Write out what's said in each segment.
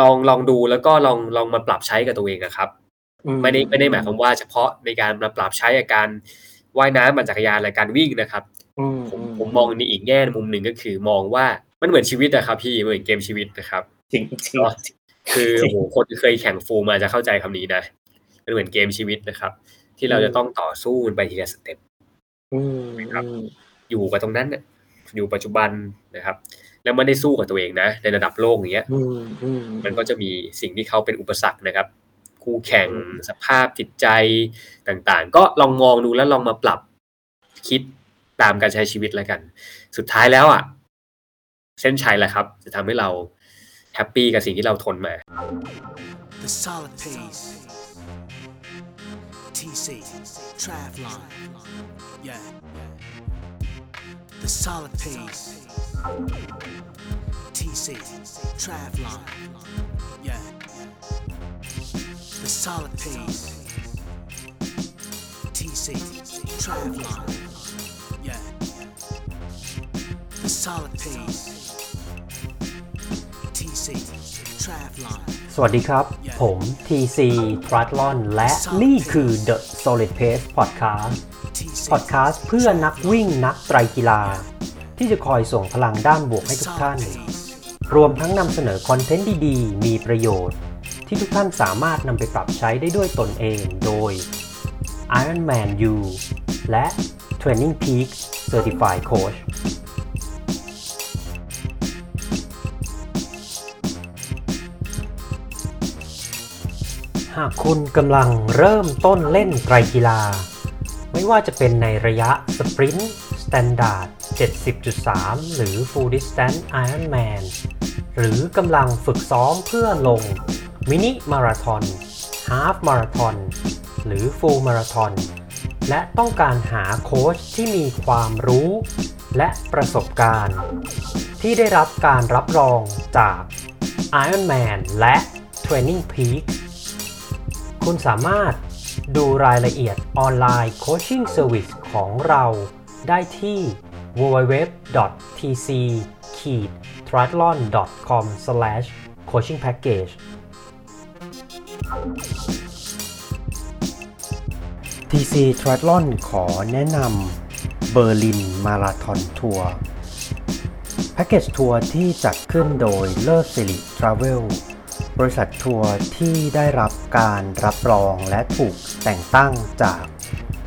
ลองลองดูแล้วก็ลองลองมาปรับใช้กับตัวเองอะครับอืมไม่ได้ไม่ได้หมายความว่าเฉพาะในการมาปรับใช้กับการว่ายน้ำปั่นจักรยานและการวิ่งนะครับอืมผมผมมองในอีกแง่มุมหนึ่งก็คือมองว่ามันเหมือนชีวิตอะครับพี่เหมือนเกมชีวิตนะครับจริงจริงก็คือจริงโอ้โหคนที่เคยแข่งฟูลมาจะเข้าใจคำนี้นะมันเหมือนเกมชีวิตนะครับ ที่เราอืมจะต้องต่อสู้ไปทีละสเต็ปอืมครับอืมอยู่กับตรงนั้นน่ะอยู่ปัจจุบันนะครับ แล้วไม่ได้สู้กับตัวเองนะ ในระดับโลกอย่างเงี้ยอืมอืมมันก็จะมีสิ่งที่เขาเป็นอุปสรรคนะครับ คู่แข่งสภาพจิตใจต่างๆ ก็ลองมองดูแล้วลองมาปรับคิดตามการใช้ชีวิตแล้วกัน สุดท้ายแล้วอะ เส้นชัยแหละครับ จะทำให้เราแฮปปี้กับสิ่งที่เราทนมา The solid pace. TC. Travlon. Yeah. The solid pace. TC. Travlon. Yeah. The solid pace. TC. Travlon. Yeah. The solid pace. TC. Travlon. สวัสดีครับ ผม TC t r a t l o n และนี่คือ The Solid Pace Podcast TC. พอดแคสต์เพื่อนักวิ่งนักไตรกีฬา ที่จะคอยส่งพลังด้านบวกให้ทุกท่าน รวมทั้งนำเสนอคอนเทนต์ดีๆ มีประโยชน์ ที่ทุกท่านสามารถนำไปปรับใช้ได้ด้วยตนเองโดย Ironman U และ Training Peak Certified Coach หากคุณกำลังเริ่มต้นเล่นไตรกีฬา ไม่ว่าจะเป็นในระยะ sprint standard 70.3 หรือ Full Distance Ironman หรือกำลังฝึกซ้อมเพื่อลงมินิมาราทอน half มาราทอนหรือ Full Marathon และต้องการหาโค้ชที่มีความรู้และประสบการณ์ ที่ได้รับการรับรองจาก Ironman และ TrainingPeaks คุณสามารถดูรายละเอียด online coaching service ของเราได้ที่ www.tc-triathlon.com/coachingpackage TC Triathlon ขอแนะนำเบอร์ลินมาราทอนทัวร์แพ็กเกจทัวร์ที่จัดขึ้นโดยเลิศสิริทราเวลบริษัททัวร์ที่ได้รับการรับรองและถูกแต่งตั้งจาก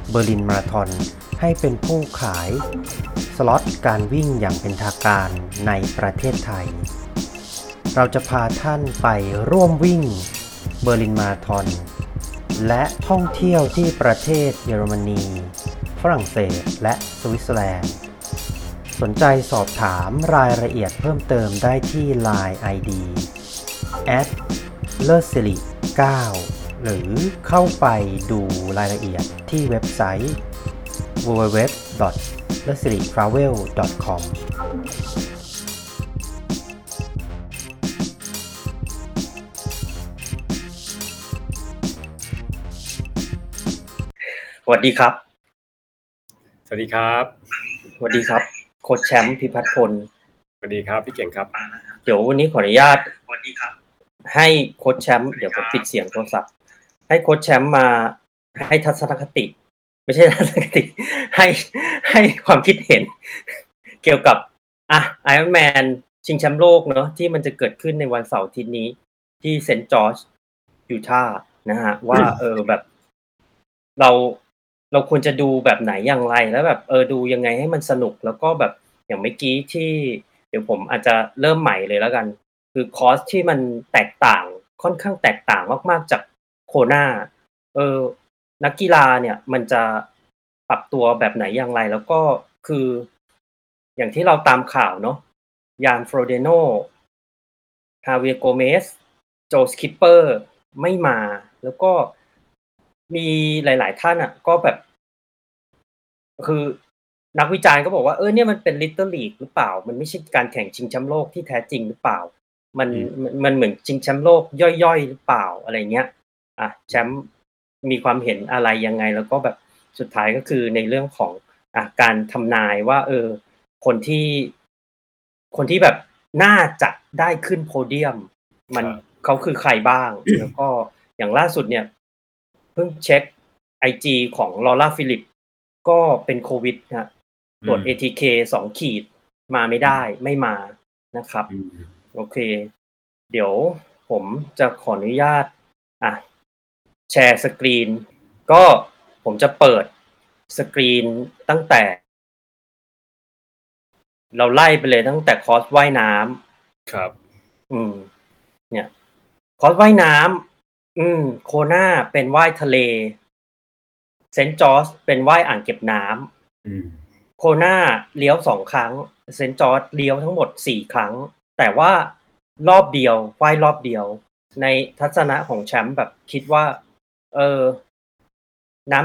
เบอร์ลินมาราทอน ให้เป็นผู้ขายสล็อตการวิ่งอย่างเป็นทางการในประเทศไทย เราจะพาท่านไปร่วมวิ่งเบอร์ลินมาราทอน และท่องเที่ยวที่ประเทศเยอรมนี ฝรั่งเศสและสวิตเซอร์แลนด์ สนใจสอบถามรายละเอียดเพิ่มเติมได้ที่ Line ID at เลอสิริ9หรือเข้าไปดูรายละเอียดที่เว็บไซต์ www l e s i r i t r a v e l com สวัสดีครับ สวัสดีครับ สวัสดีครับ โค้ชแชมป์พิพัฒน์พล สวัสดีครับพี่เก่งครับ เดี๋ยววันนี้ขออนุญาตสวัสดีครับ ให้โค้ชแชมป์เดี๋ยวผมปิดเสียงโทรศัพท์ ให้โค้ชแชมป์มาให้ทัศนคติ ไม่ใช่ทัศนคติให้ให้ความคิดเห็น เกี่ยวกับอะไอรอนแมนชิงแชมป์โลกเนาะที่มันจะเกิดขึ้นในวันเสาร์อาทิตย์นี้ ที่เซนต์จอร์จยูทาห์นะฮะ ว่า เออแบบ เราเราควรจะดูแบบไหนอย่างไรแล้วแบบ เออดูยังไงให้มันสนุกแล้วก็แบบอย่างเมื่อกี้ที่เดี๋ยวผมอาจจะเริ่มใหม่เลยแล้วกัน คือคอร์สที่มันแตกต่างค่อนข้างแตกต่างมาก ๆ จากโคนาเออ นักกีฬาเนี่ยมันจะปรับตัวแบบไหนอย่างไร แล้วก็คืออย่างที่เราตามข่าวเนาะยานโฟรเดโนJavier Gomez Joe Skipper ไม่มา แล้วก็มีหลาย ๆ ท่านอะ ก็แบบ คือนักวิจารณ์ก็บอกว่าเออเนี่ยมันเป็น little league หรือเปล่า มันไม่ใช่การแข่งชิงแชมป์โลกที่แท้จริงหรือเปล่า มันมมันมันเหมือนชิงแชมป์โลกย่อยๆหรือเปล่าอะไรเงี้ย อะแชมป์ มีความเห็นอะไรยังไง แล้วก็แบบสุดท้ายก็คือในเรื่องของอะการทำนายว่า เออ คนที่ คนที่แบบน่าจะได้ขึ้นโพเดียม มันครับเขาคือใครบ้าง แล้วก็อย่างล่าสุดเนี่ย เพิ่งเช็ค IG ของ Laura Philipp ก็เป็นโควิดนะตรวจอืม ATK สองขีดมาไม่ได้ไม่มานะครับอืมโอเค เดี๋ยวผมจะขออนุญาต อะ share screen ก็ผมจะเปิดสกรีนตั้งแต่ เราไล่ไปเลยตั้งแต่คอร์สว่ายน้ำครับ อืม เนี่ย คอร์สว่ายน้ำอืม โคนาเป็นว่ายทะเล เซนต์จอร์จเป็นว่ายอ่างเก็บน้ำอืมโคนาเลี้ยวสองครั้ง เซนต์จอร์จเลี้ยวทั้งหมดสี่ครั้ง แต่ว่ารอบเดียวว่ายรอบเดียว ในทัศนะของแชมป์แบบคิดว่า เออ น้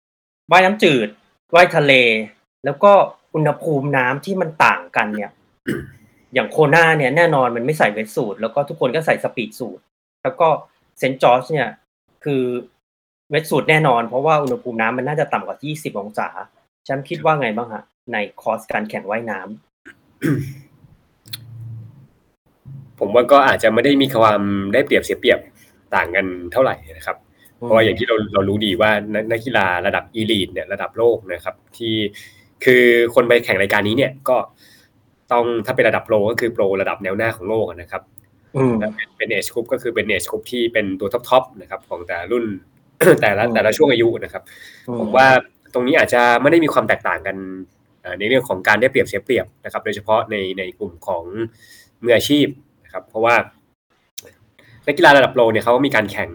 ำว่ายน้ำจืดว่ายทะเล แล้วก็อุณหภูมิน้ำที่มันต่างกันเนี่ย อย่างโคนาเนี่ยแน่นอนมันไม่ใส่เวทสูตร แล้วก็ทุกคนก็ใส่สปีดสูตร แล้วก็เซนต์จอร์จเนี่ย คือเวทสูตรแน่นอน เพราะว่าอุณหภูมิน้ำมันน่าจะต่ำกว่า 20 องศาแชมป์คิดว่าไงบ้างฮะ ในคอร์สการแข่งว่ายน้ำผมว่าก็อาจจะไม่ได้มีความได้เปรียบเสียเปรียบต่างกันเท่าไหร่นะครับ เพราะว่าอย่างที่เราเรารู้ดีว่านักนักกีฬาระดับ elite เนี่ยระดับโลกนะครับ ที่คือคนไปแข่งรายการนี้เนี่ยก็ต้องถ้าเป็นระดับ pro ก็คือ pro ระดับแนวหน้าของโลกนะครับอืมแล้วเป็น age group ก็คือเป็น age group ที่เป็นตัว top top นะครับของแต่ละรุ่นแต่ละอืมแต่ละช่วงอายุนะครับผมว่าตรงนี้อาจจะไม่ได้มีความแตกต่างกันเอ่อในเรื่องของการได้เปรียบเสียเปรียบนะครับ โดยเฉพาะในในกลุ่มของมืออาชีพนะครับ เพราะว่านักกีฬาระดับโปรเนี่ยเขาก็มีการแข่ง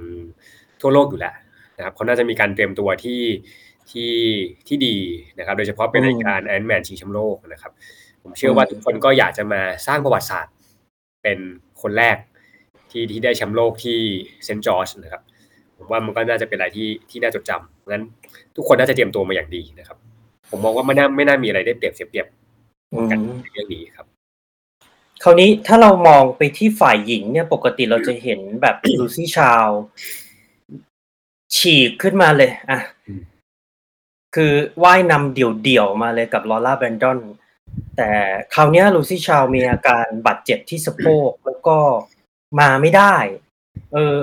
ทั่วโลกอยู่แล้วนะครับเขาน่าจะมีการเตรียมตัวที่ที่ที่ดีนะครับ โดยเฉพาะเป็นรายการแอนด์แมนชิงแชมป์โลกนะครับ ผมเชื่อว่าทุกคนก็อยากจะมาสร้างประวัติศาสตร์ เป็นคนแรกที่ที่ได้แชมป์โลกที่เซนต์จอร์จนะครับ ผมว่ามันก็น่าจะเป็นอะไรที่ที่น่าจดจำงั้น ทุกคนน่าจะเตรียมตัวมาอย่างดีนะครับ ผมมองว่าไม่น่าไม่น่ามีอะไรได้เปรียบเสียเปรียบอืกันมในเรื่องนี้ครับคราวนี้ถ้าเรามองไปที่ฝ่ายหญิงเนี่ยปกติเราจะเห็นแบบลูซี่ชาว ฉีกขึ้นมาเลยอะอืมคือว่ายนำเดี่ยวๆมาเลยกับลอร่าแบรนดอน แต่คราวเนี้ยลูซี่ชาวมีอาการบาดเจ็บที่สะโพกแล้วก็มาไม่ได้ เออ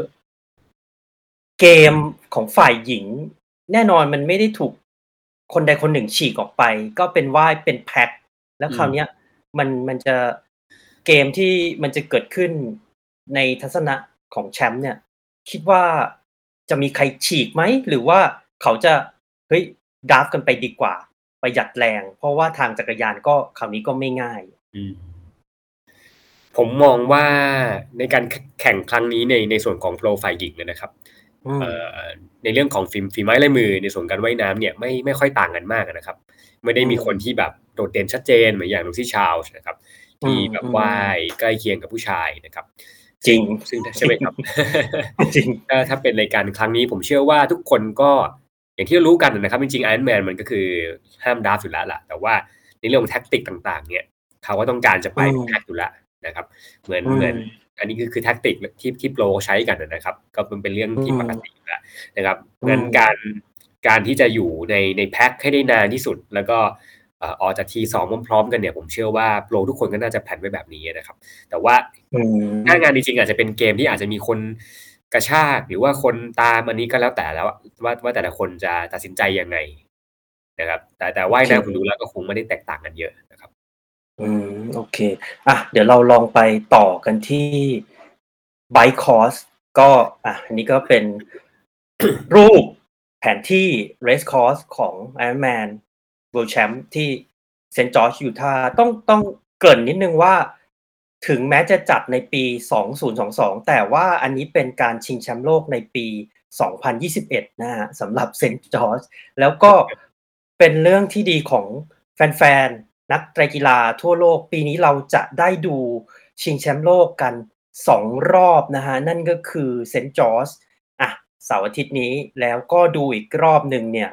เกมของฝ่ายหญิง แน่นอนมันไม่ได้ถูกคนใดคนหนึ่งฉีกออกไป ก็เป็นว่ายเป็นแพ็คแล้วคราวเนี้ยมันมันจะเกมที่มันจะเกิดขึ้นในทัศนะของแชมป์เนี่ย คิดว่า จะมีใครฉีกไหม หรือว่าเขาจะเฮ้ยดราฟกันไปดีกว่า ประหยัดแรง เพราะว่าทางจักรยานก็คราวนี้ก็ไม่ง่ายอืมผมมองว่าในการแข่งครั้งนี้ในในส่วนของโปรฝ่ายหญิงเนยนะครับอืมเอ่อในเรื่องของฝีฝีไม้ลายมือในส่วนการว่ายน้ำเนี่ยไม่ไม่ค่อยต่างกันมากนะครับ ไม่ได้มีคนที่แบบโดดเด่นชัดเจนเหมือนอย่างลูซี่ชาลส์นะครับ ที่แบบว่ายใกล้เคียงกับผู้ชายนะครับ จริงซึ่งใช่ไหมครับ จริงถ้าถ้าเป็นรายการครั้งนี้ผมเชื่อว่าทุกคนก็อย่างที่เรารู้กันนะครับ จริงๆไอรอนแมนมันก็คือห้าม draft อยู่แล้วล่ะ แต่ว่าในเรื่องของ tactic ต่าง ๆ เนี่ยเขาก็ต้องการจะไปอืม tag อยู่แล้วนะครับ เหมือนอืมเหมือนอันนี้คือคือ tactic ที่ที่ pro ใช้กันนะครับ ก็มันเป็นเรื่องที่อืมปกติอยู่แล้วนะครับอืมงั้นการการที่จะอยู่ในในแพ็คให้ได้นานที่สุด แล้วก็เอ่อออกจาก T สองพร้อมๆกันเนี่ยผมเชื่อว่า pro ทุกคนก็น่าจะแผนไว้แบบนี้นะครับ แต่ว่าอืมหน้างานจริงๆอาจจะเป็นเกมที่อาจจะมีคนกระชากหรือว่าคนตามอันนี้ก็แล้วแต่แล้วอะว่าว่าแต่ละคนจะตัดสินใจยังไงนะครับ แต่แต่ว่ายน้ำผมดูแล้วก็คงไม่ได้แตกต่างกันเยอะนะครับ อืมโอเค อะเดี๋ยวเราลองไปต่อกันที่ Bike Course ก็อะอันนี้ก็เป็นรูปแผนที่ Race Course ของ Ironman World Champ ที่เซนต์จอร์จยูทาห์ต้องต้องเกริ่นนิดนึงว่าถึงแม้จะจัดในปี 2022 แต่ว่าอันนี้เป็นการชิงแชมป์โลกในปี 2021 นะฮะสำหรับเซนต์จอร์จแล้วก็เป็นเรื่องที่ดีของแฟนๆ นักไตรกีฬาทั่วโลก ปีนี้เราจะได้ดูชิงแชมป์โลกกันสองรอบนะฮะ นั่นก็คือเซนต์จอร์จอะเสาร์อาทิตย์นี้แล้วก็ดูอีกรอบหนึ่งเนี่ย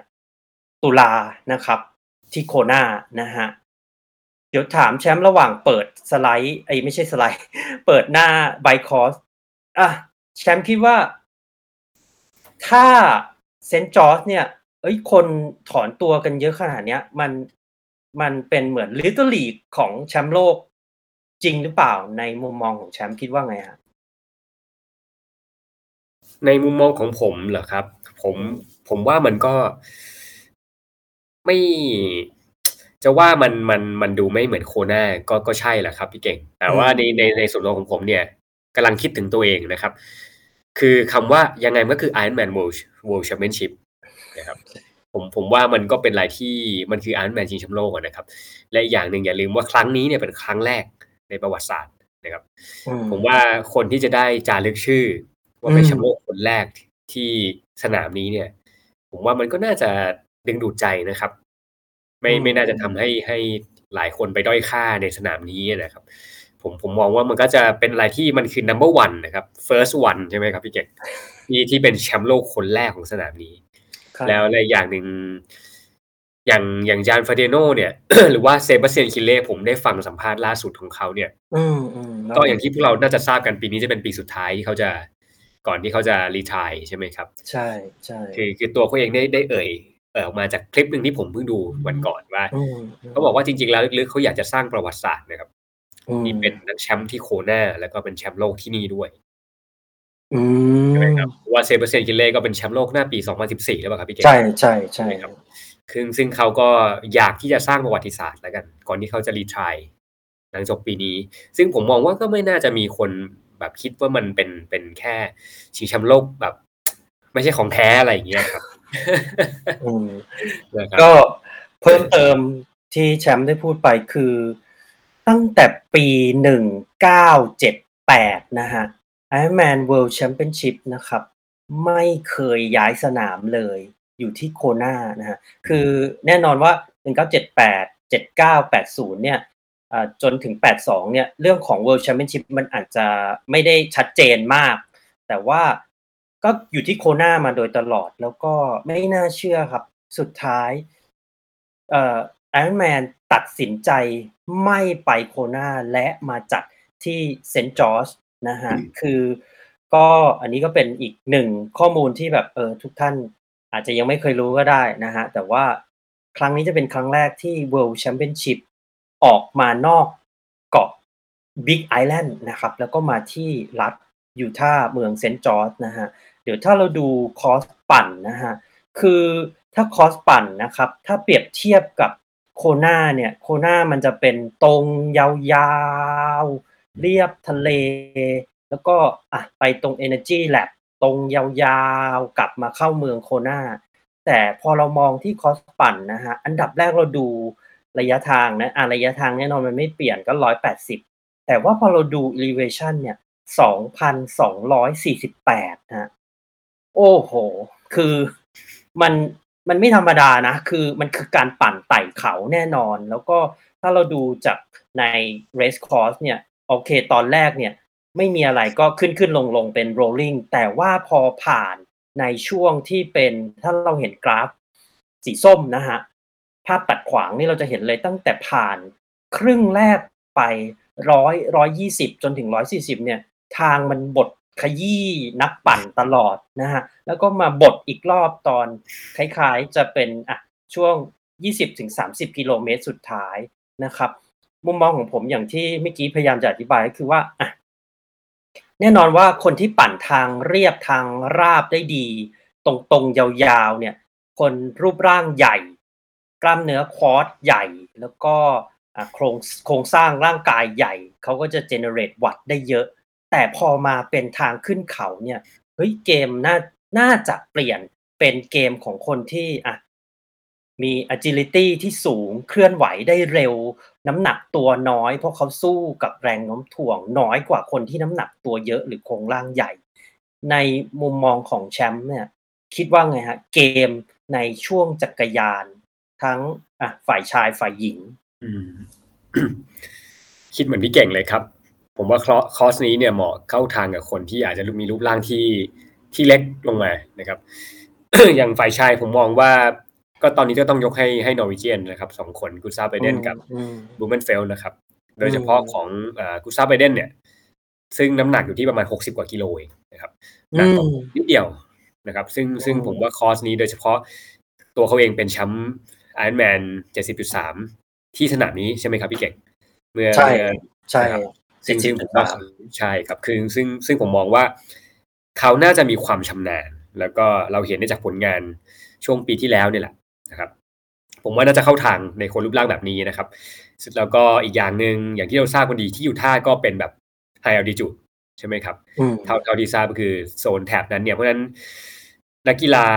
ตุลานะครับ ที่โคนานะฮะเดี๋ยวถามแชมป์ระหว่างเปิดสไลด์ไอ้ไม่ใช่สไลด์ เปิดหน้า bike course อะแชมป์คิดว่า ถ้าเซนต์จอร์จเนี่ย เอ้ยคนถอนตัวกันเยอะขนาดเนี้ย มันมันเป็นเหมือน little league ของแชมป์โลกจริงหรือเปล่าในมุมมองของแชมป์คิดว่าไงฮะในมุมมองของผมเหรอครับ ผมผมว่ามันก็ ไม่ จะว่ามันมันมันดูไม่เหมือนโคนาก็ก็ใช่แหละครับพี่เก่ง แต่ว่าอืมในในในส่วนตัวของผมเนี่ยกำลังคิดถึงตัวเองนะครับ คือคำว่ายังไงมันก็คือ Iron Man World World Championship นะครับผมผมว่ามันก็เป็นอะไรที่มันคือ Iron Man ชิงแชมป์โลกอะนะครับ และอีกอย่างหนึ่งอย่าลืมว่าครั้งนี้เนี่ยเป็นครั้งแรกในประวัติศาสตร์นะครับอืมผมว่าคนที่จะได้จารึกชื่อ ว่าเป็นอืมแชมป์โลกคนแรกที่สนามนี้เนี่ย ผมว่ามันก็น่าจะดึงดูดใจนะครับ ไม่ไม่น่าจะทำให้ให้หลายคนไปด้อยค่าในสนามนี้นะครับ ผมผมมองว่ามันก็จะเป็นอะไรที่มันคือ number one นะครับ first one ใช่ไหมครับพี่เก่งที่ที่เป็นแชมป์โลกคนแรกของสนามนี้ครับแล้วในอย่างหนึ่งอย่างอย่างจานฟาเดโนเนี่ยหรือว่าเซบาสเตียนคิเล่ผมได้ฟังสัมภาษณ์ล่าสุดของเขาเนี่ยอืมอืมแล้วก็อย่างที่พวกเราน่าจะทราบกันปีนี้จะเป็นปีสุดท้ายที่เขาจะก่อนที่เขาจะรีทายใช่ไหมครับ ใช่ใช่คือคือตัวเขาเองได้ได้เอ่ยเอ่ยออกมาจากคลิปหนึ่งที่ผมเพิ่งดูวันก่อนว่าอืมเขาบอกว่าจริงๆแล้วลึกๆเขาอยากจะสร้างประวัติศาสตร์นะครับอืมนี่เป็นนักแชมป์ที่โคนาแล้วก็เป็นแชมป์โลกที่นี่ด้วยอืมใช่ไหมครับเพราะว่าเซบาสเตียนคิเล่ก็เป็นแชมป์โลกหน้าปี 2014 แล้วเปล่าครับพี่เก่งใช่ใช่ใช่ไหมครับซึ่งซึ่งเขาก็อยากที่จะสร้างประวัติศาสตร์แล้วกัน ก่อนที่เขาจะรีทายหลังจบปีนี้ ซึ่งผมมองว่าก็ไม่น่าจะมีคนแบบคิดว่ามันเป็นเป็นแค่ชิงแชมป์โลกแบบ ไม่ใช่ของแท้อะไรอย่างเงี้ยครับอืมนะครับ ก็เพิ่มเติมที่แชมป์ได้พูดไปคือ ตั้งแต่ปีหนึ่งเก้าเจ็ดแปดนะฮะ Ironman World Championship นะครับ ไม่เคยย้ายสนามเลยอยู่ที่โคนานะฮะคือแน่นอนว่า 1978 79 80 เนี่ยอ่าจนถึง 82 เนี่ย เรื่องของ World Championship มันอาจจะไม่ได้ชัดเจนมาก แต่ว่า ก็อยู่ที่โคนามาโดยตลอด แล้วก็ไม่น่าเชื่อครับ สุดท้าย เอ่อ Iron Man ตัดสินใจไม่ไปโคนาและมาจัดที่เซนต์จอร์จนะฮะคือก็อันนี้ก็เป็นอีกหนึ่งข้อมูลที่แบบเออทุกท่านอาจจะยังไม่เคยรู้ก็ได้นะฮะ แต่ว่าครั้งนี้จะเป็นครั้งแรกที่ World Championship ออกมานอกเกาะ Big Island นะครับ แล้วก็มาที่รัฐ ยูทาห์เมืองเซนต์จอร์จนะฮะเดี๋ยวถ้าเราดูคอสปั่นนะฮะคือถ้าคอสปั่นนะครับถ้าเปรียบเทียบกับโคนาเนี่ยโคนามันจะเป็นตรงยาวๆ เลียบทะเล แล้วก็อะไปตรง Energy Lab ตรงยาวๆ กลับมาเข้าเมืองโคนาแต่พอเรามองที่คอสปั่นนะฮะอันดับแรกเราดูระยะทางนะอะระยะทางแน่นอนมันไม่เปลี่ยนก็ร้อยแปดสิบแต่ว่าพอเราดู elevation เนี่ย สองพันสองร้อยสี่สิบแปดนะฮะโอ้โห คือมันมันไม่ธรรมดานะ คือมันคือการปั่นไต่เขาแน่นอน แล้วก็ถ้าเราดูจากใน race course เนี่ย โอเค ตอนแรกเนี่ย ไม่มีอะไรก็ขึ้นขึ้นลงลงเป็น rolling แต่ว่าพอผ่านในช่วงที่เป็นถ้าเราเห็นกราฟสีส้มนะฮะ ภาพตัดขวางนี่เราจะเห็นเลยตั้งแต่ผ่านครึ่งแรกไปร้อยร้อยยี่สิบจนถึงร้อยสี่สิบเนี่ย ทางมันบดขยี้นักปั่นตลอดนะฮะแล้วก็มาบดอีกรอบตอนคล้ายๆจะเป็นอะช่วง 20-30 กิโลเมตรสุดท้ายนะครับ มุมมองของผมอย่างที่เมื่อกี้พยายามจะอธิบายก็คือว่าอะแน่นอนว่าคนที่ปั่นทางเรียบทางราบได้ดี ตรงๆยาวๆเนี่ย คนรูปร่างใหญ่ กล้ามเนื้อควอดใหญ่ แล้วก็โครงโครงสร้างร่างกายใหญ่ เขาก็จะ generate วัตได้เยอะ แต่พอมาเป็นทางขึ้นเขาเนี่ยเฮ้ยเกมน่าน่าจะเปลี่ยนเป็นเกมของคนที่อะมี agility ที่สูงเคลื่อนไหวได้เร็ว น้ำหนักตัวน้อย เพราะเขาสู้กับแรงโน้มถ่วงน้อยกว่าคนที่น้ำหนักตัวเยอะหรือโครงร่างใหญ่ ในมุมมองของแชมป์เนี่ยคิดว่าไงฮะ เกมในช่วงจักรยาน ทั้งอะฝ่ายชายฝ่ายหญิงคิดเหมือนพี่เก่งเลยครับ ผมว่าคอร์สนี้เนี่ยเหมาะเข้าทางกับคนที่อาจจะมีรูปร่างที่ที่เล็กลงมานะครับ อย่างฝ่ายชายผมมองว่า ก็ตอนนี้ก็ต้องยกให้ให้ Norwegian นะครับสองคน Gustav Iden กับอืม Blummenfelt นะครับ โดยเฉพาะของ Gustav Iden เนี่ย ซึ่งน้ำหนักอยู่ที่ประมาณหกสิบกว่ากิโลเองนะครับหนักกว่าอืมนิดเดียวนะครับ ซึ่งซึ่งอืมผมว่าคอร์สนี้โดยเฉพาะตัวเขาเองเป็นแชมป์ไอรอนแมนเจ็ดสิบจุดสามที่สนามนี้ใช่ไหมครับพี่เก่ง เมื่อใช่เมื่อใช่นะครับ ซึ่งซึ่งผมว่า70.3ใช่ครับคือซึ่งซึ่งผมมองว่า เขาน่าจะมีความชำนาญ แล้วก็เราเห็นได้จากผลงานช่วงปีที่แล้วเนี่ยแหละนะครับ ผมว่าน่าจะเข้าทางในคนรูปร่างแบบนี้นะครับเสร็จแล้วก็อีกอย่างหนึ่งอย่างที่เราทราบกันดีที่อยู่ท่าก็เป็นแบบ high altitude ใช่ไหมครับอืมเท่าเท่าที่ทราบก็คือโซนแถบนั้นเนี่ยเพราะฉะนั้นนักกีฬา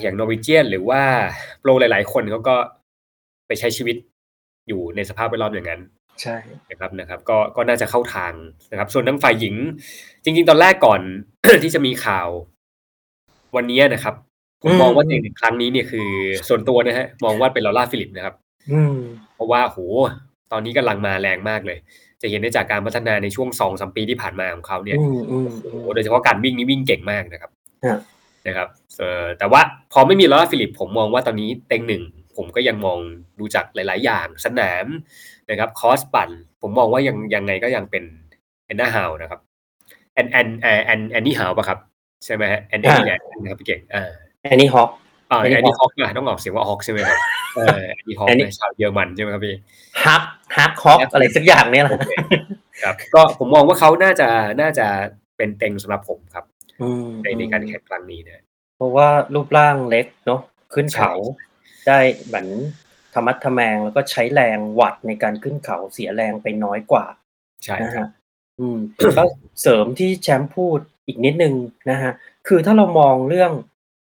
อย่าง Norwegian หรือว่าโปรหลาย ๆ คนเขาก็ไปใช้ชีวิตอยู่ในสภาพแวดล้อมอย่างนั้น ใช่นะครับนะครับ ก็ก็น่าจะเข้าทางนะครับ ส่วนทั้งฝ่ายหญิง จริง ๆ ตอนแรกก่อนที่จะมีข่าว วันนี้นะครับผมมองว่าในครั้งนี้เนี่ยคือ ส่วนตัวนะฮะมองว่าเป็น Laura Philipp นะครับ อืม เพราะว่าโหตอนนี้กำลังมาแรงมากเลย จะเห็นได้จากการพัฒนาในช่วงสองสามปีที่ผ่านมาของเขาเนี่ยอืมอืมโอ้โหโดยเฉพาะการวิ่งนี่วิ่งเก่งมากนะครับฮะนะครับเอ่อแต่ว่าพอไม่มี Laura Philipp ผมมองว่าตอนนี้เต็งหนึ่ง ผมก็ยังมองดูจากหลาย ๆ อย่างสนามนะครับคอสปั่น ผมมองว่ายังยังไงก็ยังเป็น Anne Haug นะครับแอนแอนแอนแอนแอนนี่ฮาวปะครับ ใช่ไหมฮะแอนแอนนี่แหละนะครับพี่เก่งอ่าอันนี้ฮอกอ่า Annie แอนนี่ฮอกนะต้องออกเสียงว่าฮอกใช่ไหมครับเออแอนนี่ฮอก Annie ชาวเยอรมันใช่ไหมครับพี่ฮักฮักฮอกอะไรสักอย่างเนี่ยแหละครับก็ผมมองว่าเขาน่าจะน่าจะเป็นเต็งสำหรับผมครับอืมในในการแข่งครั้งนี้นะเพราะว่ารูปร่างเล็กเนาะขึ้นเขาใช่ ได้เหมือนธรรมัดทะแมงแล้วก็ใช้แรงวัดในการขึ้นเขาเสียแรงไปน้อยกว่า ใช่นะครัฮะบอืมก็เสริมที่แชมป์พูดอีกนิดนึงนะฮะคือถ้าเรามองเรื่อง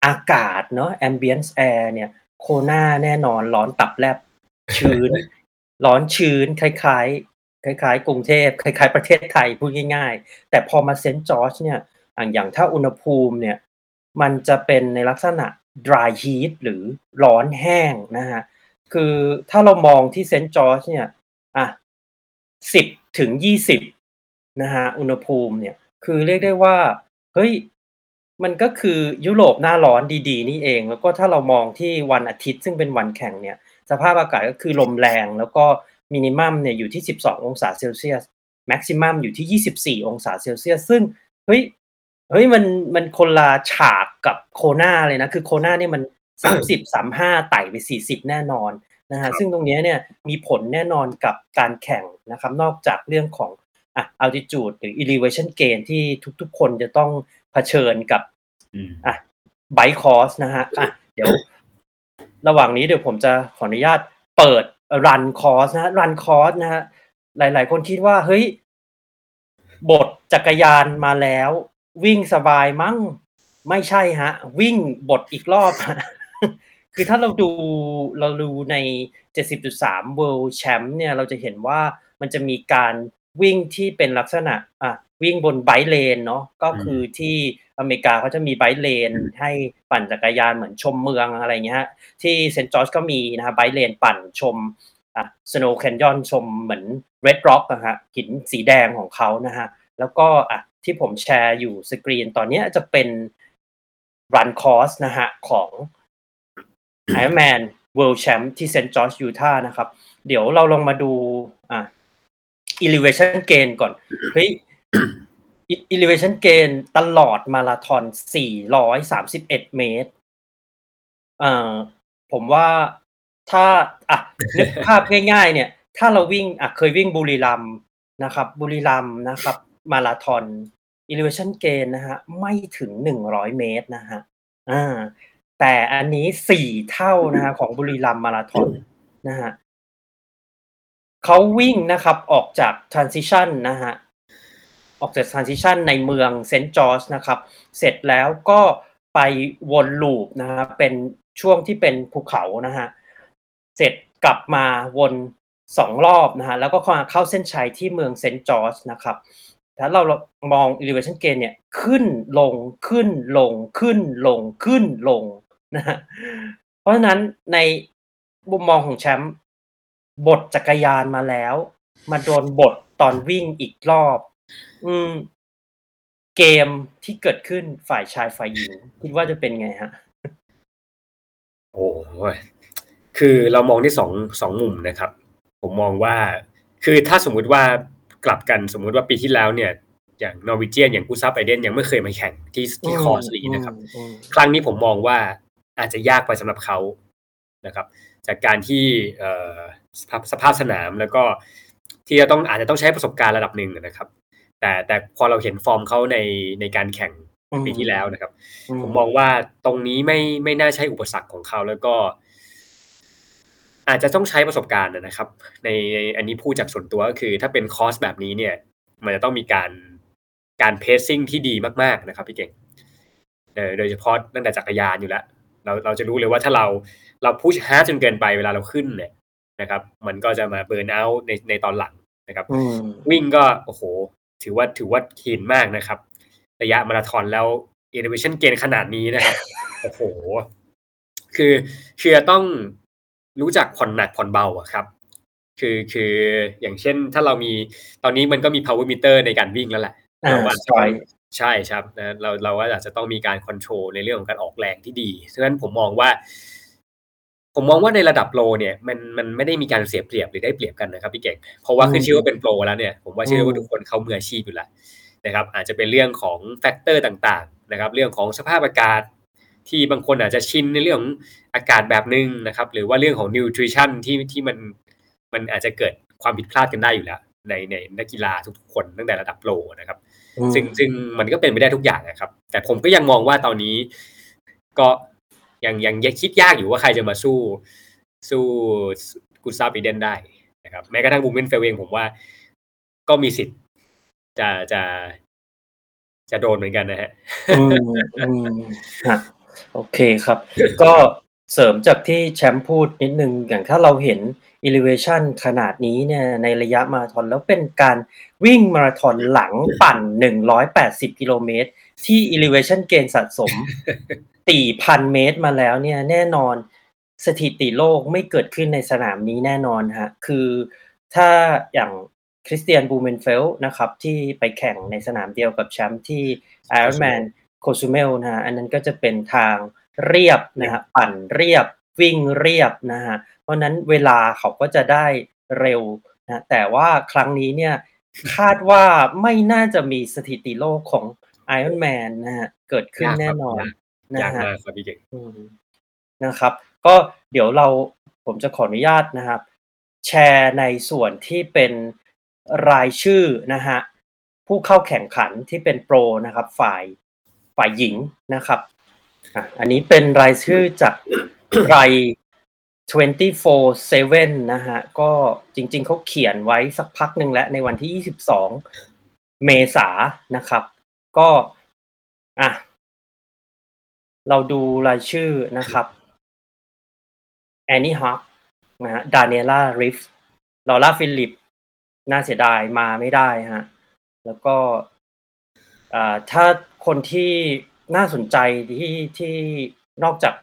อากาศเนาะ ambience air เนี่ย โคนาแน่นอนร้อนตับแลบชื้น ร้อนชื้น คล้ายๆ คล้าย ๆ กรุงเทพคล้าย ๆ ประเทศไทยพูดง่าย ๆ แต่พอมาเซนต์จอร์จเนี่ยอะอย่างถ้าอุณหภูมิเนี่ย มันจะเป็นในลักษณะ dry heat หรือร้อนแห้งนะฮะคือถ้าเรามองที่เซนต์จอร์จเนี่ยอะสิบถึงยี่สิบนะฮะอุณหภูมิเนี่ยคือเรียกได้ว่าเฮ้ยมันก็คือยุโรปหน้าร้อนดีๆ นี่เอง แล้วก็ถ้าเรามองที่วันอาทิตย์ซึ่งเป็นวันแข่งเนี่ย สภาพอากาศก็คือลมแรง แล้วก็มินิมัมเนี่ยอยู่ที่ 12 องศาเซลเซียสแม็กซิมัมอยู่ที่ 24 องศาเซลเซียส ซึ่งเฮ้ย เฮ้ยมันมันคนละฉากกับโคนาเลยนะ คือโคนาเนี่ยมัน30 35ไต่ไป40แน่นอนนะครัฮะบซึ่งตรงเนี้ยเนี่ยมีผลแน่นอนกับการแข่งนะครับ นอกจากเรื่องของอะ altitude หรือ elevation gain ที่ทุกๆ คนจะต้องเผชิญกับอืมอะไบคอสนะฮะอะเดี๋ยว ระหว่างนี้เดี๋ยวผมจะขออนุญาตเปิดรันคอร์สนะฮะรันคอร์สนะฮะหลาย ๆ คนคิดว่าเฮ้ยบทจักรยานมาแล้ว วิ่งสบายมั้ง ไม่ใช่ฮะ วิ่งบทอีกรอบฮะคือถ้าเราดูเราดูใน 70.3 World Champ เนี่ยเราจะเห็นว่ามันจะมีการวิ่งที่เป็นลักษณะอะวิ่งบน bike lane เนาะก็คือที่อเมริกาเขาจะมี bike lane ให้ปั่นจักรยานเหมือนชมเมืองอะไรเงี้ยฮะที่เซนต์จอร์จก็มีนะฮะ bike lane ปั่นชมอะ Snow Canyon ชมเหมือน red rock นะฮะหินสีแดงของเขานะฮะแล้วก็อะ ที่ผมแชร์อยู่สกรีนตอนนี้จะเป็น run course นะฮะของ Ironman World Champ ที่เซนต์จอร์จยูทาห์นะครับ เดี๋ยวเราลองมาดูอะ elevation gain ก่อนเฮ้ย elevation gain ตลอดมาราธอน 431 เมตรเอ่อผมว่าถ้าอะนึกภาพง่ายๆ เนี่ย ถ้าเราวิ่งอะเคยวิ่งบุรีรัมนะครับ บุรีรัมนะครับ มาราธอน elevation gain นะฮะไม่ถึง 100 เมตรนะฮะอ่าแต่อันนี้สี่เท่านะฮะของบุรีรัมย์มาราธอนนะฮะเขาวิ่งนะครับออกจาก transition นะฮะออกจาก transition ในเมืองเซนต์จอร์จนะครับ เสร็จแล้วก็ไปวน loop นะฮะเป็นช่วงที่เป็นภูเขานะฮะเสร็จกลับมาวนสองรอบนะฮะแล้วก็เข้าเส้นชัยที่เมืองเซนต์จอร์จนะครับ ถ้าเรามอง elevation gain เนี่ยขึ้นลงขึ้นลงขึ้นลงขึ้นลงนะเพราะฉะนั้นในมุมมองของแชมป์บทจักรยานมาแล้ว มาโดนบทตอนวิ่งอีกรอบ อืม เกมที่เกิดขึ้นฝ่ายชายฝ่ายหญิงคิดว่าจะเป็นไงฮะ โอ้ยคือเรามองที่สองสองมุมนะครับ ผมมองว่า คือถ้าสมมุติว่า กลับกันสมมุติว่าปีที่แล้วเนี่ยอย่างนอร์วิเจียนอย่างกูซับไอเดนยังไม่เคยมาแข่งที่ที่คอร์สลีนะครับอืมครั้งนี้ผมมองว่าอาจจะยากไปสำหรับเขานะครับ จากการที่เอ่อสภาพสภาพสนามแล้วก็ที่จะต้องอาจจะต้องใช้ประสบการณ์ระดับหนึ่งนะครับ แต่แต่พอเราเห็นฟอร์มเขาในในการแข่งอืมปีที่แล้วนะครับอืผมมองว่าตรงนี้ไม่ไม่น่าใช่อุปสรรคของเขาแล้วก็ อาจจะต้องใช้ประสบการณ์นะครับในในอันนี้พูดจากส่วนตัวก็คือ ถ้าเป็นคอร์สแบบนี้เนี่ย มันจะต้องมีการการ pacing ที่ดีมากๆนะครับ พี่เก่งเออโดยเฉพาะตั้งแต่จักรยานอยู่แล้วเราเราจะรู้เลยว่าถ้าเราเรา push hard จนเกินไปเวลาเราขึ้นเนี่ยนะครับ มันก็จะมา burn out ในในตอนหลังนะครับอืมวิ่งก็โอ้โห ถือว่าถือว่า keen มากนะครับ ระยะมาราธอนแล้ว innovation เกณฑ์ขนาดนี้นะครับโอ้โห คือคือจะต้อง รู้จักผ่อนหนักผ่อนเบาอะครับ คือคืออย่างเช่นถ้าเรามีตอนนี้มันก็มี power meter ในการวิ่งแล้วแหละอ่าเราอาจจะใช่ใช่ครับนะเราเราก็อาจจะต้องมีการคอนโทรลในเรื่องของการออกแรงที่ดีฉะนั้นผมมองว่า ผมมองว่าในระดับโปรเนี่ย มันมันไม่ได้มีการเสียเปรียบหรือได้เปรียบกันนะครับพี่เก่งเพราะว่าขึ้นชื่อว่าเป็นโปรแล้วเนี่ยผมว่าเชื่อว่าทุกคนเขามืออาชีพอยู่แล้วนะครับ อาจจะเป็นเรื่องของ factor ต่าง ๆ นะครับ เรื่องของสภาพอากาศ ที่บางคนอาจจะชินในเรื่องของอากาศแบบนึงนะครับ หรือว่าเรื่องของ nutrition ที่ที่มันมันอาจจะเกิดความผิดพลาดกันได้อยู่แล้ว ในในนักกีฬาทุกๆคนตั้งแต่ระดับโปรนะครับอืมซึ่งซึ่งมันก็เป็นไปได้ทุกอย่างนะครับ แต่ผมก็ยังมองว่าตอนนี้ ก็ยังยังยังคิดยากอยู่ว่าใครจะมาสู้ สู้ Gustav Iden ได้นะครับแม้กระทั่งบูมเมนเฟลเองผมว่า ก็มีสิทธิ์จะจะจะโดนเหมือนกันนะฮะอืมอืมฮะ โอเคครับ ก็เสริมจากที่แชมป์พูดนิดนึง อย่างถ้าเราเห็น elevation ขนาดนี้เนี่ยในระยะมาราธอนแล้วเป็นการวิ่งมาราธอนหลังปั่น 180 กิโลเมตร ที่ elevation เกณฑ์สะสม 4,000 เมตรมาแล้วเนี่ยแน่นอนสถิติโลกไม่เกิดขึ้นในสนามนี้แน่นอนฮะคือถ้าอย่าง Kristian Blummenfelt นะครับที่ไปแข่งในสนามเดียวกับแชมป์ที่ Ironman Cozumel นะฮะอันนั้นก็จะเป็นทางเรียบนะฮะปั่นเรียบวิ่งเรียบนะฮะเพราะฉะนั้นเวลาเขาก็จะได้เร็วนะแต่ว่าครั้งนี้เนี่ยคาดว่าไม่น่าจะมีสถิติโลกของ Ironman นะฮะเกิดขึ้นยากครับแน่นอนยากนะฮะมากครับพี่เก่งอืมนะครับ ก็เดี๋ยวเราผมจะขออนุญาตนะครับ แชร์ในส่วนที่เป็นรายชื่อนะฮะผู้เข้าแข่งขันที่เป็นโปรนะครับ ฝ่าย ฝ่ายหญิงนะครับอะอันนี้เป็นรายชื่อจากไร24/7 นะฮะ ก็จริงๆเขาเขียนไว้สักพักหนึ่งแล้วในวันที่ 22 เมษายนนะครับ ก็อะเราดูรายชื่อนะครับ Anne Haug นะฮะ Daniela Ryf Laura Philipp น่าเสียดายมาไม่ได้ฮะ แล้วก็อ่าถ้า คนที่น่าสนใจที่ที่นอกจาก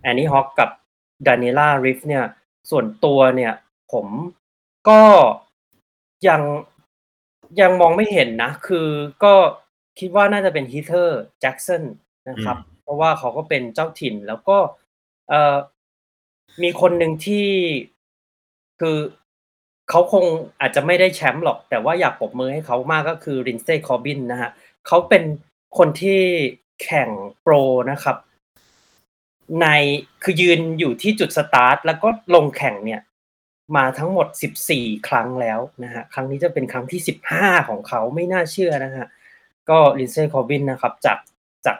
Anne Haug กับ Daniela Ryf เนี่ยส่วนตัวเนี่ยผมก็ยังยังมองไม่เห็นนะ คือก็คิดว่าน่าจะเป็นฮีเทอร์แจ็กสันนะครับ เพราะว่าเขาก็เป็นเจ้าถิ่นแล้วก็เอ่อมีคนหนึ่งที่คือเขาคงอาจจะไม่ได้แชมป์หรอก แต่ว่าอยากปรบมือให้เขามากก็คือรินเซ่คอบินนะฮะเขาเป็น คนที่แข่งโปรนะครับ ในคือยืนอยู่ที่จุดสตาร์ทแล้วก็ลงแข่งเนี่ย มาทั้งหมด14ครั้งแล้วนะฮะครั้งนี้จะเป็นครั้งที่15ของเขาไม่น่าเชื่อนะฮะก็ Linsey Corbin นะครับจากจาก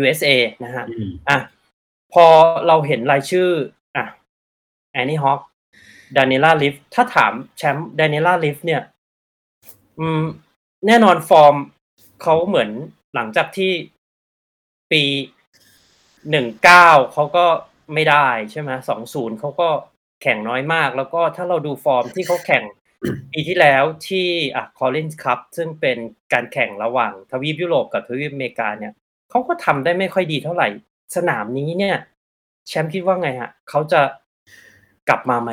USA นะฮะอืมอะพอเราเห็นรายชื่ออะ Anne Haug Daniela Ryf ถ้าถามแชมป์ Daniela Ryf เนี่ย อืม แน่นอนฟอร์มเขาเหมือน หลังจากที่ปีหนึ่งเก้าเขาก็ไม่ได้ใช่ไหมสองศูนย์เขาก็แข่งน้อยมาก แล้วก็ถ้าเราดูฟอร์มที่เขาแข่งปีที่แล้วที่อะคอลลินส์คัพซึ่งเป็นการแข่งระหว่างทวีปยุโรปกับทวีปอเมริกาเนี่ยเขาก็ทำได้ไม่ค่อยดีเท่าไหร่ สนามนี้เนี่ย แชมป์คิดว่าไงฮะเขาจะกลับมาไหม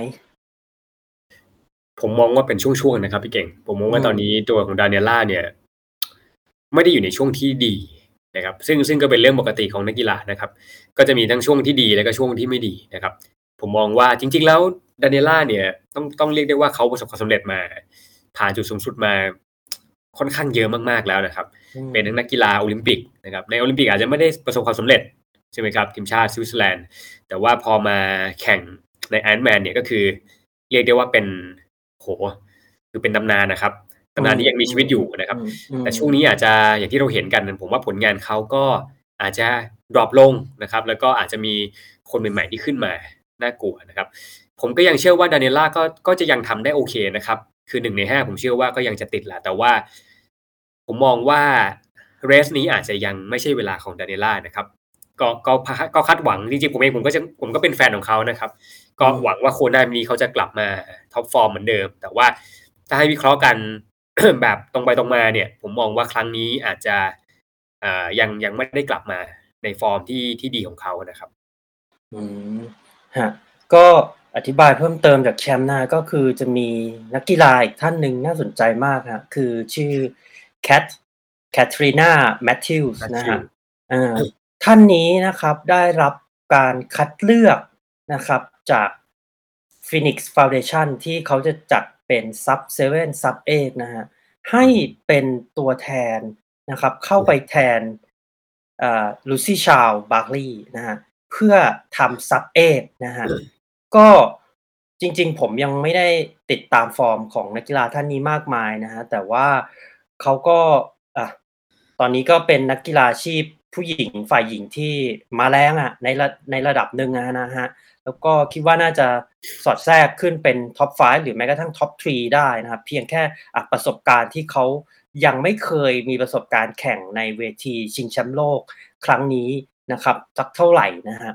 ผมมองว่าเป็นช่วงๆนะครับพี่เก่ง ผมมองว่าตอนนี้ตัวของ Daniela เนี่ย ไม่ได้อยู่ในช่วงที่ดีนะครับซึ่งซึ่งก็เป็นเรื่องปกติของนักกีฬานะครับ ก็จะมีทั้งช่วงที่ดีแล้วก็ช่วงที่ไม่ดีนะครับ ผมมองว่าจริง ๆ แล้ว Daniela เนี่ยต้องต้องเรียกได้ว่าเขาประสบความสำเร็จมา ผ่านจุดสูงสุดมาค่อนข้างเยอะมากๆแล้วนะครับ เป็นทั้งนักกีฬาโอลิมปิกนะครับในโอลิมปิกอาจจะไม่ได้ประสบความสำเร็จใช่ไหมครับทีมชาติสวิตเซอร์แลนด์แต่ว่าพอมาแข่งในไอรอนแมนเนี่ยก็คือ เรียกได้ว่าเป็นโหคือเป็นตำนานนะครับ ตำนานนี้ยังมีชีวิตอยู่นะครับอืมอืมแต่ช่วงนี้อาจจะอย่างที่เราเห็นกันผมว่าผลงานเขาก็อาจจะ drop ลงนะครับ แล้วก็อาจจะมีคนใหม่ๆที่ขึ้นมาน่ากลัวนะครับ ผมก็ยังเชื่อว่า Daniela ก็ก็จะยังทำได้โอเคนะครับ คือหนึ่งในห้าผมเชื่อว่าก็ยังจะติดแหละแต่ว่า ผมมองว่า race นี้อาจจะยังไม่ใช่เวลาของ Daniela นะครับก็ก็ก็คาดหวังจริงๆผมเองผมก็จะผมก็เป็นแฟนของเขานะครับ ก็หวังว่าโคนานี้เขาจะกลับมา top form เหมือนเดิม แต่ว่าถ้าให้วิเคราะห์กัน แบบตรงไปตรงมาเนี่ย ผมมองว่าครั้งนี้อาจจะอ่ายังยังไม่ได้กลับมาในฟอร์มที่ที่ดีของเขานะครับ อืมฮะก็อธิบายเพิ่มเติมจากแชมป์นะก็คือจะมีนักกีฬาอีกท่านหนึ่งน่าสนใจมากฮะคือชื่อKat Katrina Matthews นะฮะอ่าท่านนี้นะครับได้รับการคัดเลือกนะครับจาก Phoenix Foundation ที่เขาจะจัด เป็น Sub 7 Sub 8นะฮะให้เป็นตัวแทนนะครับเข้าไปแทน Lucy Charles-Barclay นะฮะเพื่อทำ Sub 8นะฮะก็จริงๆ ผมยังไม่ได้ติดตามฟอร์มของนักกีฬาท่านนี้มากมายนะฮะแต่ว่าเขาก็อะตอนนี้ก็เป็นนักกีฬาอาชีพผู้หญิงฝ่ายหญิงที่มาแรงอะในระในระดับหนึ่งอะนะฮะ แล้วก็คิดว่าน่าจะสอดแทรกขึ้นเป็นท็อป 5 หรือแม้กระทั่งท็อป 3 ได้นะครับ เพียงแค่อะประสบการณ์ที่เขายังไม่เคยมีประสบการณ์แข่งในเวทีชิงแชมป์โลกครั้งนี้นะครับสักเท่าไหร่นะฮะ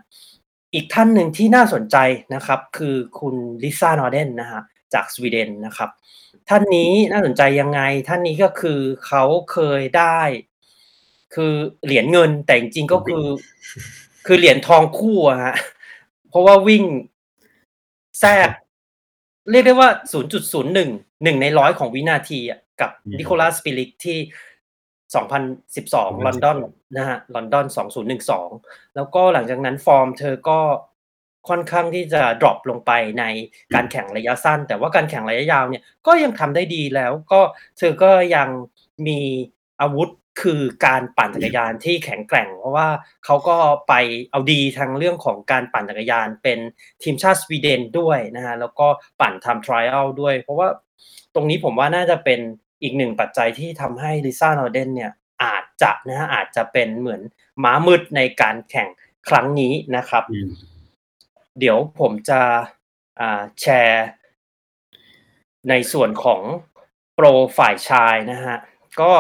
อีกท่านหนึ่งที่น่าสนใจนะครับคือคุณ Lisa Norden นะฮะจากสวีเดนนะครับ ท่านนี้น่าสนใจยังไง ท่านนี้ก็คือเขาเคยได้ คือเหรียญเงินแต่จริงๆก็คือ คือเหรียญทองคู่อะฮะ เพราะว่าวิ่งแทรกเรียกได้ว่า 0.01หนึ่งในร้อยของวินาทีอะกับอืม Nicola Spirig ที่ 2012 ลอนดอนนะฮะ ลอนดอน 2012 แล้วก็หลังจากนั้นฟอร์มเธอก็ค่อนข้างที่จะดรอปลงไปในการแข่งระยะสั้น แต่ว่าการแข่งระยะยาวเนี่ยก็ยังทำได้ดีแล้วก็เธอก็ยังมีอาวุธ คือการปั่นจักรยานที่แข็งแกร่ง เพราะว่าเขาก็ไปเอาดีทางเรื่องของการปั่นจักรยานเป็นทีมชาติสวีเดนด้วยนะฮะแล้วก็ปั่นทำทริอัลด้วย เพราะว่าตรงนี้ผมว่าน่าจะเป็นอีกหนึ่งปัจจัยที่ทำให้ลิซ่านอร์เดนเนี่ยอาจจะนะฮะอาจจะเป็นเหมือนม้ามืดในการแข่งครั้งนี้นะครับอืมเดี๋ยวผมจะอ่าแชร์ในส่วนของโปรฝ่ายชายนะฮะก็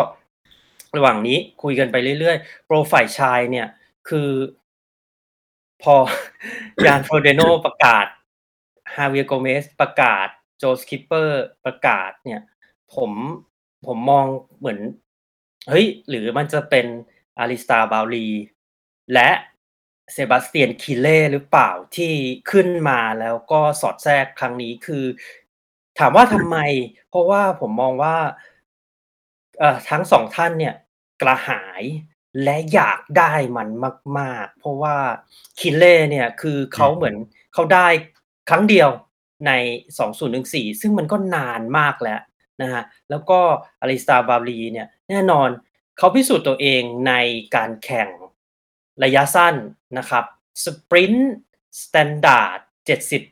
ระหว่างนี้คุยกันไปเรื่อยๆ โปรฝ่ายชายเนี่ย คือพอยานโฟเดโนประกาศJavier Gomez ประกาศ Joe Skipper ประกาศเนี่ย ผมผมมองเหมือน เฮ้ย หรือมันจะเป็น Alistair Brownlee และ Sebastian Kienle หรือเปล่าที่ขึ้นมาแล้วก็สอดแทรกครั้งนี้คือ ถามว่าทำไม เพราะว่าผมมองว่า เอ่อทั้งสองท่านเนี่ยกระหายและอยากได้มันมาก ๆ เพราะว่า Kienle เนี่ยคือเขาเหมือนเขาได้ครั้งเดียวใน 2014 ซึ่งมันก็นานมากแล้วนะฮะแล้วก็ Alistair Brownlee เนี่ยแน่นอนเขาพิสูจน์ตัวเองในการแข่งระยะสั้นนะครับ sprint standard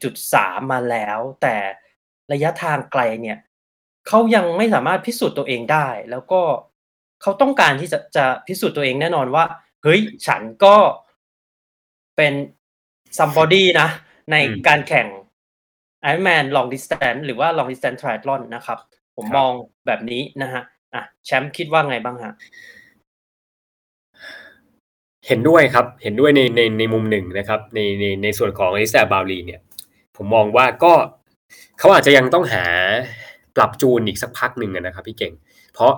70.3 มาแล้ว แต่ระยะทางไกลเนี่ย เขายังไม่สามารถพิสูจน์ตัวเองได้ แล้วก็เขาต้องการที่จะจะพิสูจน์ตัวเองแน่นอนว่า เฮ้ยฉันก็เป็น somebody นะ ในการแข่ง Ironman long distance หรือว่า long distance triathlon นะครับ ผมมองแบบนี้นะฮะอะแชมป์คิดว่าไงบ้างฮะเห็นด้วยครับ เห็นด้วยในในในมุมหนึ่งนะครับ ในในในส่วนของอลิซาบาลีเนี่ย ผมมองว่าก็เขาอาจจะยังต้องหา ปรับจูนอีกสักพักหนึ่งอะนะครับพี่เก่ง เพราะ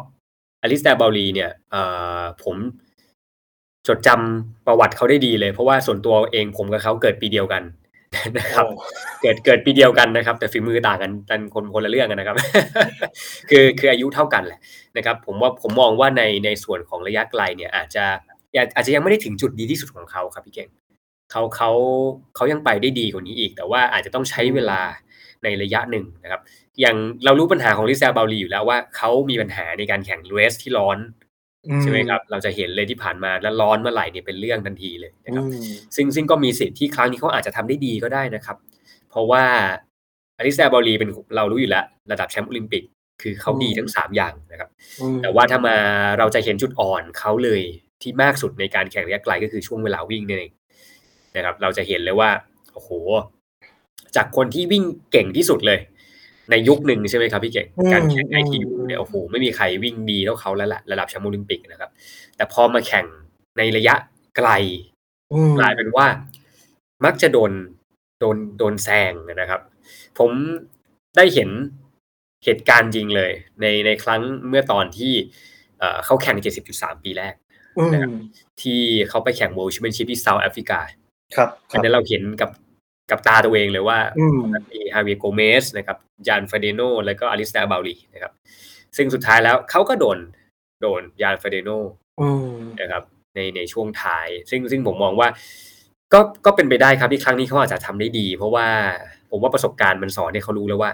อลิซาบาลีเนี่ยเอ่อผมจดจำประวัติเขาได้ดีเลย เพราะว่าส่วนตัวเองผมกับเขาเกิดปีเดียวกันนะครับโอ้เกิดเกิดปีเดียวกันนะครับ แต่ฝีมือต่างกันกันคนคนละเรื่องกันนะครับ คือคืออายุเท่ากันแหละนะครับ ผมว่าผมมองว่าในในส่วนของระยะไกลเนี่ย อาจจะอาจอาจจะยังไม่ได้ถึงจุดดีที่สุดของเขาครับพี่เก่งเขาเขาเขายังไปได้ดีกว่านี้อีก แต่ว่าอาจจะต้องใช้เวลาในระยะหนึ่งนะครับ อย่างเรารู้ปัญหาของลิซาบาลีอยู่แล้วว่าเขามีปัญหาในการแข่งเรสที่ร้อนใช่ไหมครับ เราจะเห็นเลยที่ผ่านมาแล้วร้อนเมื่อไหร่เนี่ยเป็นเรื่องทันทีเลยนะครับอืมซึ่งซึ่งก็มีสิทธิ์ที่ครั้งนี้เขาอาจจะทำได้ดีก็ได้นะครับ เพราะว่าอลิซาบอลีเป็นเรารู้อยู่แล้ว ระดับแชมป์โอลิมปิก คือเขาดีทั้งสามอย่างนะครับอืมแต่ว่าถ้ามาเราจะเห็นจุดอ่อนเขาเลยที่มากสุดในการแข่งระยะไกลก็คือช่วงเวลาวิ่งนี่เองนะครับ เราจะเห็นเลยว่าโอ้โห จากคนที่วิ่งเก่งที่สุดเลย ในยุคหนึ่งใช่ไหมครับพี่เก่งอืมการแข่งไออืมทีเนี่ยโอ้โหไม่มีใครวิ่งดีเท่าเขาแล้วแหละระดับแชมป์โอลิมปิกนะครับ แต่พอมาแข่งในระยะไกลอืมกลายเป็นว่า มักจะโดนโดนโดนแซงนะครับ ผมได้เห็นเหตุการณ์จริงเลย ในในครั้งเมื่อตอนที่เอ่อเขาแข่ง 70.3 ปีแรกอืมนะครับที่เขาไปแข่ง World Championship ที่เซาท์แอฟริกาครับครับอันนั้นเราเห็นกับ กับตาตัวเองเลยว่าอืมมี Javier Gomez นะครับ Jan Frodeno แล้วก็ Alistair Brownlee นะครับ ซึ่งสุดท้ายแล้วเขาก็โดนโดน Jan Frodenoอืมนะครับ ในในช่วงท้าย ซึ่งซึ่งผมมองว่า ก็ก็เป็นไปได้ครับที่ครั้งนี้เขาอาจจะทำได้ดี เพราะว่าผมว่าประสบการณ์มันสอนให้เขารู้แล้วว่า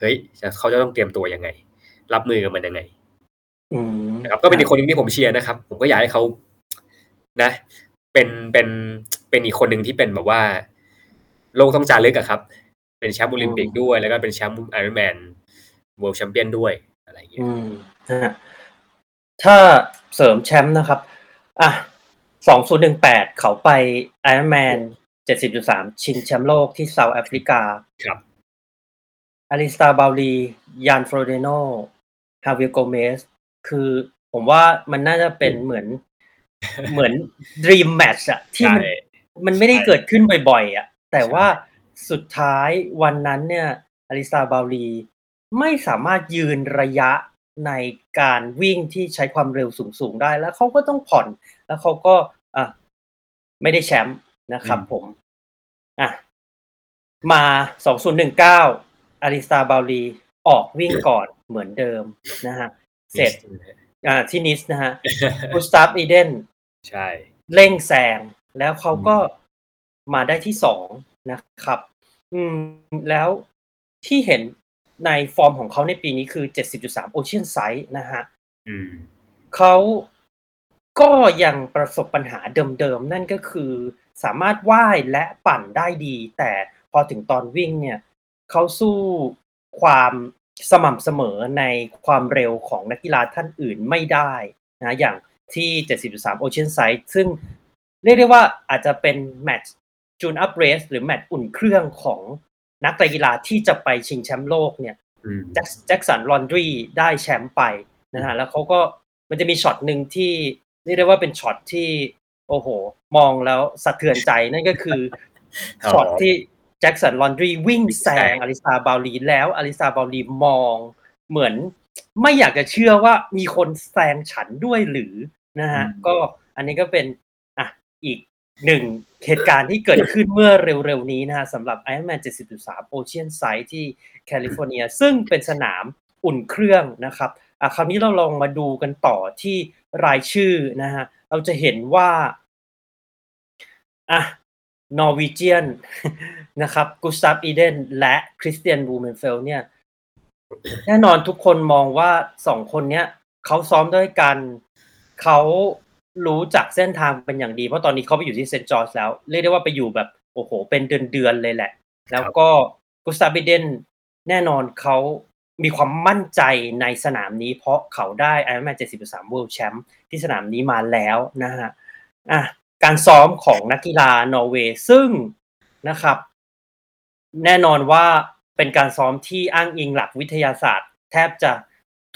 เฮ้ยจะเขาจะต้องเตรียมตัวยังไง รับมือกับมันยังไงอืมนะครับก็เป็นอีกคนหนึ่งที่ผมเชียร์นะครับ ผมก็อยากให้เขานะ เป็นเป็นเป็นอีกคนหนึ่งที่เป็นแบบว่า โลกต้องจารึกอะครับ เป็นแชมป์โอลิมปิกด้วย แล้วก็เป็นแชมป์ Ironman World Champion ด้วยอะไรอย่างเงี้ยอืมนะฮะถ้าเสริมแชมป์นะครับ อะสองศูนย์หนึ่งแปดเขาไปไอรอนแมนเจ็ดสิบจุดสามชิงแชมป์โลกที่เซาท์แอฟริกา ครับ Alistair Brownlee Jan Frodeno Javier Gomez คือผมว่ามันน่าจะเป็นเหมือนเหมือนด e ีมแมทช์อะที่มันใช่มันไม่ได้ใช่เกิดขึ้นบ่อยๆอะ แต่ใช่ว่าสุดท้ายวันนั้นเนี่ย Alistair Brownlee ไม่สามารถยืนระยะในการวิ่งที่ใช้ความเร็วสูงๆได้แล้วเขาก็ต้องผ่อนแล้วเขาก็อะไม่ได้แชมป์นะครับผมอะมา2019อาริสตาบาลีออกวิ่งก่อนเหมือนเดิมนะฮะเสร็จอ่าที่นิสนะฮะกุสตาฟอีเดนใช่เร่งแซงแล้วเขาก็ มาได้ที่สองนะครับ อืมแล้วที่เห็นในฟอร์มของเขาในปีนี้คือ 70.3 Ocean Side นะฮะอืมเขาก็ยังประสบปัญหาเดิมๆ นั่นก็คือสามารถว่ายและปั่นได้ดี แต่พอถึงตอนวิ่งเนี่ยเขาสู้ความสม่ำเสมอในความเร็วของนักกีฬาท่านอื่นไม่ได้นะอย่างที่ 70.3 Ocean Side ซึ่งเรียกได้ว่าอาจจะเป็นแมตช์ จูนอัพเรสหรือแมตช์อุ่นเครื่องของนักกีฬาที่จะไปชิงแชมป์โลกเนี่ยอืมแจ็ค Jackson Laundry ได้แชมป์ไปนะฮะแล้วเขาก็มันจะมีช็อตหนึ่งที่เรียกได้ว่าเป็นช็อตที่ โอ้โห มองแล้วสะเทือนใจนั่นก็คืออ๋อช็อตที่ Jackson Laundry วิ่งแซแซงงอลิซาบาลีแล้วอลิซาบาลีมองเหมือนไม่อยากจะเชื่อว่ามีคนแซงฉันด้วยหรือนะฮะก็อันนี้ก็เป็นอะอีก หนึ่งเหตุการณ์ที่เกิดขึ้นเมื่อเร็วๆนี้นะฮะสำหรับ Ironman 70.3 Oceanside ที่แคลิฟอร์เนีย ซึ่งเป็นสนามอุ่นเครื่องนะครับอะคราวนี้เราลองมาดูกันต่อที่รายชื่อนะฮะเราจะเห็นว่าอะ Norwegian นะครับ Gustav Iden และ Kristian Blummenfelt เนี่ยแน่นอนทุกคนมองว่าสองคนเนี้ยเขาซ้อมด้วยกันเขา รู้จักเส้นทางเป็นอย่างดี เพราะตอนนี้เขาไปอยู่ที่เซนต์จอร์จแล้ว เรียกได้ว่าไปอยู่แบบโอ้โห เป็นเดือนๆเลยแหละ แล้วก็กุสตาฟอีเดนแน่นอนเขามีความมั่นใจในสนามนี้ เพราะเขาได้ Ironman 70.3 World Champ ที่สนามนี้มาแล้วนะฮะอะการซ้อมของนักกีฬานอร์เวย์ซึ่งนะครับ แน่นอนว่าเป็นการซ้อมที่อ้างอิงหลักวิทยาศาสตร์ แทบจะ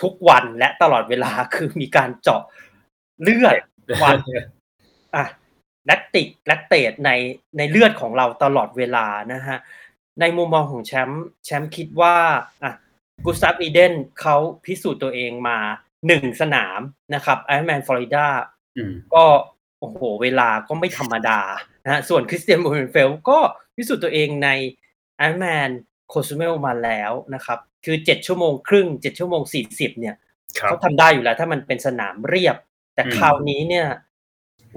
ทุกวันและตลอดเวลาคือมีการเจาะเลือด วัดอะ lactic lactate ในในเลือดของเราตลอดเวลานะฮะในมุมมองของแชมป์แชมป์คิดว่าอะ Gustav Iden เขาพิสูจน์ตัวเองมาหนึ่งสนามนะครับไอ r o n แมนฟลอริดาอืมก็โอ้โหเวลาก็ไม่ธรรมดานะฮะส่วน Kristian Blummenfelt ก็พิสูจน์ตัวเองใน Ironman โคซูเมลมาแล้วนะครับ คือ7ชั่วโมงครึ่ง7ชั่วโมง40เนี่ยครับเขาทำได้อยู่แล้ว ถ้ามันเป็นสนามเรียบ แต่อืมคราวนี้เนี่ย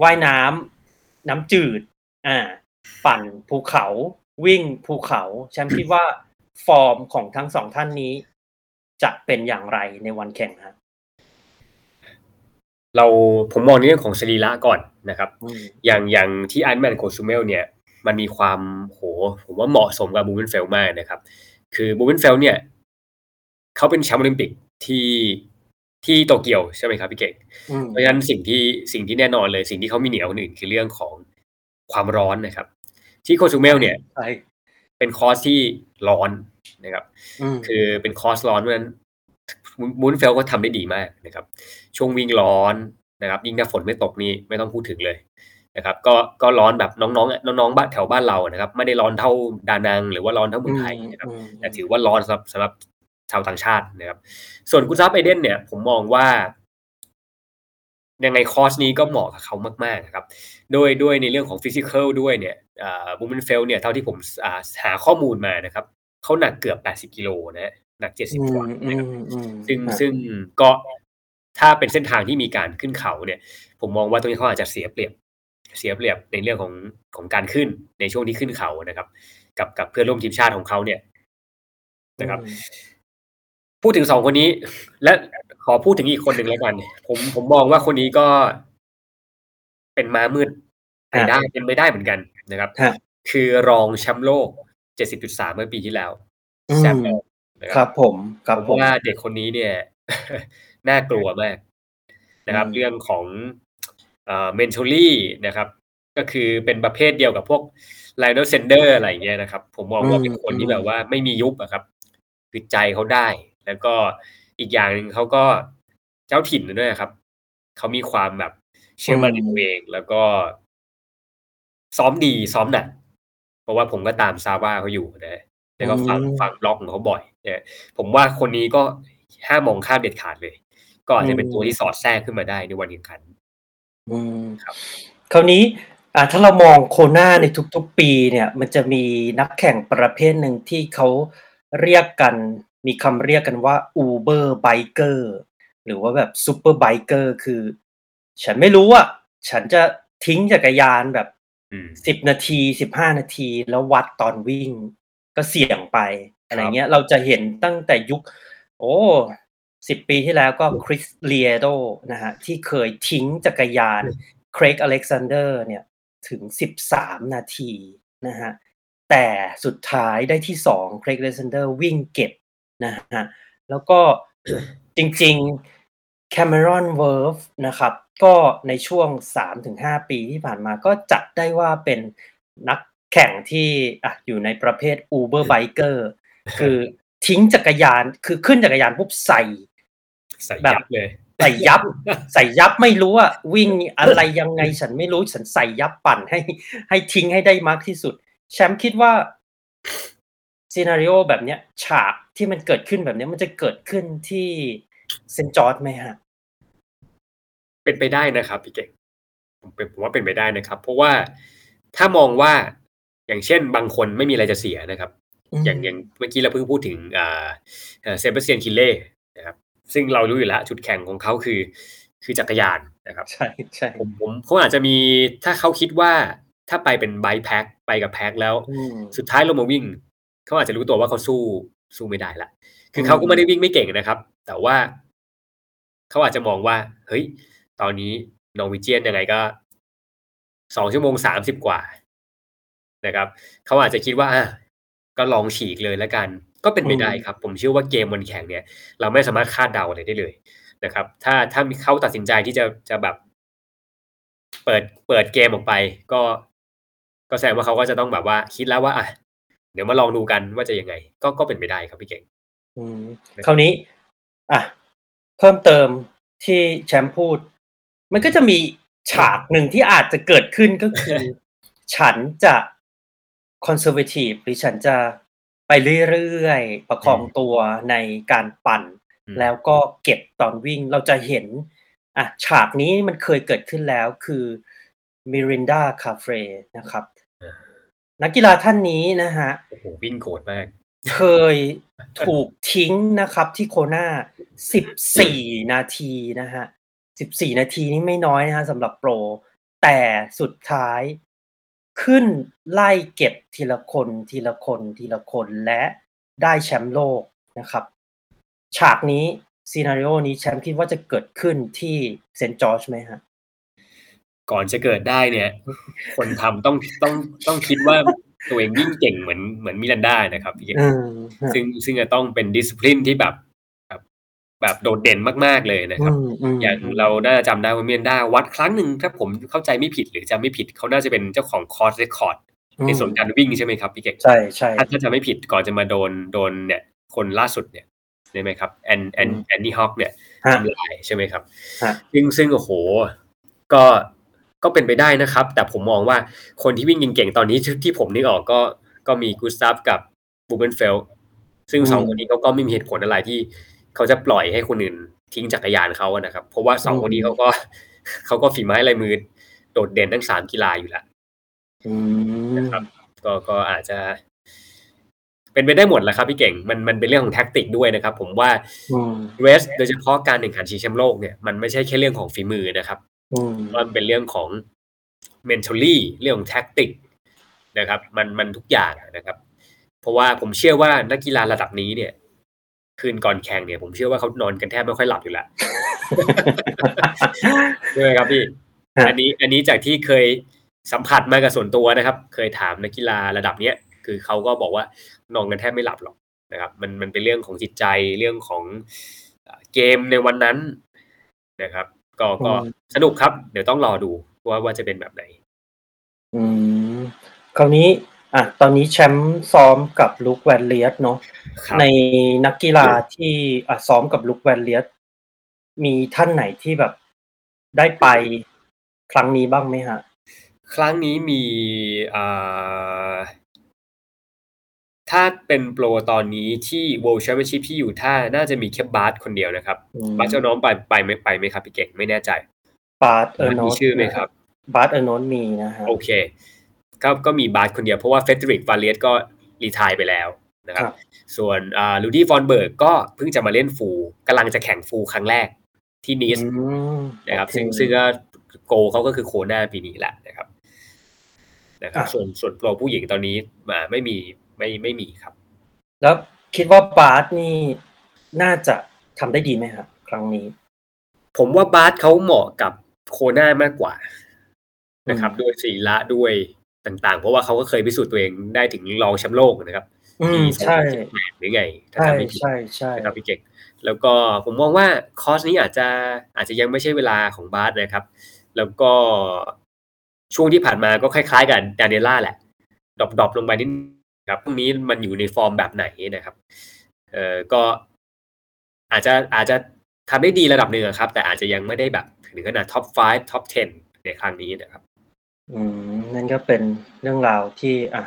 ว่ายน้ำน้ำจืด อ่า ปั่นภูเขาวิ่งภูเขาแชมป์คิดว่าฟอร์มของทั้งสองท่านนี้ จะเป็นอย่างไรในวันแข่งฮะเราผมมองในเรื่องของสรีระก่อนนะครับอืมอย่างอย่างที่ไอ n ์แมนโคซูเมลเนี่ย มันมีความโห ผมว่าเหมาะสมกับ Blummenfelt มากนะครับ คือบลูเมนเฟลเนี่ย เขาเป็นแชมป์โอลิมปิกที่ ที่โตเกียวใช่ไหมครับพี่เก่งอืมเพราะฉะนั้นสิ่งที่สิ่งที่แน่นอนเลย สิ่งที่เขามีเหนือกว่าคนอื่นคือเรื่องของความร้อนนะครับ ที่โคซูเมลเนี่ยใช่เป็นคอร์สที่ร้อนนะครับอืมคือเป็นคอร์สร้อนเพราะฉะนั้นบลูเมนเฟลก็ทำได้ดีมากนะครับ ช่วงวิ่งร้อนนะครับ ยิ่งถ้าฝนไม่ตกนี่ไม่ต้องพูดถึงเลยนะครับ ก็ก็ร้อนแบบน้องๆน้องๆบ้านแถวบ้านเรานะครับ ไม่ได้ร้อนเท่าดานัง หรือว่าร้อนเท่าเมืองไทยนะครับอืมแต่ถือว่าร้อนสำหรับสำหรับ ชาวต่างชาตินะครับ ส่วนกุสตาฟไอเดนเนี่ย ผมมองว่า ยังไงคอร์สนี้ก็เหมาะกับเขามากๆนะครับ โดยด้วยในเรื่องของ physical ด้วยเนี่ยบลูเมนเฟลเนี่ย เท่าที่ผมอ่าหาข้อมูลมานะครับ เขาหนักเกือบ 80 กิโลนะฮะหนักอื70กมว่าอืนะครับมอืมซึ่งอะซึ่งก็ถ้าเป็นเส้นทางที่มีการขึ้นเขาเนี่ย ผมมองว่าตรงนี้เขาอาจจะเสียเปรียบเสียเปรียบในเรื่องของของการขึ้นในช่วงที่ขึ้นเขานะครับ กับกับเพื่อนร่วมทีมชาติของเขาเนี่ยนะครับอืม พูดถึงสองคนนี้ และขอพูดถึงอีกคนหนึ่งแล้วกัน ผมผมมองว่าคนนี้ก็เป็นม้ามืดไปได้เป็นไปได้เหมือนกันนะครับฮะคือรองแชมป์โลก 70.3 เมื่อปีที่แล้วอืมแซมแอลนะคครัรับบผมครับผมผมว่าเด็กคนนี้เนี่ย น่ากลัวมากนะครับอืมเรื่องของเอ่อ mentally นะครับ ก็คือเป็นประเภทเดียวกับพวกไลโอเนลแซนเดอร์สอะไรอย่างเงี้ยนะครับ ผมมองว่าเป็นคนที่แบบว่าไม่มียุบอะครับคือใจเขาได้ แล้วก็อีกอย่างหนึ่งเขาก็เจ้าถิ่นด้วยนะครับเขามีความแบบเชื่อมั่นในตัวเองแล้วก็ ซ้อมดีซ้อมหนักเพราะว่าผมก็ตามซาว่าเขาอยู่นะแล้วก็ฟังอืมฟัง vlog ของเขาบ่อยเนี่ยผมว่าคนนี้ก็ห้ามมองข้ามเด็ดขาดเลย ก็อาจจะเป็นอืมตัวที่สอดแทรกขึ้นมาได้ในวันแข่งขัน อืมครับ คราวนี้อ่าถ้าเรามองโคนาในทุกๆปี เนี่ย มันจะมีนักแข่งประเภทหนึ่งที่เขาเรียกกัน มีคำเรียกกันว่า Uber Biker หรือว่าแบบ Super Biker คือ ฉันไม่รู้ว่าฉันจะทิ้งจักรยานแบบอืมสิบนาทีสิบห้านาทีแล้ววัดตอนวิ่ง ก็เสี่ยงไปอะไรเงี้ยเราจะเห็นตั้งแต่ยุค โอ้สิบปีที่แล้วก็คริสลีเอโตนะฮะที่เคยทิ้งจักรยานเครกอเล็กซานเดอร์เนี่ยถึงสิบสามนาทีนะฮะแต่สุดท้ายได้ที่สองเครกอเล็กซานเดอร์วิ่งเก็บ นะฮะ แล้วก็จริงๆแคม e รอนเวิร์ฟนะครับ ก็ในช่วง 3-5 ปีที่ผ่านมาก็จัดได้ว่าเป็นนักแข่งที่อะอยู่ในประเภท Uber Biker คือทิ้งจักรยานคือขึ้นจักรยานปุ๊บใส่ใส่แบบยับเลยใส่ยับ ใส่ยับไม่รู้ว่าวิ่งอะไรยังไงฉันไม่รู้ฉันใส่ยับปั่นให้ ให้ทิ้งให้ได้มากที่สุด แชมป์คิดว่า scenario แบบเนี้ย ฉากที่มันเกิดขึ้นแบบเนี้ย มันจะเกิดขึ้นที่เซนต์จอร์จไหมฮะ เป็นไปได้นะครับพี่เก่งผมเป็นผมว่าเป็นไปได้นะครับ เพราะว่าถ้ามองว่าอย่างเช่น บางคนไม่มีอะไรจะเสียนะครับอืมอย่างอย่างเมื่อกี้เราเพิ่งพูดถึงอ่าเซเบสเซียนคิเล่นะครับ ซึ่งเรารู้อยู่แล้วจุดแข่งของเขาคือ คือจักรยานนะครับ ใช่ใช่ผมผมเขาอาจจะมีถ้าเขาคิดว่าถ้าไปเป็นไบแพ็คไปกับแพ็คแล้วอืมสุดท้ายลงมาวิ่ง เขาอาจจะรู้ตัวว่าเขาสู้สู้ไม่ได้ละ คือมเขาก็ไม่ได้วิ่งไม่เก่งนะครับ แต่ว่าเขาอาจจะมองว่า เฮ้ย ตอนนี้นอร์วิเจียนยังไงก็สองชั่วโมงสามสิบกว่านะครับเขาอาจจะคิดว่าอะก็ลองฉีกเลยแล้วกัน ก็เป็นไปได้ครับ ผมเชื่อว่าเกมวันแข่งเนี่ย เราไม่สามารถคาดเดาอะไรได้เลยนะครับ ถ้าถ้ามีเขาตัดสินใจที่จะจะแบบ เปิดเปิดเกมออกไป ก็ก็แสดงว่าเขาก็จะต้องแบบว่า คิดแล้วว่าอะ เดี๋ยวมาลองดูกันว่าจะยังไง ก็ก็เป็นไปได้ครับพี่เก่งอืมคราวนี้ อะ เพิ่มเติมที่แชมป์พูด มันก็จะมีฉากหนึ่งที่อาจจะเกิดขึ้นก็คือ ฉันจะคอนเซอร์เวทีฟหรือฉันจะไปเรื่อยๆ ประคองตัวในการปั่นอืมแล้วก็เก็บตอนวิ่งเราจะเห็น อะ ฉากนี้มันเคยเกิดขึ้นแล้วคือมิรินดาคาเฟรนะครับ นักกีฬาท่านนี้นะฮะโอ้โหวิ่งโหดมาก เคยถูกทิ้งนะครับที่โคนา14นาทีนะฮะ14นาทีนี่ไม่น้อยนะฮะสำหรับโปร แต่สุดท้ายขึ้นไล่เก็บทีละคนทีละคนทีละคนและได้แชมป์โลกนะครับ ฉากนี้ scenario นี้แชมป์คิดว่าจะเกิดขึ้นที่เซนต์จอร์จไหมฮะ ก่อนจะเกิดได้เนี่ย คนทำต้องต้องต้องคิดว่าตัวเองวิ่งเก่งเหมือนเหมือนมิรันดานะครับพี่เก่งอืมซึ่งซึ่งจะต้องเป็นดิสซิ p ลินที่แบบแบบโดดเด่นมากๆเลยนะคอืรับมอืมอย่างเราน่าจะจำได้ว่าเมียนดาวัดครั้งหนึ่งถ้าผมเข้าใจไม่ผิดหรือจำไม่ผิดเขาน่าจะเป็นเจ้าของ course record ในส่วนการวิ่งใช่ไหมครับพี่เก่งใช่ใช่ถ้าถ้าจำไม่ผิดก่อนจะมาโดนโดนเนี่ยคนล่าสุดเนี่ยใช่ไหมครับแอนแอนอืมแอนนี่ฮอกเนี่ยฮะทำลายใช่ไหมครับฮะซึ่งซึ่งโอ้โห ก็ ก็เป็นไปได้นะครับ แต่ผมมองว่าคนที่วิ่งเก่งๆตอนนี้ที่ที่ผมนึกออกก็ก็มีกูสตาฟกับบูเบนเฟลซึ่งสองคนนี้เขาก็ไม่มีเหตุผลอะไรที่เขาจะปล่อยให้คนอื่นทิ้งจักรยานเขาอะนะครับ เพราะว่าสองคนนี้เขาก็เขาก็ฝีไม้ลายมือโดดเด่นทั้งสามกีฬาอยู่แล้วอืมนะครับ ก็ก็อาจจะ เป็นไปได้หมดแหละครับพี่เก่งมันมันเป็นเรื่องของแท็กติกด้วยนะครับ ผมว่าอืม race โดยเฉพาะการแข่งขันชิงแชมป์โลกเนี่ยมันไม่ใช่แค่เรื่องของฝีมือนะครับอื มมันเป็นเรื่องของ mentally เรื่องของแท็กติกนะครับ มันมันทุกอย่างนะครับ เพราะว่าผมเชื่อว่านักกีฬาระดับนี้เนี่ย คืนก่อนแข่งเนี่ย ผมเชื่อว่าเขานอนกันแทบไม่ค่อยหลับอยู่แล้วใช่ไหมครับพี่ฮะอันนี้อันนี้จากที่เคยสัมผัสมากับส่วนตัวนะครับ เคยถามนักกีฬาระดับเนี้ยคือเขาก็บอกว่านอนกันแทบไม่หลับหรอกนะครับ มันมันเป็นเรื่องของจิตใจเรื่องของเอ่อเกมในวันนั้นนะครับ ก็ก็อืมสนุกครับ เดี๋ยวต้องรอดูว่าว่าจะเป็นแบบไหน อืมคราวนี้ อะ ตอนนี้แชมป์ซ้อมกับลุคแวนเลียสเนาะครับในนักกีฬาที่อะซ้อมกับลุคแวนเลียสมีท่านไหนที่แบบได้ไปครั้งนี้บ้างไหมฮะ ครั้งนี้มีอ่า ถ้าเป็นโปรตอนนี้ที่ World Championship ที่ยูทาห์น่าจะมีแค่บาสคนเดียวนะครับอืมบาสเจ้าน้องไปไปไม่ไปไหมครับพี่เก่งไม่แน่ใจ บาร์เออร์โนสมีชื่อไหมครับ บาร์เออร์โนสมีนะฮะโอเคก็ก็มีบาสคนเดียวเพราะว่าเฟเดริกวาเลสก็ retire ไปแล้วนะครับครับส่วนอ่าลูดี้ฟอนเบิร์กก็เพิ่งจะมาเล่น fullกำลังจะแข่งฟูลครั้งแรกที่นีสอืมนะครับโอเซึ่งซึ่งก็โกเขาก็คือโคน่าปีนี้แหละนะครับนะครับอะส่วนส่วนโปรผู้หญิงตอนนี้มาไม่มี ไม่ไม่มีครับ แล้วคิดว่าบาร์นี่น่าจะทำได้ดีไหมครับครั้งนี้ ผมว่าบาสเขาเหมาะกับโคน่ามากกว่านะครับอืมด้วยศีละด้วยต่าง ๆ เพราะว่าเขาก็เคยพิสูจน์ตัวเองได้ถึงรองแชมป์โลกนะครับอืมใช่ปี2018หรือไงถ้าใช่จำไม่ผิดใช่ใช่นะครับพี่เก่งแล้วก็ผมมองว่าคอร์สนี้อาจจะอาจจะยังไม่ใช่เวลาของบาสนะครับ แล้วก็ช่วงที่ผ่านมาก็คล้ายๆ กับดานิเอล่าแหละ drop drop ลงไปนิดนึง ครับพวกนี้มันอยู่ในฟอร์มแบบไหนนะครับ เอ่อก็อาจจะอาจจะทำได้ดีระดับหนึ่งอะครับ แต่อาจจะยังไม่ได้แบบถึงขนาด top 5 top 10 ในครั้งนี้นะครับ อืม นั่นก็เป็นเรื่องราวที่อะ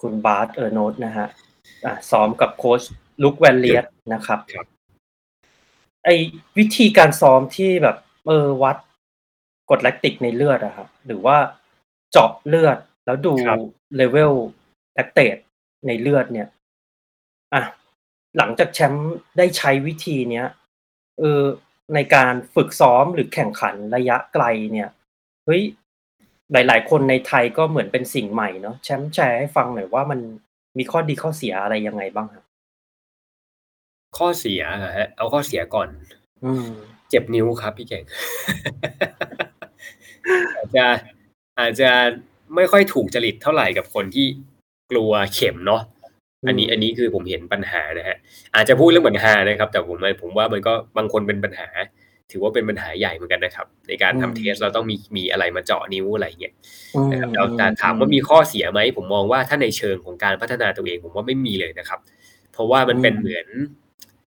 คุณบาร์เออร์โนสนะฮะอะซ้อมกับโค้ชลุคแวนเลียสนะครับครับไอวิธีการซ้อมที่แบบเออวัดกรดแลคติกในเลือดอะครับหรือว่าเจาะเลือดแล้วดูครับ level lactate ในเลือดเนี่ยอะหลังจากแชมป์ได้ใช้วิธีเนี้ยเออในการฝึกซ้อมหรือแข่งขันระยะไกลเนี่ยเฮ้ยหลาย ๆ คนในไทยก็เหมือนเป็นสิ่งใหม่เนาะแชมป์แชร์ให้ฟังหน่อยว่ามันมีข้อดีข้อเสียอะไรยังไงบ้างครับข้อเสียอะฮะเอาข้อเสียก่อน อืม เจ็บนิ้วครับพี่เก่ง อาจจะอาจจะไม่ค่อยถูกจริตเท่าไหร่กับคนที่ กลัวเข็มเนาะอันนี้อืมอันนี้คือผมเห็นปัญหานะฮะอาจจะพูดเรื่องปัญหานะครับ แต่ผมผมว่ามันก็บางคนเป็นปัญหา ถือว่าเป็นปัญหาใหญ่เหมือนกันนะครับ ในการทำเทสเราต้องมีมีอะไรมาเจาะนิ้วอะไรเงี้ยอืมนะครับแล้วแต่ถามว่ามีข้อเสียไหมผมมองว่าถ้าในเชิงของการพัฒนาตัวเองผมว่าไม่มีเลยนะครับ เพราะว่ามันเป็นเหมือน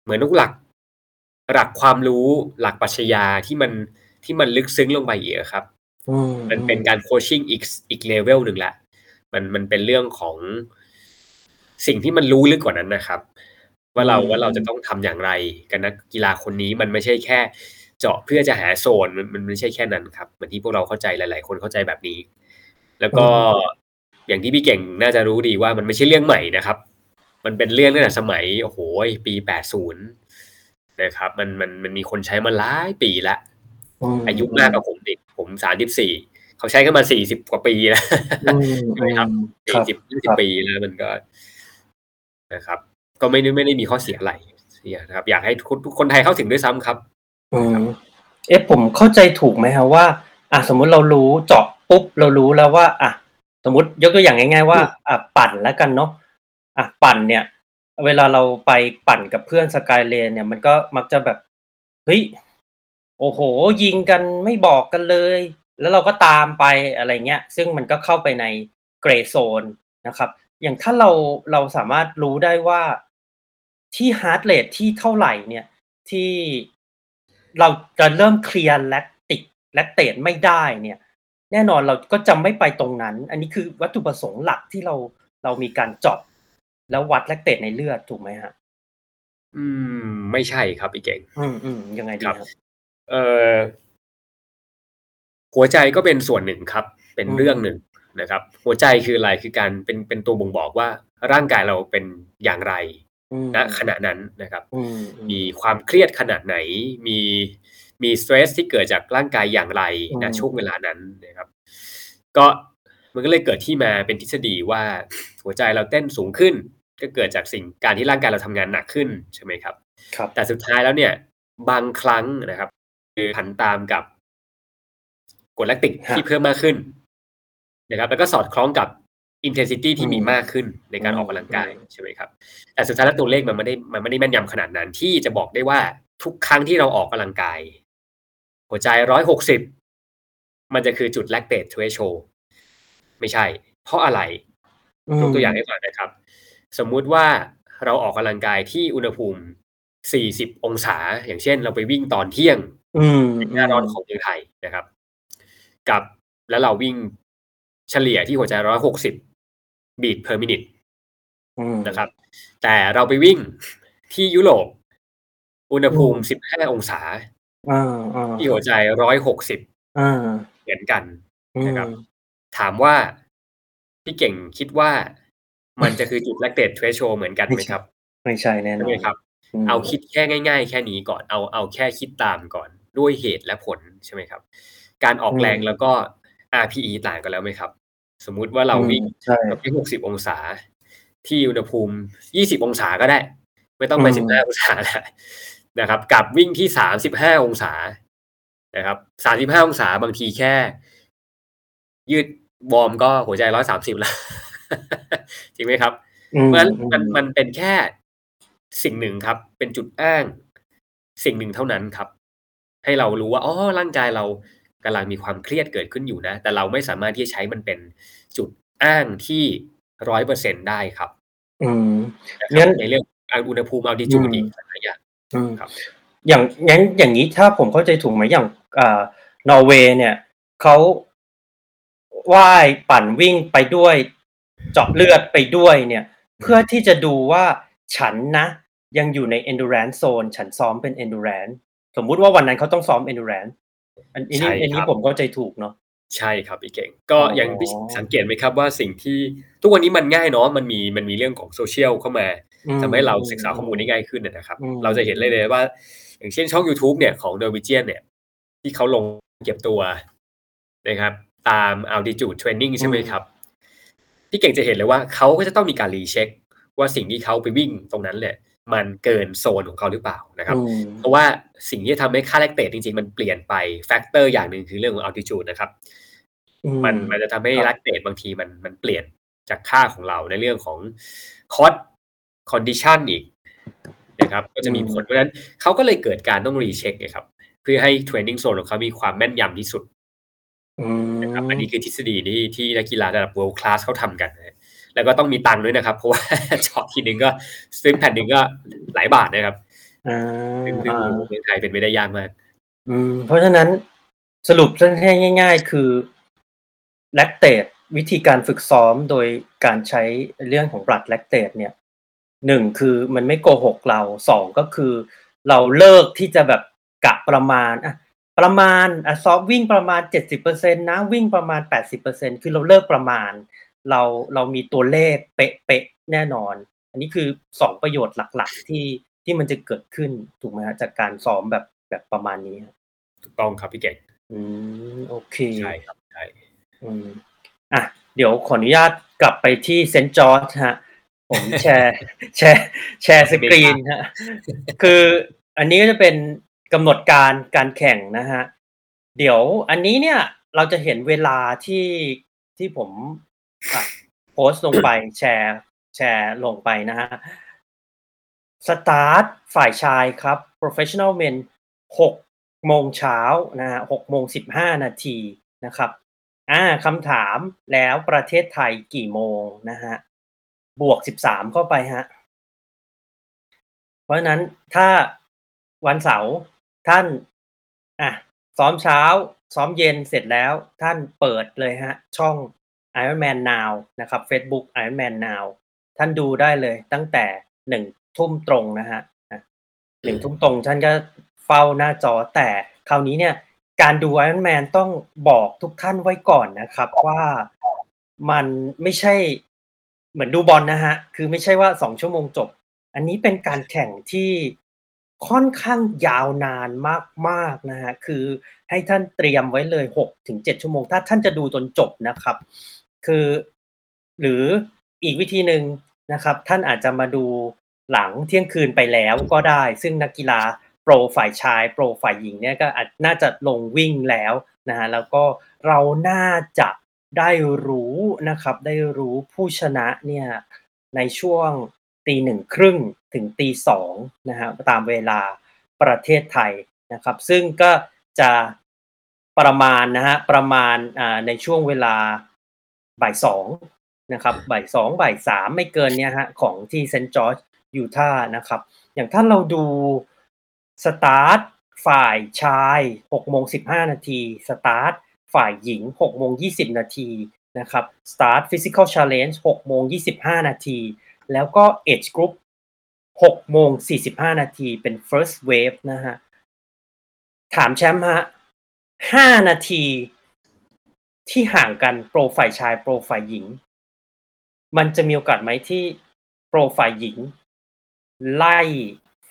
เหมือนทุกหลักหลักความรู้หลักปรัชญาที่มันที่มันลึกซึ้งลงไปอีกอะครับอืมันเป็นการโคชชิ่งอีกอีกเลเวลหนึ่งละ มันมันเป็นเรื่องของสิ่งที่มันรู้ลึกกว่านั้นนะครับ ว่าเราว่าเราจะต้องทำอย่างไรกับนักกีฬาคนนี้มันไม่ใช่แค่ เจาะเพื่อจะหาโซนมันมันไม่ใช่แค่นั้นครับเหมือนที่พวกเราเข้าใจหลาย ๆ คนเข้าใจแบบนี้ แล้วก็อย่างที่พี่เก่งน่าจะรู้ดีว่ามันไม่ใช่เรื่องใหม่นะครับ มันเป็นเรื่องตั้งแต่สมัยโอ้โหปีแปดศูนย์นะครับ มันมันมันมีคนใช้มาหลายปีละมอายุมากกว่าผมดิผมสามสิบสี่ เขาใช้กันมาสี่สิบกว่าปีแล้วอืมใช่ไหมครับครัสี่บสิบยี่สิครับบปีแล้วมันก็นะครับ ก็ไม่ได้ไม่ได้มีข้อเสียอะไรนะครับ อยากให้ทุกทุกคนไทยเข้าถึงด้วยซ้ำครับอืมเอ๊ะผมเข้าใจถูกไหมครับว่า อะสมมุติเรารู้เจาะปุ๊บเรารู้แล้วว่า อะ สมมติยกตัวอย่างง่าย ๆ ว่า อะปั่นแล้วกันเนาะอะปั่นเนี่ยเเวลาเราไปปั่นกับเพื่อนสกายเลนเนี่ยมันก็มักจะแบบเฮ้ยโอ้โห ยิงกันไม่บอกกันเลย แล้วเราก็ตามไปอะไรเงี้ย ซึ่งมันก็เข้าไปใน gray zone นะครับ อย่างถ้าเราเราสามารถรู้ได้ว่าที่ heart rate ที่เท่าไหร่เนี่ยที่เราจะเริ่มเคลียร์ lactic lactate ไม่ได้เนี่ย แน่นอนเราก็จะไม่ไปตรงนั้น อันนี้คือวัตถุประสงค์หลักที่เราเรามีการเจาะแล้ววัด lactate ในเลือดถูกไหมฮะ อืม ไม่ใช่ครับพี่เก่ง อืมอืมยังไงดีครับครับเอ่อ หัวใจก็เป็นส่วนหนึ่งครับ เป็นอืมเรื่องหนึ่งนะครับ หัวใจคืออะไรคือการเป็นเป็นตัวบ่งบอกว่าร่างกายเราเป็นอย่างไรอืมณขณะนั้นนะครับอืมอืมีความเครียดขนาดไหน มีมีสเตรสที่เกิดจากร่างกายอย่างไรณอืมช่วงเวลานั้นนะครับ ก็มันก็เลยเกิดที่มาเป็นทฤษฎีว่าหัวใจเราเต้นสูงขึ้น ก็เกิดจากสิ่งการที่ร่างกายเราทำงานหนักขึ้นใช่ไหมครับ ครับ แต่สุดท้ายแล้วเนี่ย บางครั้งนะครับ คือผันตามกับ กรดแลคติกฮะที่เพิ่มมากขึ้นนะครับ แล้วก็สอดคล้องกับ intensity ที่มีอืมมากขึ้นในการอืมออกกำลังกายอืมใช่ไหมครับแต่สุดท้ายแล้วตัวเลขมันไม่ได้มันไม่ได้แม่นยำขนาดนั้นที่จะบอกได้ว่าทุกครั้งที่เราออกกำลังกาย หัวใจร้อยหกสิบมันจะคือจุดแลคเต t ท h r e s h o l d ไม่ใช่ เพราะอะไรยกตัวอย่างให้ฟังนะครับ สมมุติว่าเราออกกำลังกายที่อุณหภูมิ40องศา อย่างเช่น เราไปวิ่งตอนเที่ยงอืมหน้าร้อนของเมืองไทยนะครับ กับ แล้วเราวิ่งเฉลี่ยที่หัวใจ160 beat per minute อืมนะครับ แต่เราไปวิ่งที่ยุโรปอุณหภูมิ15องศาอ่าอ่าที่หัวใจ160อ่าเหมือนกันอืมนะครับ ถามว่าพี่เก่งคิดว่ามันจะคือจุดแลคเต t ท h r e s h o l d เหมือนกันไหมครับ ไม่ใช่แน่นใช่อไหมนครับมเอาคิดแค่ง่าย ๆ แค่นี้ก่อนเอาเอาแค่คิดตามก่อนด้วยเหตุและผลใช่ไหมครับ การออกแรงแล้วก็ RPE ต่างกันแล้วไหมครับ สมมุติว่าเราวิ่งอืมใช่ที่60องศา ที่อุณหภูมิ20องศาก็ได้ ไม่ต้องไปอืม15องศาแล้วนะครับ กับวิ่งที่35องศานะครับ35องศาบางทีแค่ ยืดวอร์มก็หัวใจ130แล้วจริงไหมครับอืเพราะฉะนั้นมันอืมันเป็นแค่สิ่งหนึ่งครับ เป็นจุดอ้าง สิ่งหนึ่งเท่านั้นครับ ให้เรารู้ว่าอ๋อร่างกายเรา กำลังมีความเครียดเกิดขึ้นอยู่นะ แต่เราไม่สามารถที่จะใช้มันเป็นจุดอ้างที่ร้อยเปอร์เซ็นได้ครับ อืมนะคงั้รับนในเรื่องอุณหภูมิเอาดิจูดอืมอีกหลายอย่างอืมครับ อย่างงั้นอย่างนี้ถ้าผมเข้าใจถูกไหมอย่างอ่านอร์เวย์เนี่ยเขาว่ายปั่นวิ่งไปด้วย เจาะเลือดไปด้วยเนี่ย เพื่อที่จะดูว่าฉันนะ ยังอยู่ใน endurance zone ฉันซ้อมเป็น endurance สมมุติว่าวันนั้นเขาต้องซ้อม endurance อันอันนี้ใช่อันนี้ครับผมเข้าใจถูกเนาะใช่ครับพี่เก่ง ก็อ๋อออย่างพี่สังเกตไหมครับว่าสิ่งที่ทุกวันนี้มันง่ายเนาะมันมีมันมีเรื่องของโซเชียลเข้ามาอืมทำให้เราศึกษาข้อมูลได้ง่ายขึ้นนะครับอืมเราจะเห็นเลยเลยว่า อย่างเช่นช่อง YouTube เนี่ยของ n o r w e g i a n เนี่ย ที่เขาลงเก็บตัวนะครับ ตาม altitude training ใช่ไหมครับพี่เก่งจะเห็นเลยว่าเขาก็จะต้องมีการรีเช็คว่าสิ่งที่เขาไปวิ่งตรงนั้นเนี่ย มันเกินโซนของเขาหรือเปล่านะครับอืมเพราะว่าสิ่งที่ทำให้ค่า lactate จริงๆ มันเปลี่ยนไป factor อย่างหนึ่งคือเรื่องของ altitude นะครับอืมันมันจะทำให้ครับ lactate บางทีมันมันเปลี่ยนจากค่าของเราในเรื่องของคอ s คอนดิชันอีกนะครับก็จะมีผลเพราะฉะนั้นเขาก็เลยเกิดการต้อง recheck นะครับ เพื่อให้ training zone ของเขามีความแม่นยำที่สุดอืมนะครับอันนี้คือทฤษฎีที่ที่นักกีฬาระดับ world class เขาทำกันนะ แล้วก็ต้องมีตังค์ด้วยนะครับ เพราะว่าเจาะทีนึงก็สวิมแผ่นหนึ่งก็หลายบาทนะครับอ่าซึ่งซึ่งอ่าเมืองไทยเป็นไม่ได้ยากมาก อืม เพราะฉะนั้นสรุปสั้นๆง่าย ๆ คือ lactate วิธีการฝึกซ้อมโดยการใช้เรื่องของ blood lactate เนี่ยหนึ่งคือมันไม่โกหกเราสองก็คือ เราเลิกที่จะแบบกะประมาณอะประมาณอะซ้อมวิ่งประมาณเจ็ดสิบเปอร์เซ็นนะวิ่งประมาณแปดสิบเปอร์เซ็นคือเราเลิกประมาณ เราเรามีตัวเลขเป๊ะๆแน่นอน อันนี้คือสองประโยชน์หลักๆที่ที่มันจะเกิดขึ้นถูกไหมฮะจากการซ้อมแบบแบบประมาณนี้ฮะถูกต้องครับพี่เก่งอืมโอเคใช่ครับใช่อืมอะเดี๋ยวขออนุญาตกลับไปที่เซนต์จอร์จฮะผมแชร์แชร์แชร์สกรีนฮะคืออันนี้ก็จะเป็นกำหนดการการแข่งนะฮะเดี๋ยวอันนี้เนี่ยเราจะเห็นเวลาที่ที่ผมอะ โพสต์ลงไปแชร์แชร์ลงไปนะฮะสตาร์ทฝ่ายชายครับ professional men 6โมงเช้านะฮะ6โมง15นาทีนะครับอ่าคำถามแล้วประเทศไทยกี่โมงนะฮะบวก13เข้าไปฮะเพราะนั้นถ้าวันเสาร์ท่านอะซ้อมเช้า ซ้อมเย็นเสร็จแล้วท่านเปิดเลยฮะ ช่อง Iron Man Now นะครับ Facebook Iron Man Now ท่านดูได้เลยตั้งแต่หนึ่งทุ่มตรงนะฮะอะหนึ่งทุ่มตรงท่านก็เฝ้าหน้าจอแต่คราวนี้เนี่ยการดู Iron Man ต้องบอกทุกท่านไว้ก่อนนะครับ ว่ามันไม่ใช่เหมือนดูบอลนะฮะ คือไม่ใช่ว่าสองชั่วโมงจบ อันนี้เป็นการแข่งที่ค่อนข้างยาวนานมากๆนะฮะ คือให้ท่านเตรียมไว้เลย6ถึง7ชั่วโมง ถ้าท่านจะดูจนจบนะครับ คือ หรืออีกวิธีหนึ่งนะครับ ท่านอาจจะมาดูหลังเที่ยงคืนไปแล้วก็ได้ ซึ่งนักกีฬาโปรฝ่ายชาย โปรฝ่ายหญิงเนี่ยก็อาจน่าจะลงวิ่งแล้วนะฮะแล้วก็เราน่าจะได้รู้นะครับ ได้รู้ผู้ชนะเนี่ยในช่วงตีหนึ่งครึ่งถึงตีสองนะฮะตามเวลาประเทศไทยนะครับ ซึ่งก็จะประมาณนะฮะประมาณในช่วงเวลา บ่ายสองนะครับบ่ายสองบ่ายสามไม่เกินเนี่ยฮะของที่เซนต์จอร์จยูทาห์นะครับ อย่างถ้าเราดูสตาร์ทฝ่ายชาย6โมง15 นาที สตาร์ทฝ่ายหญิง6โมง20 นาทีนะครับ สตาร์ท Physical Challenge 6โมง25 นาที แล้วก็ Age Group 6โมง45 นาทีเป็น First Wave นะฮะ ถามแชมป์ฮะ 5 นาที ที่ห่างกันโปรฝ่ายชายโปรฝ่ายหญิง มันจะมีโอกาสไหมที่โปรฝ่ายหญิง ไล่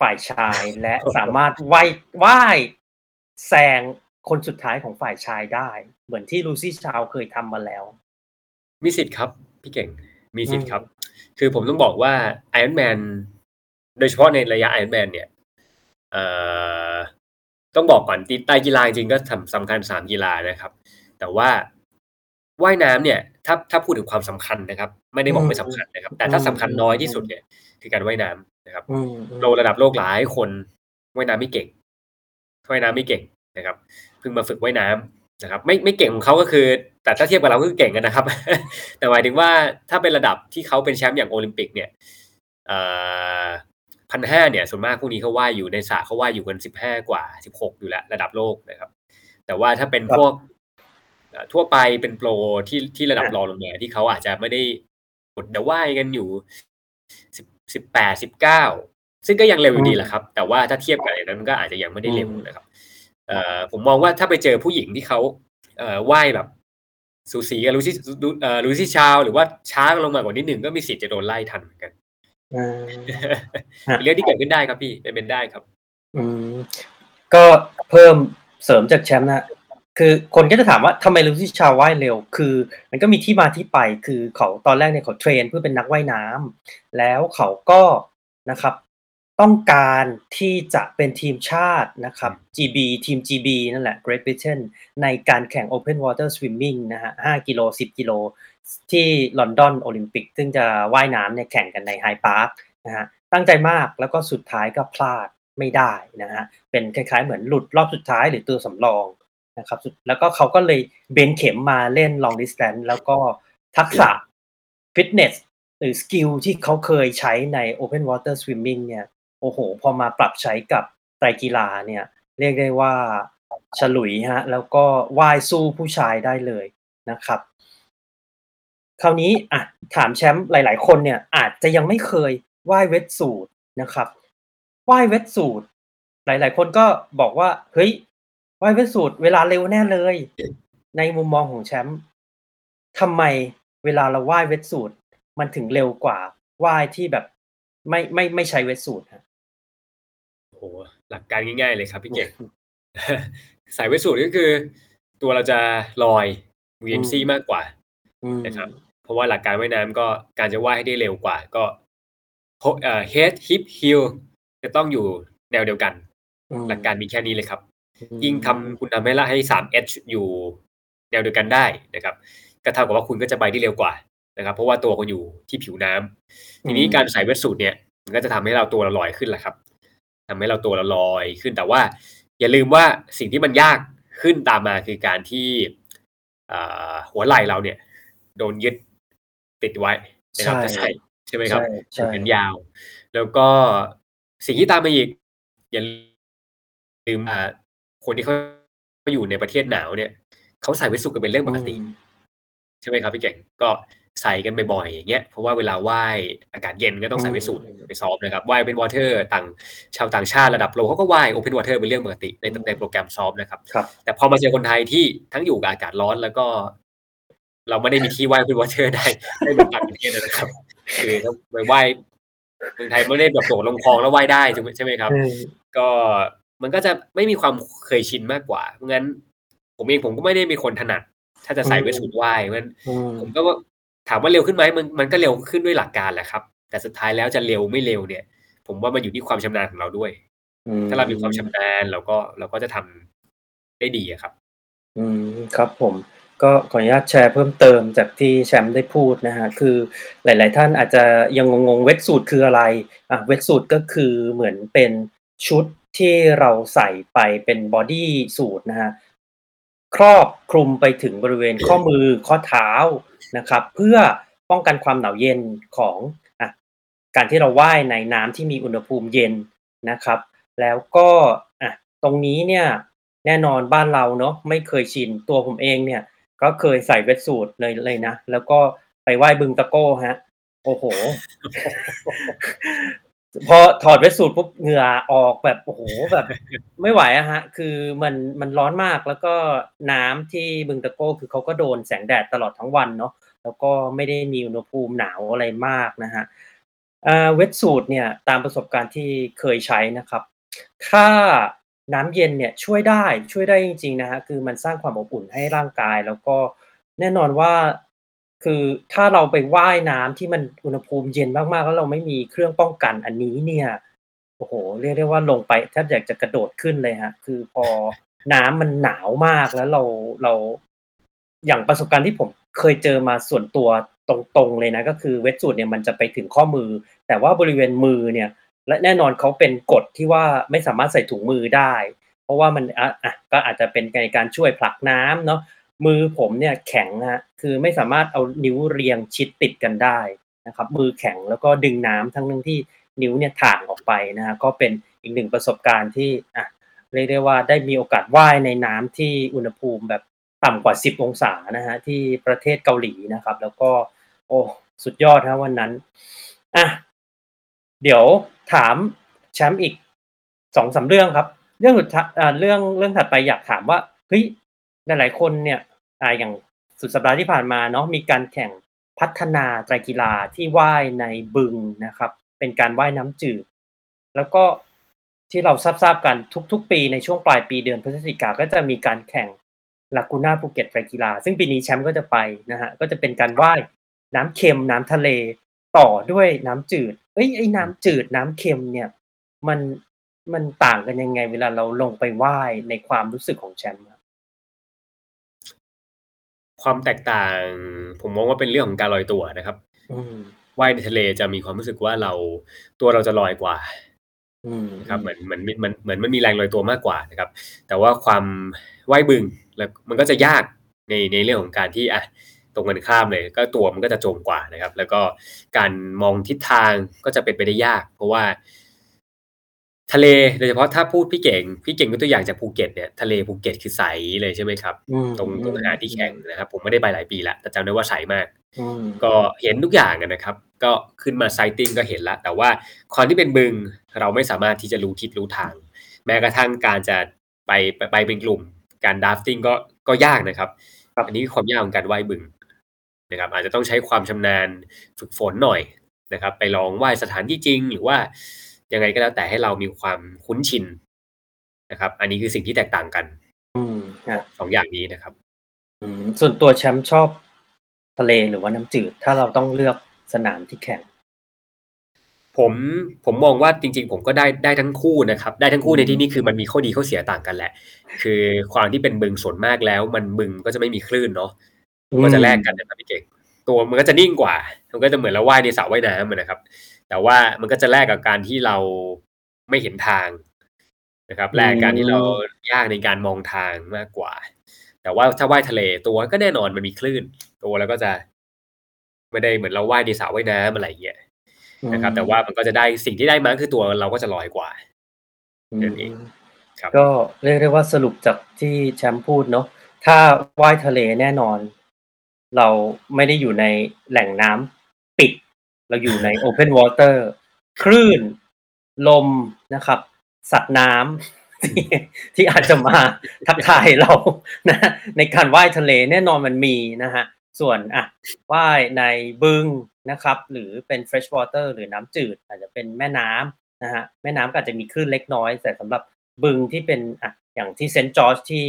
ฝ่ายชายและสามารถว่ายว่ายแซงคนสุดท้ายของฝ่ายชายได้ เหมือนที่ลูซี่ชาวเคยทำมาแล้ว มีสิทธิ์ครับ พี่เก่งมีสิทธิ์ครับ คือผมต้องบอกว่า Iron Man โดยเฉพาะในระยะ Iron Man เนี่ยเอ่อต้องบอกก่อนตีไตรกีฬาจริงๆก็สำสำคัญสามกีฬานะครับ แต่ว่า ว่ายน้ำเนี่ยถ้าถ้าพูดถึงความสำคัญนะครับ ไม่ได้บอกไม่สำคัญนะครับ แต่ถ้าสำคัญน้อยที่สุดเนี่ยคือการว่ายน้ำนะครับอืมโลระดับโลกหลายคนว่ายน้ำไม่เก่งว่ายน้ำไม่เก่งนะครับเพิ่งมาฝึกว่ายน้ำนะครับ ไม่ไม่เก่งของเขาก็คือ แต่ถ้าเทียบกับเราก็คือเก่งกันนะครับ แต่หมายถึงว่าถ้าเป็นระดับที่เขาเป็นแชมป์อย่างโอลิมปิกเนี่ยพันห้าเนี่ยส่วนมากพวกนี้เขาว่ายอยู่ในสระเขาว่ายอยู่กันสิบห้ากว่าสิบหกอยู่แล้วระดับโลกนะครับ แต่ว่าถ้าเป็นพวกเอ่อ ทั่วไปเป็นโปรที่ที่ระดับรองลงมาที่เขาอาจจะไม่ได้กดเดว่ายกันอยู่สิบสิบแปดสิบเก้าซึ่งก็ยังเร็วอยู่ดีแหละครับ แต่ว่าถ้าเทียบกับอย่างนั้นมันก็อาจจะยังไม่ได้เร็วนะครับเอ่อผมมองว่าถ้าไปเจอผู้หญิงที่เขาเอ่อว่ายแบบสูสีกับลูซี่เอ่อลูซี่ชาว หรือว่าช้าลงมากว่านิดหนึ่งก็มีสิทธิ์จะโดนไล่ทันเหมือนกันอืมเป็นเรื่องที่เกิดขึ้นได้ครับพี่เป็นเป็นได้ครับ อืมก็เพิ่มเสริมจากแชมป์นะ คือคนก็จะถามว่าทำไม Lucy Charles ว่ายเร็ว คือ มันก็มีที่มาที่ไป คือเขาตอนแรกเนี่ยเขา train เพื่อเป็นนักว่ายน้ำแล้วเขาก็นะครับ ต้องการที่จะเป็นทีมชาตินะครับ GB ทีม GB นั่นแหละ Great Britain ในการแข่ง Open Water Swimming นะฮะ 5 กิโล 10 กิโล ที่ลอนดอนโอลิมปิก ซึ่งจะว่ายน้ำเนี่ยแข่งกันใน Hyde Parkนะฮะ ตั้งใจมากแล้วก็สุดท้ายก็พลาดไม่ได้นะฮะ เป็นคล้ายๆเหมือนหลุดรอบสุดท้ายหรือตัวสำรอง นะครับแล้วก็เขาก็เลยเบนเข็มมาเล่น long distance แล้วก็ทักษะฟิตเนสหรือ skill ที่เขาเคยใช้ใน open water swimming เนี่ยโอ้โห พอมาปรับใช้กับไตรกีฬาเนี่ยเรียกได้ว่าฉลุยฮะแล้วก็ว่ายสู้ผู้ชายได้เลยนะครับ คราวนี้อะถามแชมป์หลาย ๆ คนเนี่ยอาจจะยังไม่เคยว่ายเวทสูตรนะครับว่ายเวทสูตรหลาย ๆ คนก็บอกว่าเฮ้ย ว่ายเวทสูตรเวลาเร็วแน่เลย ในมุมมองของแชมป์ทำไมเวลาเราว่ายเวทสูตร มันถึงเร็วกว่าว่ายที่แบบไม่ไม่ไม่ใช้เวทสูตรฮะโอ้โหหลักการง่ายๆเลยครับพี่เก่งสายเวทสูตรก็คือ ตัวเราจะลอย VMC มากกว่าอืมนะครับ เพราะว่าหลักการว่ายน้ำก็การจะว่ายให้ได้เร็วกว่า ก็เอ่อ head hip heel จะต้องอยู่แนวเดียวกันอืมหลักการมีแค่นี้เลยครับอืม ยิ่งทำคุณทำให้ละให้สาม H อยู่แนวเดียวกันได้นะครับก็เท่ากับว่าคุณก็จะไปได้เร็วกว่านะครับ เพราะว่าตัวคุณอยู่ที่ผิวน้ำทีนี้การใส่เวทสูทเนี่ยมันก็จะทำให้เราตัวเราลอยขึ้นแหละครับทำให้เราตัวเราลอยขึ้นแต่ว่า อย่าลืมว่าสิ่งที่มันยากขึ้นตามมาคือการที่อ่าหัวไหล่เราเนี่ย โดนยึดติดไว้นะครับใช่จะใส่ใช่ไหมครับใช่ใช่แขนยาว แล้วก็สิ่งที่ตามมาอีกอย่าลืมอ่า คนที่เขาอยู่ในประเทศหนาวเนี่ยเขาใส่เวทสุดกันเป็นเรื่องปกติอืมใช่ไหมครับพี่เก่งก็ใส่กันบ่อยๆอย่างเงี้ยเพราะว่าเวลาว่ายอากาศเย็นก็ต้องใส่ wetsuit ไปซ้อมนะครับว่าย open water ต่างชาวต่างชาติระดับโลกเขาก็ว่าย open water เป็นเรื่องปกติในในโปรแกรมซ้อมนะครับครับแต่พอมาเจอคนไทยที่ทั้งอยู่กับอากาศร้อนแล้วก็ เราไม่ได้มีที่ว่าย open water ได้ได้แบบต่างประเทศนะครับ คือถ้าไปว่ายเมืองไทยไม่ได้แบบโดดลงคลองแล้วว่ายได้ใช่ไหมครับอืมก็ มันก็จะไม่มีความเคยชินมากกว่า เพราะงั้น ผมเองผมก็ไม่ได้มีคนถนัด ถ้าจะใส่ wetsuit ว่ายเพราะงั้นอืมผมก็ว่าถามว่าเร็วขึ้นไหมมันมันก็เร็วขึ้นด้วยหลักการแหละครับ แต่สุดท้ายแล้วจะเร็วไม่เร็วเนี่ย ผมว่ามันอยู่ที่ความชำนาญของเราด้วยอืมถ้าเรามีความชำนาญเราก็เราก็จะทำได้ดีอะครับ อืมครับผมก็ขออนุญาตแชร์เพิ่มเติมจากที่แชมป์ได้พูดนะฮะคือหลาย ๆ ท่านอาจจะยังงงๆเวทสูตรคืออะไรอะเวทสูตรก็คือเหมือนเป็นชุด ที่เราใส่ไปเป็นบอดี้สูทนะฮะครอบคลุมไปถึงบริเวณข้อมือข้อเท้านะครับ เพื่อป้องกันความหนาวเย็นของอการที่เราว่ายในน้ำที่มีอุณหภูมิเย็นนะครับ แล้วก็อะตรงนี้เนี่ยแน่นอนบ้านเราเนาะไม่เคยชินตัวผมเองเนี่ย ก็เคยใส่เวทสูทเลยเลยนะ แล้วก็ไปไหว้บึงตะโก้ฮะโอ้โห พอถอดเวสูทปุ๊บเหงื่อออกแบบโอ้โหแบบ ไม่ไหวอะฮะ คือมันมันร้อนมากแล้วก็น้ำที่บึงตะโก้คือเขาก็โดนแสงแดดตลอดทั้งวันเนาะแล้วก็ไม่ได้มีอุณหภูมิหนาวอะไรมากนะฮะอ่าเวทสูทเนี่ยตามประสบการณ์ที่เคยใช้นะครับ ถ้าน้ำเย็นเนี่ยช่วยได้ช่วยได้จริงๆนะฮะคือมันสร้างความอบอุ่นให้ร่างกาย แล้วก็แน่นอนว่า คือถ้าเราไปว่ายน้ำที่มันอุณหภูมิเย็นมาก ๆ แล้วเราไม่มีเครื่องป้องกันอันนี้เนี่ย โอ้โห เรียกได้ว่าลงไปแทบอยากจะกระโดดขึ้นเลยฮะ คือพอน้ำมันหนาวมากแล้วเราเรา อย่างประสบการณ์ที่ผมเคยเจอมาส่วนตัวตรงๆเลยนะ ก็คือเวทสูทเนี่ยมันจะไปถึงข้อมือ แต่ว่าบริเวณมือเนี่ย และแน่นอนเขาเป็นกฎที่ว่าไม่สามารถใส่ถุงมือได้ เพราะว่ามันอะอะก็อาจจะเป็นในการช่วยผลักน้ำเนาะ มือผมเนี่ยแข็งฮะคือไม่สามารถเอานิ้วเรียงชิดติดกันได้นะครับ มือแข็งแล้วก็ดึงน้ำทั้งนั้นที่นิ้วเนี่ยถ่างออกไปนะฮะก็เป็นอีกหนึ่งประสบการณ์ที่อะเรียกได้ว่าได้มีโอกาสว่ายในน้ำที่อุณหภูมิแบบต่ำกว่า 10 องศานะฮะที่ประเทศเกาหลีนะครับ แล้วก็ โอ้สุดยอดฮะวันนั้นอะเดี๋ยวถามแชมป์อีกสองสามเรื่องครับ เรื่องสุดท้ายอ่าเรื่องเรื่องถัดไปอยากถามว่าเฮ้ยหลายๆคนเนี่ย อ่าอย่างสุดสัปดาห์ที่ผ่านมาเนาะมีการแข่งพัฒนาไตรกีฬาที่ว่ายในบึงนะครับ เป็นการว่ายน้ำจืด แล้วก็ที่เราทราบๆกันทุก ๆ ปีในช่วงปลายปีเดือนพฤศจิกาก็จะมีการแข่งลากูน่าภูเก็ตไตรกีฬา ซึ่งปีนี้แชมป์ก็จะไปนะฮะก็จะเป็นการว่ายน้ำเค็มน้ำทะเลต่อด้วยน้ำจืดเอ้ยไอ้น้ำจืดน้ำเค็มเนี่ย มันมันต่างกันยังไง เวลาเราลงไปว่ายในความรู้สึกของแชมป์ ความแตกต่าง ผมมองว่าเป็นเรื่องของการลอยตัวนะครับอืมว่ายในทะเลจะมีความรู้สึกว่าเราตัวเราจะลอยกว่าอืมนะครับเหมือนเหมือนเหมือนเหมือนมันมีแรงลอยตัวมากกว่านะครับ แต่ว่าความว่ายบึงแล้วมันก็จะยากในในเรื่องของการที่อะตรงกันข้ามเลย ก็ตัวมันก็จะจมกว่านะครับ แล้วก็การมองทิศทางก็จะเป็นไปได้ยาก เพราะว่า ทะเลโดยเฉพาะถ้าพูดพี่เก่ง พี่เก่งก็ตัวอย่างจากภูเก็ตเนี่ยทะเลภูเก็ตคือใสเลยใช่ไหมครับอืมตรงตรงสถานที่แข่งนะครับ ผมไม่ได้ไปหลายปีแล้วแต่จำได้ว่าใสมากอืมก็เห็นทุกอย่างอะนะครับ ก็ขึ้นมา sighting ก็เห็นแล้วแต่ว่าความที่เป็นบึงเราไม่สามารถที่จะรู้ทิศรู้ทาง แม้กระทั่งการจะไปไปไปเป็นกลุ่ม การ drafting ก็ก็ยากนะครับครับอันนี้คือความยากของการว่ายบึงนะครับ อาจจะต้องใช้ความชำนาญฝึกฝนหน่อยนะครับ ไปลองว่ายสถานที่จริงหรือว่า ยังไงก็แล้วแต่ให้เรามีความคุ้นชินนะครับ อันนี้คือสิ่งที่แตกต่างกัน อืมฮะสองอย่างนี้นะครับ อืมส่วนตัวแชมป์ชอบทะเลหรือว่าน้ำจืด ถ้าเราต้องเลือกสนามที่แข่งผมผมมองว่าจริง ๆ ผมก็ได้ได้ทั้งคู่นะครับ ได้ทั้งคู่อืมในที่นี้คือมันมีข้อดีข้อเสียต่างกันแหละ คือความที่เป็นบึงส่วนมากแล้ว มันบึงก็จะไม่มีคลื่นเนาะมันก็จะแลกกันนะครับพี่เก่งตัวมันก็จะนิ่งกว่า มันก็จะเหมือนเราว่ายในสระว่ายน้ำอะนะครับ แต่ว่ามันก็จะแลกกับการที่เราไม่เห็นทางนะครับแลกกับการที่เรายากในการมองทางมากกว่า แต่ว่าถ้าว่ายทะเลตัวก็แน่นอนมันมีคลื่น ตัวแล้วก็จะไม่ได้เหมือนเราว่ายในสระว่ายน้ำอะไรอย่างเงี้ยนะครับ แต่ว่ามันก็จะได้สิ่งที่ได้มาคือตัวเราก็จะลอยกว่านั่นเองครับก็เรียกได้ว่าสรุปจากที่แชมป์พูดเนาะถ้าว่ายทะเลแน่นอน เราไม่ได้อยู่ในแหล่งน้ำปิด เราอยู่ใน Open Water คลื่น ลมนะครับ สัตว์น้ำที่ที่อาจจะมาทักทายเรานะในการว่ายทะเลแน่นอนมันมีนะฮะส่วนอะว่ายในบึงนะครับ หรือเป็น fresh water หรือน้ำจืด อาจจะเป็นแม่น้ำนะฮะแม่น้ำก็อาจจะมีคลื่นเล็กน้อย แต่สำหรับบึงที่เป็นอะอย่างที่เซนต์จอร์จที่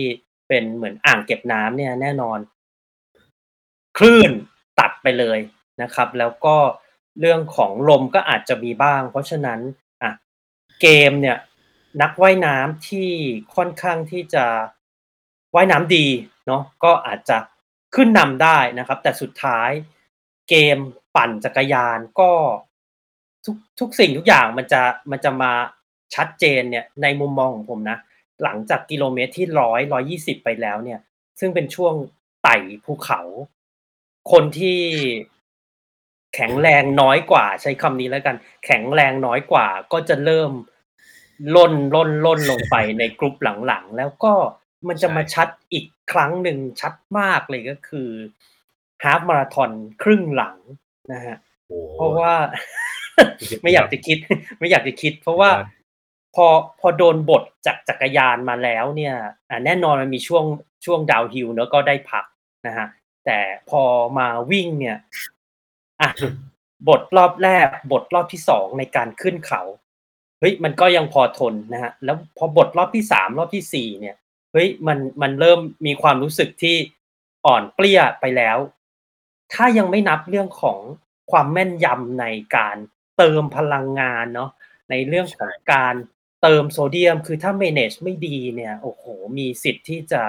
เป็นเหมือนอ่างเก็บน้ำเนี่ยแน่นอน คลื่นตัดไปเลยนะครับ แล้วก็ เรื่องของลมก็อาจจะมีบ้าง เพราะฉะนั้นอะเกมเนี่ยนักว่ายน้ำที่ค่อนข้างที่จะว่ายน้ำดีเนาะก็อาจจะขึ้นนำได้นะครับ แต่สุดท้ายเกมปั่นจักรยานก็ทุกทุกสิ่งทุกอย่างมันจะมันจะมาชัดเจนเนี่ยในมุมมองของผมนะ หลังจากกิโลเมตรที่ร้อยร้อยี่สิบไปแล้วเนี่ย ซึ่งเป็นช่วงไต่ภูเขา คนที่ แข็งแรงน้อยกว่า ใช้คำนี้แล้วกัน แข็งแรงน้อยกว่า ก็จะเริ่มล่นล่นล่นลงไปในกลุ่มหลังๆ แล้วก็มันจะมาชัดอีกครั้งหนึ่งชัดมากเลยก็คือฮาฟมาราธอนครึ่งหลังนะฮะโอ้เพราะว่าไม่อยากจะคิด ไม่อยากจะคิด เพราะว่าครับพอพอโดนบทจากจักรยานมาแล้วเนี่ยอะแน่นอนมันมีช่วงช่วงดาวฮิลเนอะก็ได้พักนะฮะแต่พอมาวิ่งเนี่ย อะบทรอบแรก บทรอบที่สองในการขึ้นเขาเฮ้ยมันก็ยังพอทนนะฮะแล้วพอบทรอบที่สามรอบที่สี่เนี่ยเฮ้ยมันมันเริ่มมีความรู้สึกที่อ่อนเปลี้ยไปแล้ว ถ้ายังไม่นับเรื่องของความแม่นยำในการเติมพลังงานเนาะในเรื่องของการเติมโซเดียม คือถ้า manage ไม่ดีเนี่ยโอ้โหมีสิทธิ์ที่จะ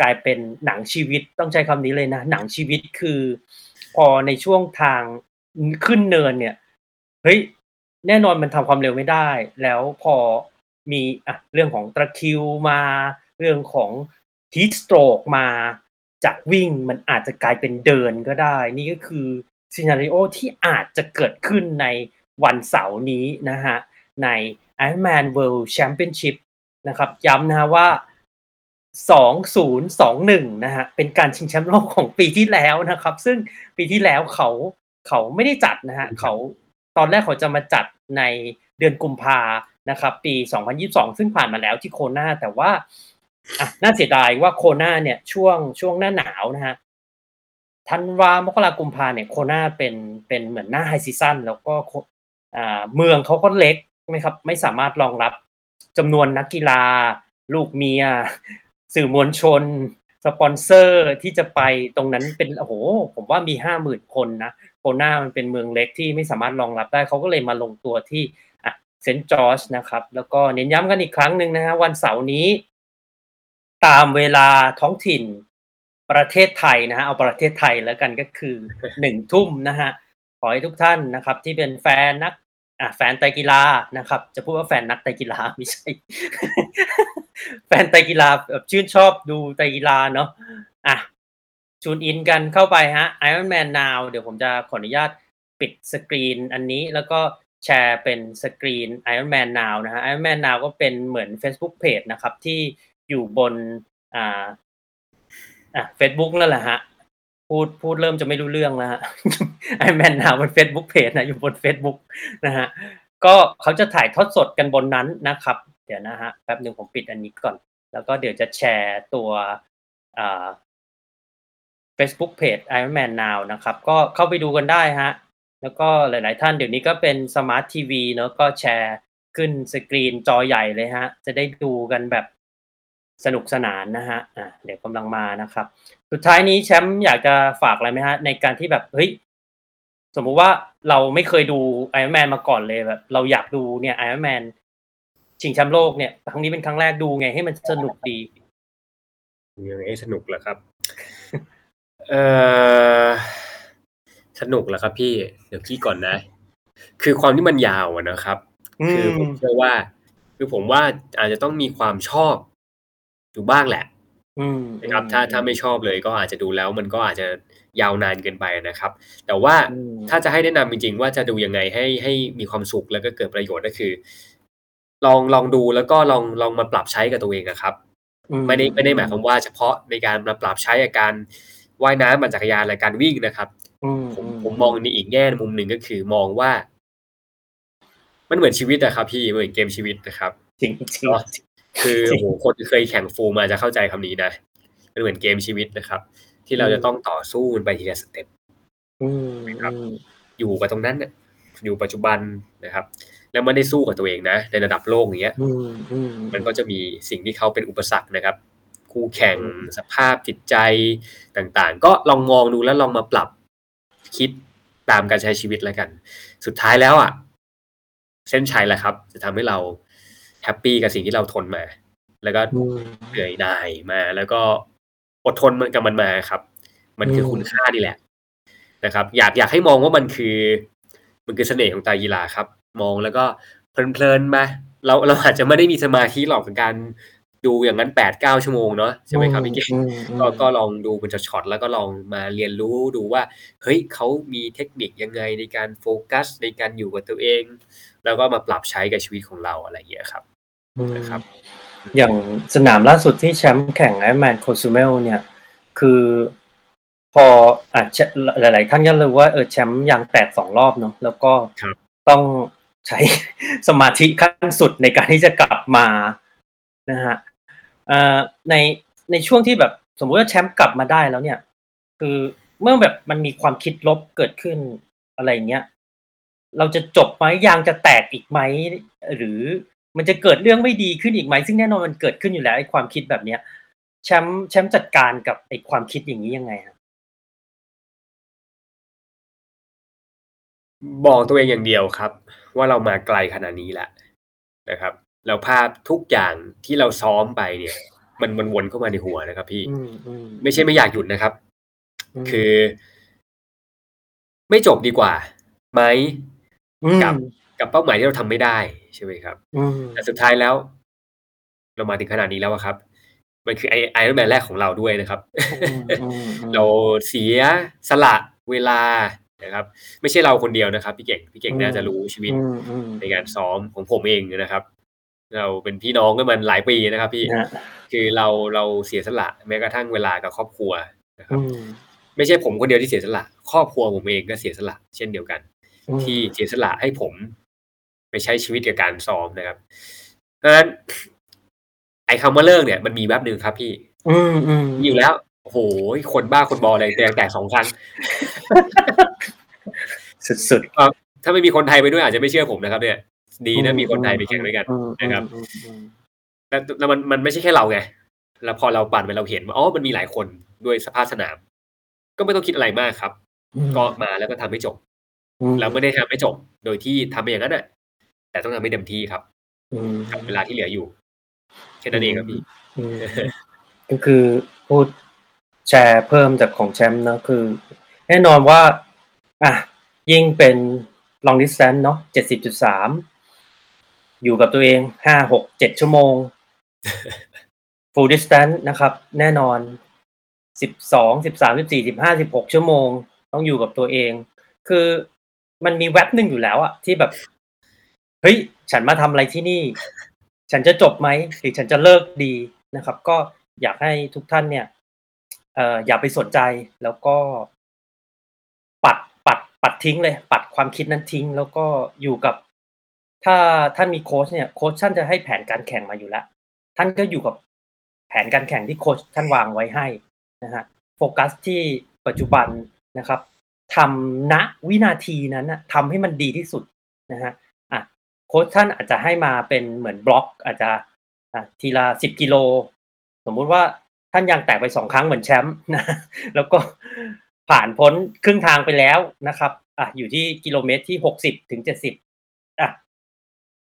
กลายเป็นหนังชีวิตต้องใช้คำนี้เลยนะ หนังชีวิตคือ พอในช่วงทางขึ้นเนินเนี่ยเฮ้ยแน่นอนมันทำความเร็วไม่ได้ แล้วพอมีอะเรื่องของตะคิวมา เรื่องของ heat stroke มาจากวิ่งมันอาจจะกลายเป็นเดินก็ได้ นี่ก็คือซีนารีโอที่อาจจะเกิดขึ้นในวันเสาร์นี้นะฮะใน Ironman World Championship นะครับย้ำนะว่า 2021 นะฮะ เป็นการชิงแชมป์โลกของปีที่แล้วนะครับ ซึ่งปีที่แล้วเขาเขาไม่ได้จัดนะฮะเขาตอนแรกเขาจะมาจัดในเดือนกุมภานะครับ ปี 2022 ซึ่งผ่านมาแล้วที่โคนาแต่ว่าอะน่าเสียดายว่าโคนาเนี่ยช่วงช่วงหน้าหนาวนะฮะธันวามกรากุมภาเนี่ยโคนาเป็นเป็นเหมือนหน้า high season แล้วก็โคอ่าเมืองเขาก็เล็กไหมครับ ไม่สามารถรองรับจำนวนนักกีฬา ลูกเมีย สื่อมวลชน สปอนเซอร์ที่จะไปตรงนั้นเป็นโอ้โหผมว่ามีห้าหมื่นคนนะโคนามันเป็นเมืองเล็กที่ไม่สามารถรองรับได้เขาก็เลยมาลงตัวที่อะเซนต์จอร์จนะครับ แล้วก็เน้นย้ำกันอีกครั้งหนึ่งนะฮะวันเสาร์นี้ ตามเวลาท้องถิ่นประเทศไทยนะฮะเอาประเทศไทยแล้วกันก็คือหนึ่งทุ่มนะฮะขอให้ทุกท่านนะครับ ที่เป็นแฟนนักอะแฟนไตรกีฬานะครับ จะพูดว่าแฟนนักไตรกีฬาไม่ใช่ แฟนไตกีฬาแบบชื่นชอบดูไตกีฬาเนาะอะจูนอินกันเข้าไปฮะ Iron Man Now เดี๋ยวผมจะขออนุญาตปิดสกรีนอันนี้แล้วก็แชร์เป็นสกรีน Iron Man Now นะฮะ Iron Man Now ก็เป็นเหมือน Facebook Page นะครับ ที่อยู่บนอ่าอะ Facebook นั่นแหละฮะ พูดพูดเริ่มจะไม่รู้เรื่องแล้วฮะ Iron Man Now บน Facebook Page นะอยู่บน Facebook นะฮะก็เขาจะถ่ายทอดสดกันบนนั้นนะครับ เดี๋ยวนะฮะแป๊บหนึ่งผมปิดอันนี้ก่อน แล้วก็เดี๋ยวจะแชร์ตัวอ่า Facebook Page Iron Man Now นะครับ ก็เข้าไปดูกันได้ฮะ แล้วก็หลาย ๆ ท่านเดี๋ยวนี้ก็เป็นสมาร์ททีวีเนอะก็แชร์ขึ้นสกรีนจอใหญ่เลยฮะ จะได้ดูกันแบบสนุกสนานนะฮะ อะเดี๋ยวกำลังมานะครับ สุดท้ายนี้แชมป์อยากจะฝากอะไรไหมฮะ ในการที่แบบ เฮ้ย สมมุติว่าเราไม่เคยดูไอ r o n แมนมาก่อนเลยแบบ เราอยากดูเนี่ยไอ r o n แมน ชิงแชมป์โลกเนี่ยครั้งนี้เป็นครั้งแรกดูไงให้มันสนุกดียังไงให้สนุกเหรอครับ เออสนุกเหรอครับ พี่เดี๋ยวพี่ก่อนนะ คือความที่มันยาวอะนะครับอืคือผมมเชื่อว่า คือผมว่าอาจจะต้องมีความชอบอยู่บ้างแหละอืมนะครับอืมถ้าอืถ้ามไม่ชอบเลยก็อาจจะดูแล้วมันก็อาจจะยาวนานเกินไปนะครับ แต่ว่าอืมถ้าจะให้แนะนำจริงๆ ว่าจะดูยังไงให้ให้มีความสุขแล้วก็เกิดประโยชน์ก็คือ ลองลองดูแล้วก็ลองลองมาปรับใช้กับตัวเองอะครับอืไม่ได้ไม่ได้หมายความว่าเฉพาะในการมาปรับใช้กับการว่ายน้ำปั่นจักรยานและการวิ่งนะครับอืมผมอืมผมมองในอีกแง่มุมหนึ่งก็คือมองว่า มันเหมือนชีวิตอะครับพี่เหมือนเกมชีวิตนะครับจริงจริงเนาะคือจริงโอ้โหคนเคยแข่งฟูลมาจะเข้าใจคำนี้นะมันเหมือนเกมชีวิตนะครับ ที่เราอืมจะต้องต่อสู้มันไปทีละสเต็ปอืมครับอืมอยู่กับตรงนั้นน่ะอยู่ปัจจุบันนะครับ แล้วไม่ได้สู้กับตัวเองนะ ในระดับโลกอย่างเงี้ยอืมอืมมันก็จะมีสิ่งที่เขาเป็นอุปสรรคนะครับ คู่แข่งสภาพจิตใจต่างๆ ก็ลองมองดูแล้วลองมาปรับคิดตามการใช้ชีวิตแล้วกัน สุดท้ายแล้วอะ เส้นชัยแหละครับ จะทำให้เราแฮปปี้กับสิ่งที่เราทนมา แล้วก็อืมเหนื่อยหน่ายมา แล้วก็อดทนมันกับมันมาครับ มันคือมคุณค่านี่แหละ นะครับ อยากอยากให้มองว่ามันคือ มันคือเสน่ห์ของตากีฬาครับ มองแล้วก็เพลินๆมาเราเราอาจจะไม่ได้มีสมาธิหรอกกับการดูอย่างนั้นแปดเก้าชั่วโมงเนาะใช่ไหมครับพี่เก่งอืมอืมก็ก็ลองดูเป็นช็อตๆแล้วก็ลองมาเรียนรู้ดูว่า เฮ้ยเขามีเทคนิคยังไงในการโฟกัสในการอยู่กับตัวเอง แล้วก็มาปรับใช้กับชีวิตของเราอะไรอย่างเงี้ยครับอืมนะครับ อย่างสนามล่าสุดที่แชมป์แข่งไอแมนโคซูเมลเนี่ย คือพออาจจะหลาย ๆ ท่านก็รู้ว่าเออแชมป์ยางแตกสองรอบเนาะแล้วก็ครับต้อง ใช้สมาธิขั้นสุดในการที่จะกลับมานะฮะในในช่วงที่แบบสมมติว่าแชมป์กลับมาได้แล้วเนี่ย คือเมื่อแบบมันมีความคิดลบเกิดขึ้นอะไรเงี้ยเราจะจบไหมยางจะแตกอีกไหมหรือมันจะเกิดเรื่องไม่ดีขึ้นอีกไหมซึ่งแน่นอนมันเกิดขึ้นอยู่แล้วไอ้ความคิดแบบเนี้ยแชมป์แชมป์จัดการกับไอ้ความคิดอย่างนี้ยังไงฮะบอกตัวเองอย่างเดียวครับ ว่าเรามาไกลขนาดนี้แล้วนะครับ แล้วภาพทุกอย่างที่เราซ้อมไปเนี่ย มันมันวนเข้ามาในหัวนะครับ พี่อืมอืมไม่ใช่ไม่อยากหยุดนะครับมคือ ไม่จบดีกว่าไหมมกับกับเป้าหมายที่เราทำไม่ได้ใช่ไหมครับอืมแต่สุดท้ายแล้ว เรามาถึงขนาดนี้แล้วอะครับ มันคือไอไอรอนแมนแรกของเราด้วยนะครับอืมอืมอืมเราเสียสละเวลา นะครับ ไม่ใช่เราคนเดียวนะครับ พี่เก่งพี่เก่งน่าจะรู้ชีวิตอืมอืมในการซ้อมของผมเองนะครับ เราเป็นพี่น้องกันมันหลายปีนะครับ พี่นะฮะคือเราเราเสียสละแม้กระทั่งเวลากับครอบครัวนะครับอืมไม่ใช่ผมคนเดียวที่เสียสละ ครอบครัวผมเองก็เสียสละ เช่นเดียวกันอืมที่เสียสละให้ผมไปใช้ชีวิตกับการซ้อมนะครับเพราะฉะนั้นไอ้คำว่าเลิกเนี่ยมันมีแวบหนึ่งครับพี่ อืมอืมมีอยู่แล้วโอ้โหคนบ้าคนบออะไรแตกแตกสองครั้ง สุดถ้าไม่มีคนไทยไปด้วยอาจจะไม่เชื่อผมนะครับ เนี่ย ดีๆนะมีคนไทยไปแข่งด้วยกันอืมนะครับอืมอืมแล้วแล้วมันมันไม่ใช่แค่เราไงแล้วพอเราปั่นไปเราเห็นว่าอ๋อมันมีหลายคนด้วยสภาพสนาม ก็ไม่ต้องคิดอะไรมากครับอืมก็มาแล้วก็ทำให้จบอืมเราไม่ได้ทำให้จบ โดยที่ทำไปอย่างนั้นน่ะ แต่ต้องทำให้เต็มที่ครับอืมกับเวลาที่เหลืออยู่แค่นั้นเองครับพี่อืมก็คือพูดแชร์เพิ่มจากของแชมป์เนอะคือ แน่นอนว่า อะ ยิ่งเป็น long distance เนาะเจ็ดสิบจุดสามอยู่กับตัวเองห้าหกเจ็ดชั่วโมง full distance นะครับ แน่นอนสิบสองสิบสามสิบสี่สิบห้าสิบหกชั่วโมง ต้องอยู่กับตัวเอง คือมันมีแว็บหนึ่งอยู่แล้วอะที่แบบ เฮ้ย ฉันมาทำอะไรที่นี่ ฉันจะจบไหมหรือฉันจะเลิกดีนะครับ ก็อยากให้ทุกท่านเนี่ยเอ่ออย่าไปสนใจแล้วก็ปัด ปัดทิ้งเลย ปัดความคิดนั้นทิ้ง แล้วก็อยู่กับ ถ้าท่านมีโค้ชเนี่ยโค้ชท่านจะให้แผนการแข่งมาอยู่แล้วท่านก็อยู่กับแผนการแข่งที่โค้ชท่านวางไว้ให้นะฮะโฟกัสที่ปัจจุบันนะครับทำณวินาทีนั้นนะทำให้มันดีที่สุดนะฮะอะโค้ชท่านอาจจะให้มาเป็นเหมือนบล็อก อาจจะอะทีละสิบกิโล สมมุติว่าท่านยังแตกไปสองครั้งเหมือนแชมป์นะแล้วก็ ผ่านพ้นครึ่งทางไปแล้วนะครับ อะอยู่ที่กิโลเมตรที่หกสิบถึงเจ็ดสิบอะ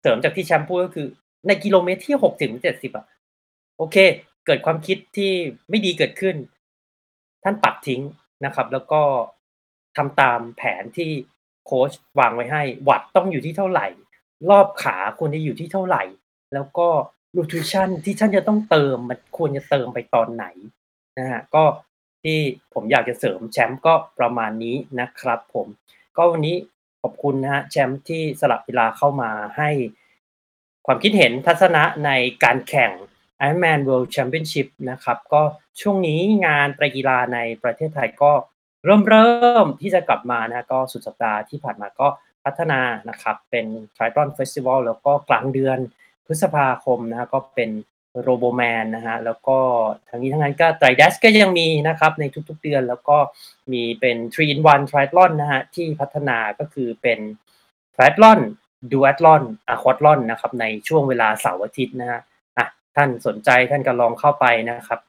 เสริมจากที่แชมป์พูดก็คือ ในกิโลเมตรที่หกสิบถึงเจ็ดสิบอะโอเค เกิดความคิดที่ไม่ดีเกิดขึ้น ท่านปัดทิ้งนะครับ แล้วก็ทำตามแผนที่โค้ชวางไว้ให้ วัดต้องอยู่ที่เท่าไหร่ รอบขาควรจะอยู่ที่เท่าไหร่ แล้วก็นูทริชั่นที่ท่านจะต้องเติมมันควรจะเติมไปตอนไหนนะฮะก็ ที่ผมอยากจะเสริมแชมป์ก็ประมาณนี้นะครับผม ก็วันนี้ขอบคุณนะฮะแชมป์ที่สลับเวลาเข้ามาให้ความคิดเห็นทัศนะในการแข่ง Ironman World Championship นะครับ ก็ช่วงนี้งานไตรกีฬาในประเทศไทยก็เริ่มเริ่มที่จะกลับมานะก็สุดสัปดาห์ที่ผ่านมาก็พัฒนานะครับ เป็น Triathlon Festival แล้วก็กลางเดือนพฤษภาคมนะก็เป็น โรโบแมนนะฮะแล้วก็ทั้งนี้ทั้งนั้นก็ไตรเดสก็ยังมีนะครับในทุกๆเดือนแล้วก็มีเป็น3 in 1 Triathlon นะฮะที่พัฒนาก็คือเป็น Triathlon Duathlon Aquathlon นะครับในช่วงเวลาเสาร์อาทิตย์นะฮะอะท่านสนใจท่านก็ลองเข้าไปนะครับ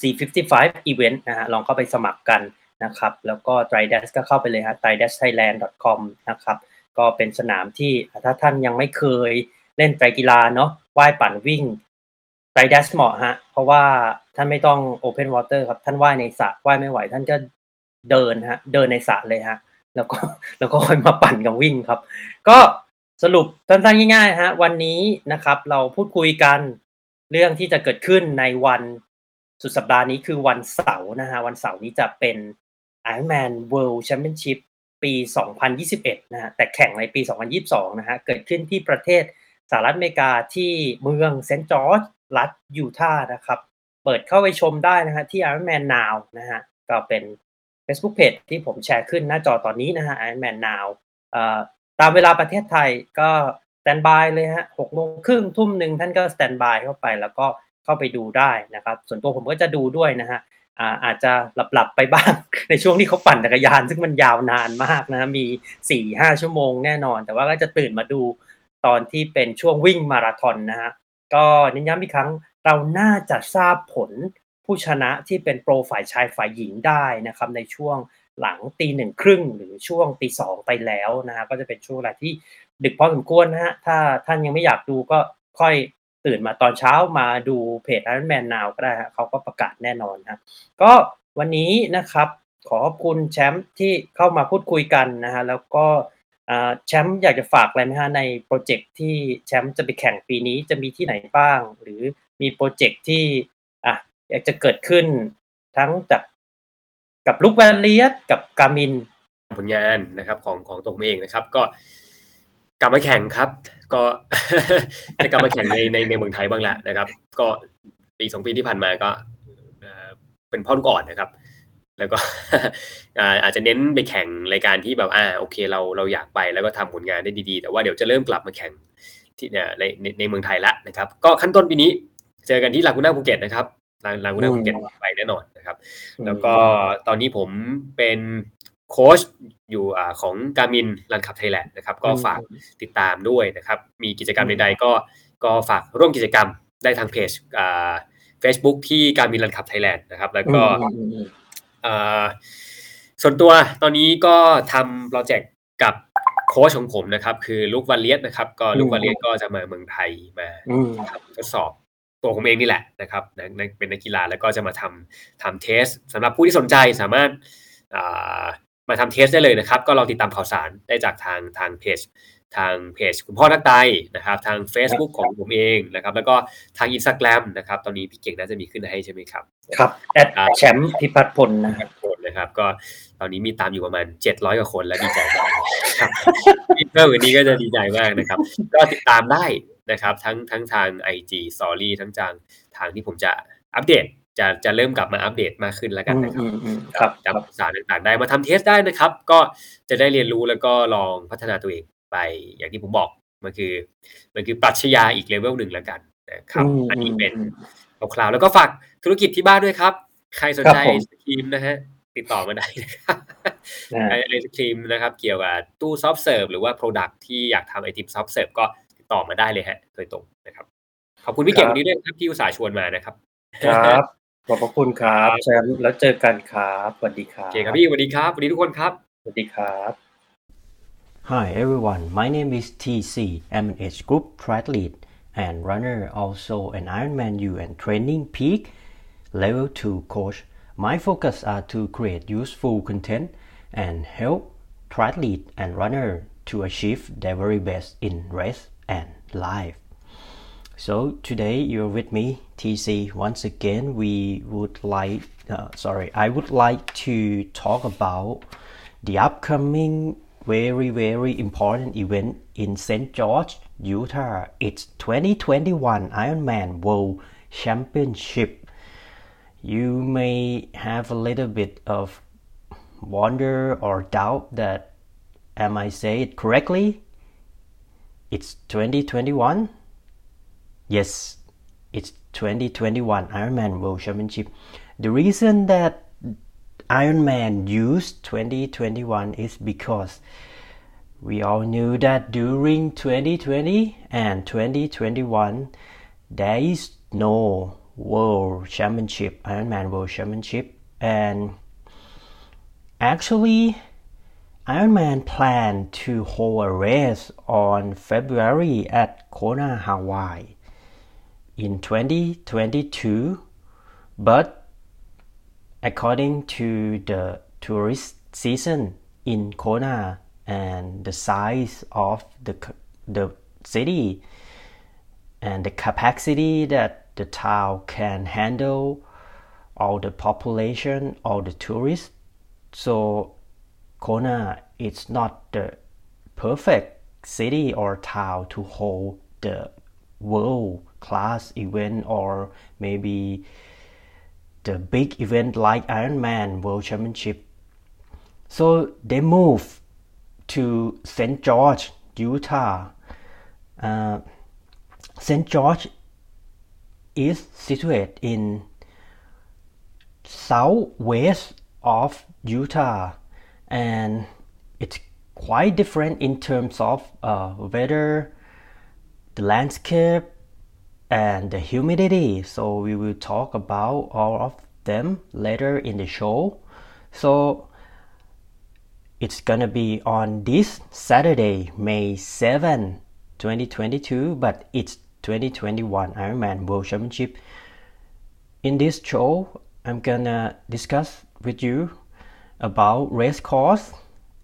C55 Event นะฮะลองเข้าไปสมัครกันนะครับ แล้วก็ t r i d a s ก็เข้าไปเลยฮะ t r i d a s t h a i l a n d c o m นะครับ ก็เป็นสนามที่ถ้าท่านยังไม่เคยเล่นไตรกีฬาเนาะว่ายปั่นวิ่ง ไตรดัสเหมาะฮะ เพราะว่าท่านไม่ต้อง Open Water ครับ ท่านว่ายในสระว่ายไม่ไหว ท่านก็เดินฮะ เดินในสระเลยฮะ แล้วก็แล้วก็ค่อยมาปั่นกับวิ่งครับ ก็สรุปสั้นๆง่ายๆฮะ วันนี้นะครับ เราพูดคุยกันเรื่องที่จะเกิดขึ้นในวันสุดสัปดาห์นี้คือวันเสาร์นะฮะ วันเสาร์นี้จะเป็น Ironman World Championship ปี 2021 นะฮะ แต่แข่งในปี 2022 นะฮะ เกิดขึ้นที่ประเทศสหรัฐอเมริกาที่เมืองเซนต์จอร์จ รัฐยูทาห์นะครับ เปิดเข้าไปชมได้นะฮะที่ Ironman Now นะฮะก็เป็น Facebook Page ที่ผมแชร์ขึ้นหน้าจอตอนนี้นะฮะ Ironman Now ตามเวลาประเทศไทยก็สแตนบายเลยฮะหกโมงครึ่งทุ่มหนึ่งท่านก็สแตนบายเข้าไปแล้วก็เข้าไปดูได้นะครับ ส่วนตัวผมก็จะดูด้วยนะฮะอาอาจจะหลับๆไปบ้าง ในช่วงที่เขาปั่นจักรยาน ซึ่งมันยาวนานมากนะมีสี่ห้าชั่วโมงแน่นอน แต่ว่าก็จะตื่นมาดูตอนที่เป็นช่วงวิ่งมาราธอนนะฮะ ก็เน้นย้ำอีกครั้งเราน่าจะทราบผลผู้ชนะที่เป็นโปรฝ่ายชายฝ่ายหญิงได้นะครับในช่วงหลังตีหนึ่งครึ่งหรือช่วงตีสองไปแล้วนะฮะก็จะเป็นช่วงเวลาที่ดึกพอสมควรนะฮะถ้าท่านยังไม่อยากดูก็ค่อยตื่นมาตอนเช้ามาดูเพจ Iron Man Now ก็ได้ฮะเขาก็ประกาศแน่นอนนะก็วันนี้นะครับขอขอบคุณแชมป์ที่เข้ามาพูดคุยกันนะฮะแล้วก็ แชมป์อยากจะฝากอะไรไหมฮะในโปรเจกต์ที่แชมป์จะไปแข่งปีนี้จะมีที่ไหนบ้าง หรือมีโปรเจกต์ที่อะอยากจะเกิดขึ้นทั้งจากกับลูกแวนเลียสกับกามิน ผลงานนะครับของของตัวผมเองนะครับ ก็กลับมาแข่งครับ ก็จะกลับมาแข่งในในในเมืองไทยบ้างแหละนะครับ ก็ปีสองปีที่ผ่านมาก็เป็นพ่อลูกอ่อนนะครับ แล้วก็อาจจะเน้นไปแข่งรายการที่แบบอ่าโอเคเราเราอยากไปแล้วก็ทำผลงานได้ดีๆ แต่ว่าเดี๋ยวจะเริ่มกลับมาแข่งที่เนี่ยในในในเมืองไทยละนะครับ ก็ขั้นต้นปีนี้เจอกันที่ลากูน่าภูเก็ตนะครับลากูน่าภูเก็ตไปแน่นอนนะครับ แล้วก็ตอนนี้ผมเป็นโค้ชอยู่อของ Garmin Run Club Thailand นะครับ ก็ฝากติดตามด้วยนะครับ มีกิจกรรมใดๆก็ก็ฝากร่วมกิจกรรมได้ทางเพจอ่าเฟซบุ๊กที่ Garmin Run Club Thailand นะครับ แล้วก็ ส่วนตัวตอนนี้ก็ทำโปรเจกต์กับโค้ชของผมนะครับ คือลูกวาเลียสนะครับ ก็ลูกวาเลียสก็จะมาเมืองไทยมาทดสอบตัวผมเองนี่แหละนะครับเป็นนักกีฬาแล้วก็จะมาทำทำเทสสำหรับผู้ที่สนใจสามารถมาทำเทสได้เลยนะครับ ก็ลองติดตามข่าวสารได้จากทางทางเพจ ทางเพจคุณพ่อนักไตนะครับ ทาง Facebook ของผมเองนะครับ แล้วก็ทางอินสตาแกรมนะครับ ตอนนี้พี่เก่งน่าจะมีขึ้นให้ใช่ไหมครับ ครับ atแชมป์พิพัฒน์พลนะครับนะครับ ก็ตอนนี้มีตามอยู่ประมาณเจ็ดร้อยกว่าคนแล้วดีใจมากครับเพิ่มวันนี้ก็จะดีใจมากนะครับ ก็ติดตามได้นะครับ ทั้งทั้งทาง IG Story ทั้งทางทางที่ผมจะอัปเดตจะจะเริ่มกลับมาอัปเดตมากขึ้นแล้วกันนะครับครับจำสารต่างๆได้มาทำ test ได้นะครับ ก็จะได้เรียนรู้แล้วก็ลองพัฒนาตัวเอง ไปอย่างที่ผมบอกมันคือ มันคือปรัชญาอีกเลเวลหนึ่งแล้วกันนะครับ อันนี้เป็นคร่าวๆแล้วก็ฝากธุรกิจที่บ้านด้วยครับ ใครสนใจไอศครีมนะฮะติดต่อมาได้นะครับไอศครีมนะครับ เกี่ยวกับตู้ soft serve หรือว่า product ที่อยากทำไอติม soft serve ก็ติดต่อมาได้เลยฮะโดยตรงนะครับ ขอบคุณพี่เก่งวันนี้ด้วยครับที่อุตส่าห์ชวนมานะครับ ครับขอบพระคุณครับแชมป์แล้วเจอกันครับสวัสดีครับโอเคครับพี่สวัสดีครับสวัสดีทุกคนครับสวัสดีครับ Hi everyone my name is TC I'm an age group triathlete and runner also an Ironman U and training peak level 2 coach my focus are to create useful content and help triathlete and runner to achieve their very best in race and life. So today you're with me, TC. Once again, we would like, uh, sorry, I would like to talk about the upcoming very very important event in St. George, Utah. It's 2021 Ironman World Championship. You may have a little bit of wonder or doubt that am I say it correctly? It's 2021. Yes, it's 2021 Ironman World Championship. The reason that Ironman used 2021 is because we all knew that during 2020 and 2021 there is no World Championship, Ironman World Championship, and actually Ironman planned to hold a race on February at Kona, Hawaii in 2022, but according to the tourist season in Kona and the size of the the city and the capacity that the town can handle all the population all the tourists. So Kona is not the perfect city or town to hold the world class event or maybe the big event like Ironman World Championship. So they moved to St. George, Utah. Uh, St. George is situated in southwest of Utah and it's quite different in terms of uh, weather, the landscape, and the humidity. So we will talk about all of them later in the show. So it's gonna be on this Saturday, May 7, 2022, but it's 2021 Ironman World Championship. In this show, I'm gonna discuss with you about race course,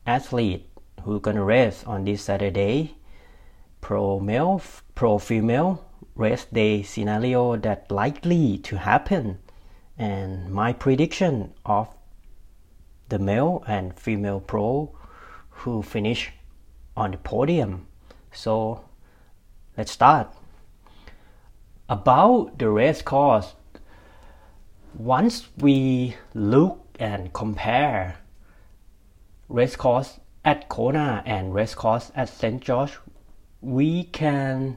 athlete who gonna race on this Saturday, pro male, pro female, race day scenario that likely to happen and my prediction of the male and female pro who finish on the podium so let's start about the race course once we look and compare race course at Kona and race course at St. George we can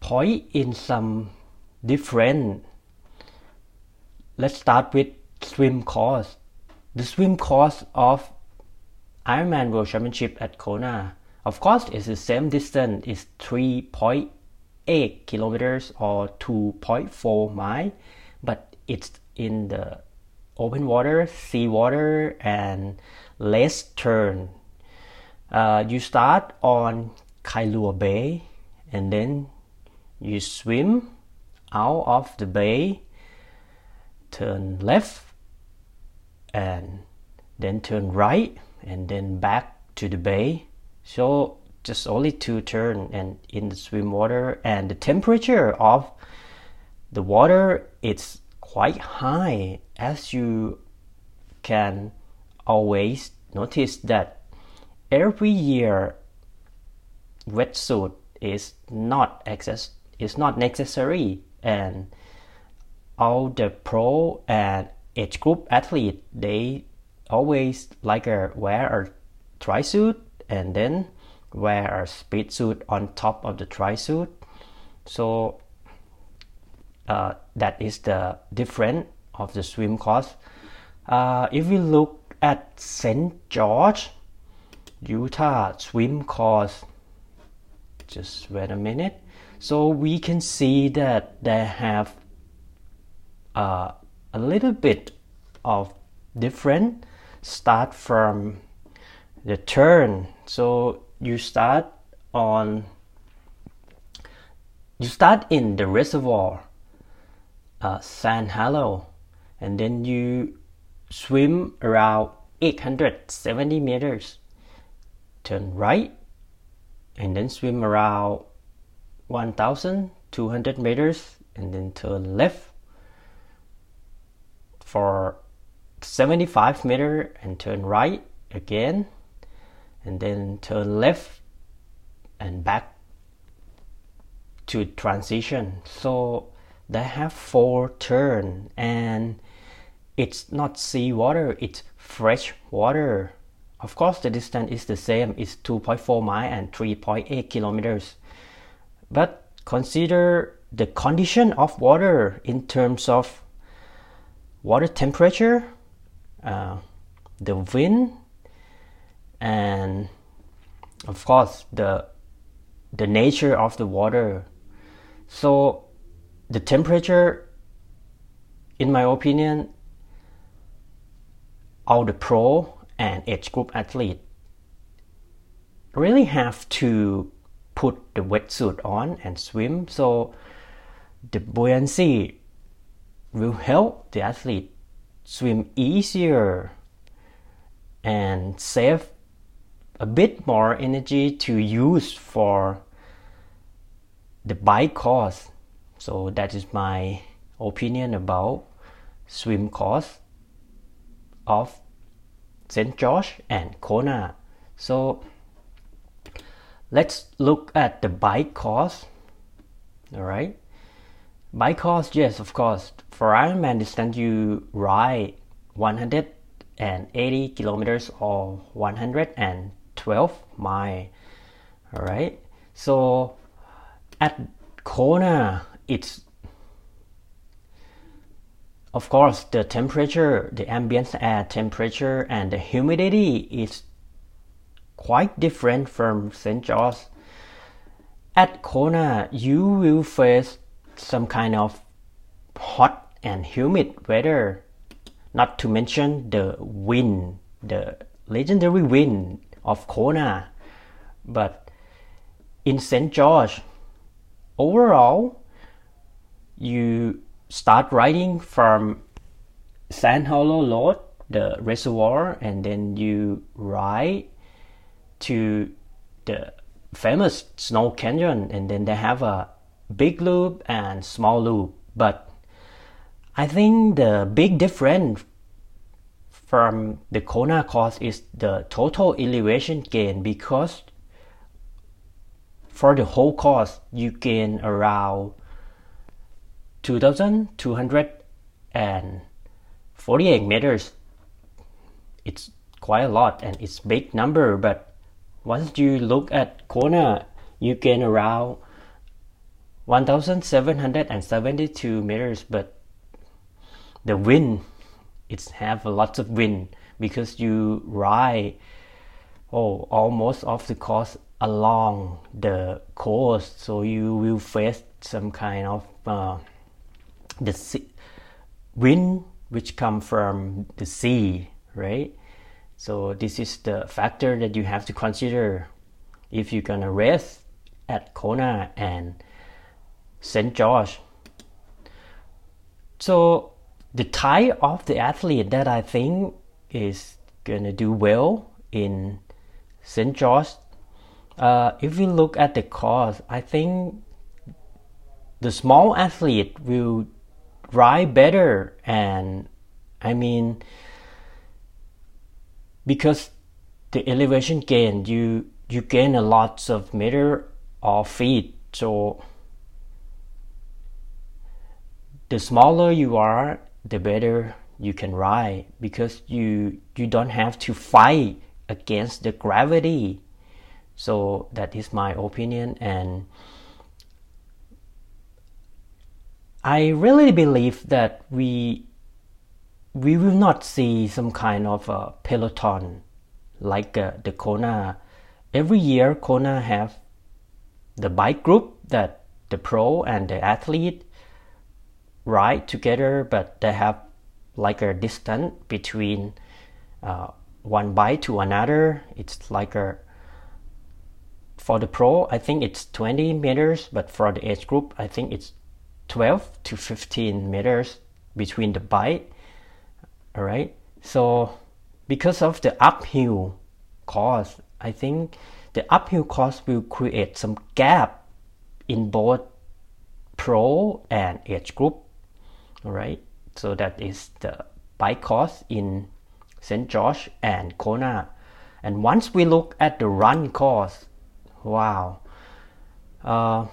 point in some different. Let's start with swim course. The swim course of Ironman World Championship at Kona. Of course it's the same distance. It's 3.8 kilometers or 2.4 mile but it's in the open water sea water and less turn. Uh, you start on Kailua Bay and then you swim out of the bay, turn left, and then turn right, and then back to the bay. So just only two turn and in the swim water and the temperature of the water it's quite high as you can always notice that every year wetsuit is not access is not necessary. And all the pro and age group athlete they always like a wear a tri suit and then wear a speed suit on top of the tri suit so uh, that is the difference of the swim course. Uh, if we look at st george utah swim course just wait a minute so we can see that they have uh, a little bit of different start from the turn. So you start on you start in the reservoir uh, Sand Hollow and then you swim around 870 meters. Turn right and then swim around 1200 meters and then turn left for 75 meter and turn right again and then turn left and back to transition. So they have four turn and it's not sea water it's fresh water. Of course the distance is the same it's 2.4 mile and 3.8 kilometers but consider the condition of water in terms of water temperature uh, the wind and of course the the nature of the water. So the temperature in my opinion all the pro and age group athlete really have to put the wetsuit on and swim so the buoyancy will help the athlete swim easier and save a bit more energy to use for the bike course so that is my opinion about swim course of St. George and Kona. So let's look at the bike course. All right. Bike course, yes, of course. For Ironman distance, you ride 180 kilometers or 112 mile. All right. So at Kona, it's of course the temperature the ambient air temperature and the humidity is quite different from st george at kona you will face some kind of hot and humid weather. Not to mention the wind the legendary wind of kona but in st george overall you start riding from Sand Hollow Lodge, the reservoir, and then you ride to the famous Snow Canyon, and then they have a big loop and small loop. But I think the big difference from the Kona course is the total elevation gain because for the whole course you gain around 2248 meters it's quite a lot and it's big number but once you look at Kona you gain around 1772 meters but the wind it's have lots of wind because you ride oh almost off the course along the coast so you will face some kind of uh, the sea, wind which come from the sea right so this is the factor that you have to consider if you're gonna race at Kona and St. George so the type of the athlete that I think is gonna do well in St. George uh, if we look at the course I think the small athlete will ride better and I mean because the elevation gain you you gain a lot of meter or feet so the smaller you are the better you can ride because you you don't have to fight against the gravity. So that is my opinion and I really believe that we we will not see some kind of a peloton like uh, the Kona. Every year, Kona have the bike group that the pro and the athlete ride together, but they have like a distance between uh, one bike to another. It's like a for the pro, I think it's 20 meters, but for the age group, I think it's 12 to 15 meters between the bite all right so because of the uphill cost I think the uphill cost will create some gap in both pro and age group. All right, so that is the bike cost in St. George and Kona. And once we look at the run cost wow. Uh,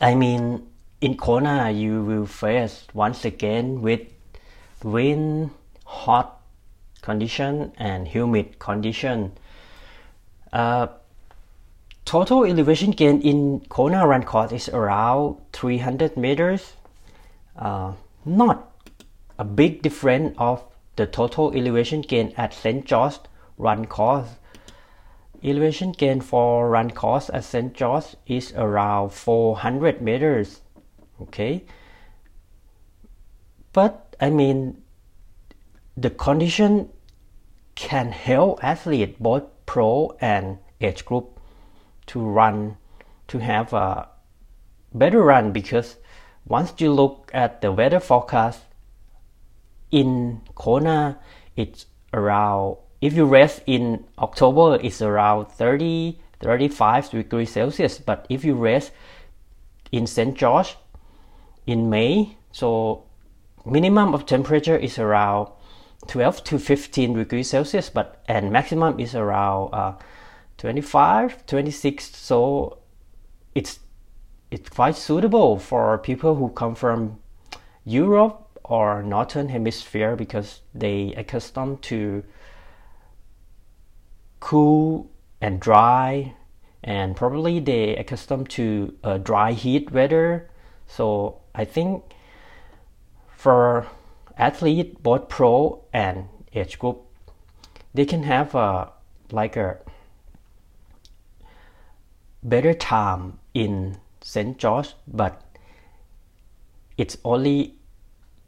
I mean, in Kona, you will face once again with wind, hot condition, and humid condition. Uh, total elevation gain in Kona run course is around 300 meters. Uh, not a big difference of the total elevation gain at St. George run course. Elevation gain for run course at St. George is around 400 meters. Okay. But I mean, the condition can help athlete both pro and age group to run to have a better run because once you look at the weather forecast in Kona it's around if you rest in October it's around 30 35 degrees Celsius but if you rest in St. George in May so minimum of temperature is around 12 to 15 degrees Celsius but and maximum is around uh, 25 26 so it's it's quite suitable for people who come from Europe or northern hemisphere because they accustomed to cool and dry and probably they accustomed to dry heat weather. So i think for athlete both pro and age group they can have a like a better time in st george but it's only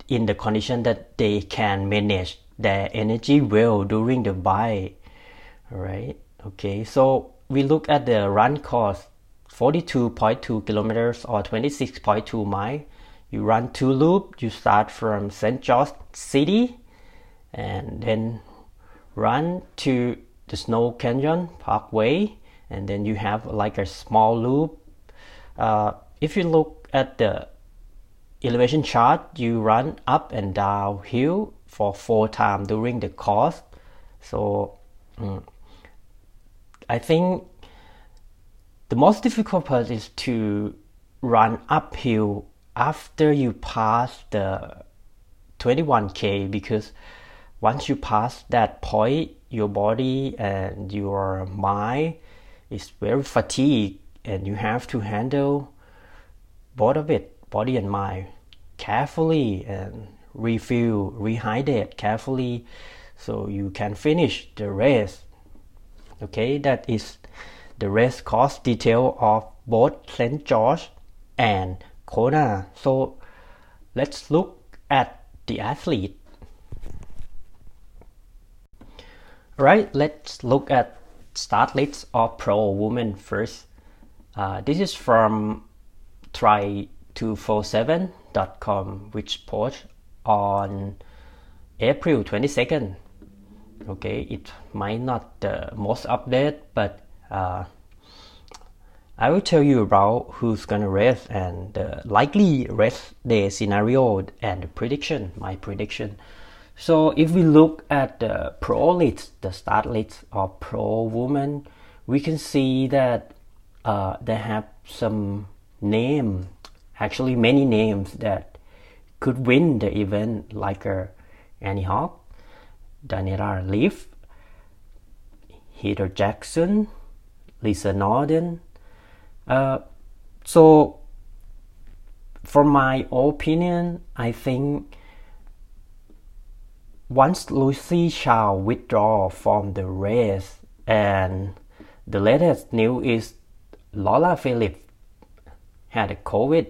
in the condition that they can manage their energy well during the bike right? Okay so we look at the run course 42.2 kilometers or 26.2 mile you run two loop you start from st george city and then run to the snow canyon parkway and then you have like a small loop. Uh, if you look at the elevation chart you run up and down hill for four times during the course. So mm, i think the most difficult part is to run uphill after you pass the 21k because once you pass that point your body and your mind is very fatigued and you have to handle both of it body and mind carefully and refill, rehydrate carefully so you can finish the race. Okay, that is the race course detail of both St. George and So let's look at the athlete. Right, let's look at start of pro women first. Uh, this is from try 247.com which post on April 22nd okay it might not the most update but uh, I will tell you about who's gonna race and the likely race day scenario and the prediction my prediction so if we look at the pro list the start list of pro women we can see that uh, they have some name actually many names that could win the event like uh, Annie Hawk, Daniela Leaf, Heather Jackson, Lisa Norden. Uh, so, for my opinion, I think once Lucy Chow withdraw from the race and the latest news is Lola Phillips had a COVID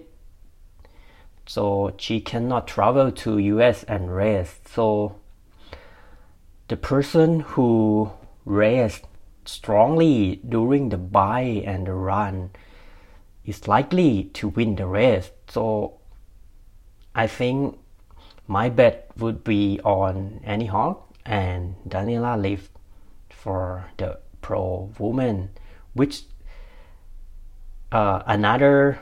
so she cannot travel to US and race. So the person who raced strongly during the buy and the run is likely to win the race so I think my bet would be on Annie Hawk and Daniela Leaf for the pro woman, which uh, another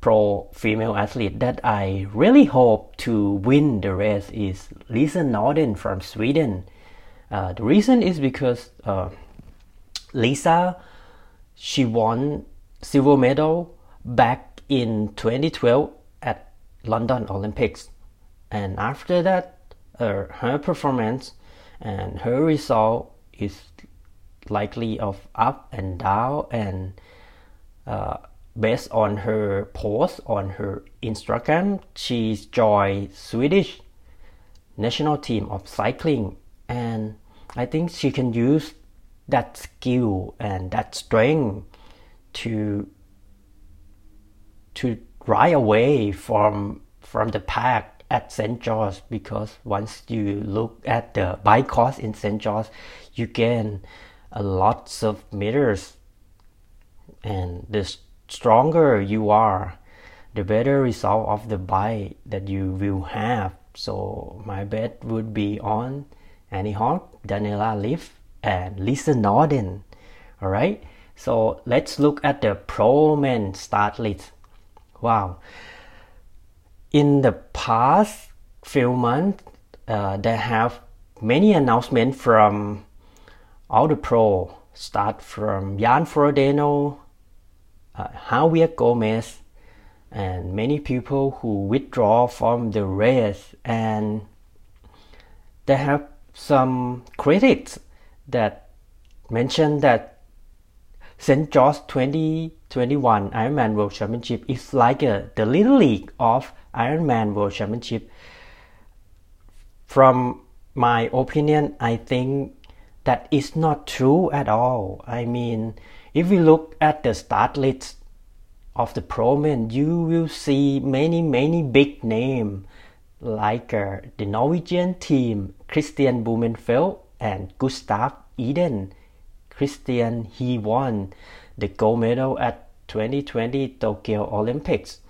pro female athlete that I really hope to win the race is Lisa Norden from Sweden. Uh, the reason is because uh, Lisa she won silver medal back in 2012 at London Olympics, and after that, uh, her performance and her result is likely of up and down and uh, based on her post on her Instagram, she joined Swedish national team of cycling, and I think she can use that skill and that strength to to ride away from from the pack at St. George because once you look at the bike course in St. George, you gain a lots of meters and the stronger you are the better result of the bike that you will have so my bet would be on Annie Hawk, Daniela Leaf and Lisa Norden alright so let's look at the pro men start list wow. In the past few months uh, they have many announcements from all the pro. Start from Jan Frodeno, uh, Javier Gomez, and many people who withdraw from the race, and they have some critics that mention that St. George 2021 Ironman World Championship is like the little league of Ironman World Championship. From my opinion, I think that is not true at all. I mean, if we look at the start list of the pro men, you will see many, many big names like uh, the Norwegian team, Christian Blumenfeld and Gustav Iden. Christian, he won the gold medal at 2020 Tokyo Olympics.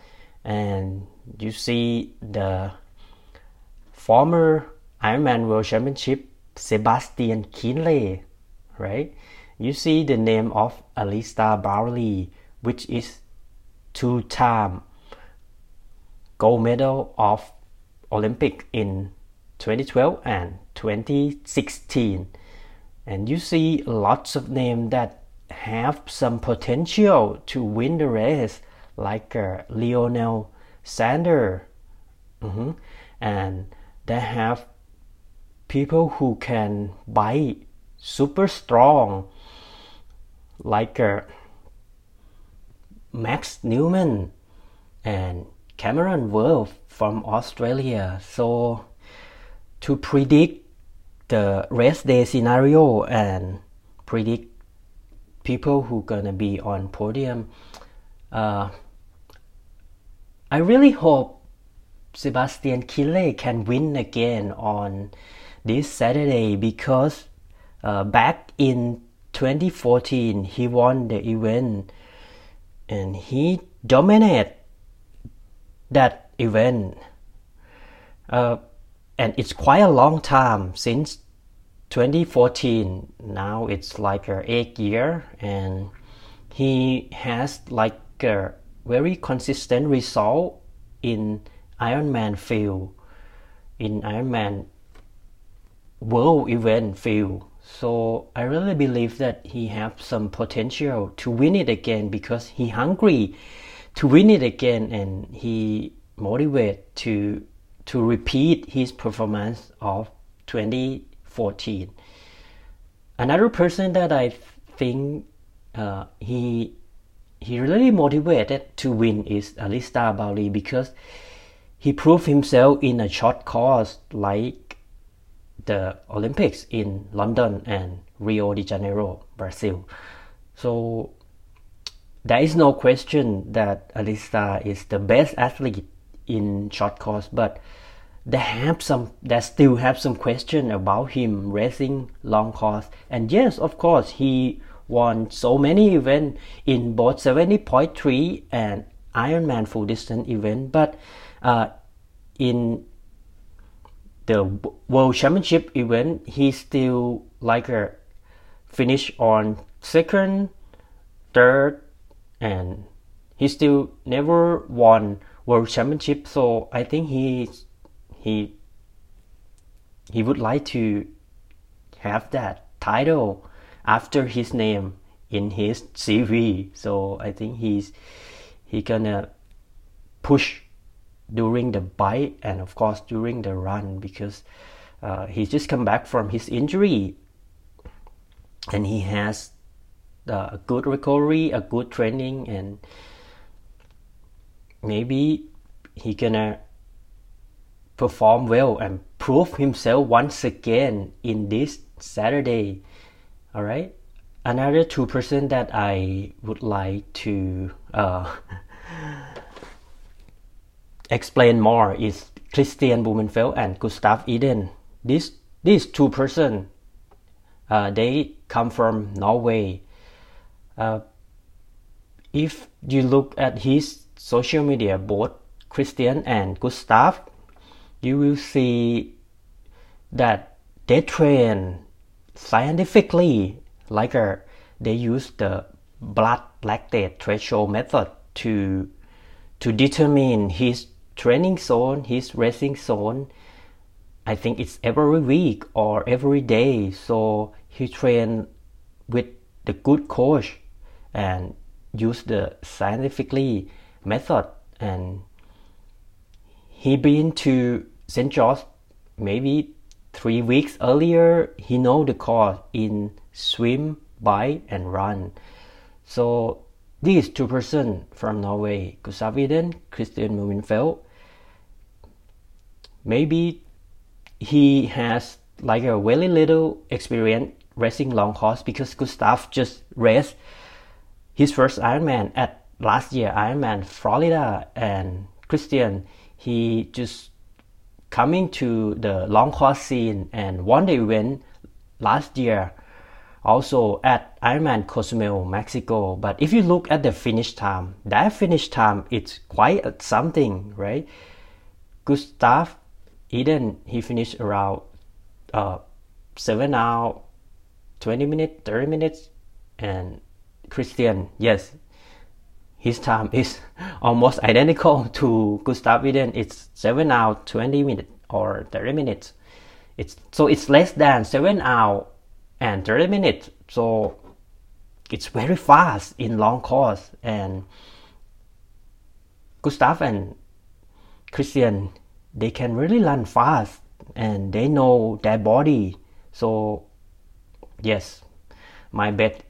And you see the former Ironman World Championship Sebastian Kienle, right? You see the name of Alista Bowley, which is two-time gold medal of Olympic in 2012 and 2016. And you see lots of names that have some potential to win the race, like uh, Lionel Sander, mm-hmm. and they have people who can bite super strong, like uh, Max Newman and Cameron Wolf from Australia. So to predict the race day scenario and predict people who gonna be on podium, uh, I really hope Sebastian Kille can win again on this Saturday because uh, back in 2014 he won the event and he dominated that event. Uh, and it's quite a long time since 2014. Now it's like a eight year, and he has like a very consistent result in Ironman field, in Ironman world event field. So I really believe that he has some potential to win it again because he hungry to win it again and he motivated to to repeat his performance of 2014. Another person that I think uh, he he really motivated to win is Alista Bowley because he proved himself in a short course like the Olympics in London and Rio de Janeiro, Brazil. So there is no question that Alista is the best athlete in short course, but they have some they still have some question about him racing long course. And yes, of course, he won so many events in both 70.3 and Ironman full distance event, but uh, in the World Championship event, he still like a finish on second, third, and he still never won World Championship. So I think he he he would like to have that title after his name in his CV. So I think he's he gonna push during the bike and of course during the run because uh, he just come back from his injury and he has uh, a good recovery, a good training, and maybe he gonna perform well and prove himself once again in this Saturday. All right. Another two person that I would like to uh, explain more is Christian Blumenfeld and Gustav Eden. These these two person, uh, they come from Norway. Uh, if you look at his social media, both Christian and Gustav, you will see that they train scientifically, like uh, they use the blood lactate threshold method to to determine his training zone, his racing zone. I think it's every week or every day. So he train with the good coach and use the scientifically method. And he been to St. George maybe three weeks earlier. He know the course in swim bike and run. So these two person from Norway Gustav Iden Christian Blumenfeld maybe he has like a very little experience racing long course because Gustav just raced his first Ironman at last year Ironman Florida and Christian he just coming to the long course scene and won the event last year also at Ironman Cozumel, Mexico. But if you look at the finish time, that finish time it's quite something, right? Gustav Eden he finished around uh, seven hour, twenty minutes, thirty minutes, and Christian, yes, his time is almost identical to Gustav Eden. It's seven hour, twenty minutes or thirty minutes. It's so it's less than seven hour and thirty minutes. So it's very fast in long course and Gustav and Christian they can really run fast and they know their body. So yes, my bet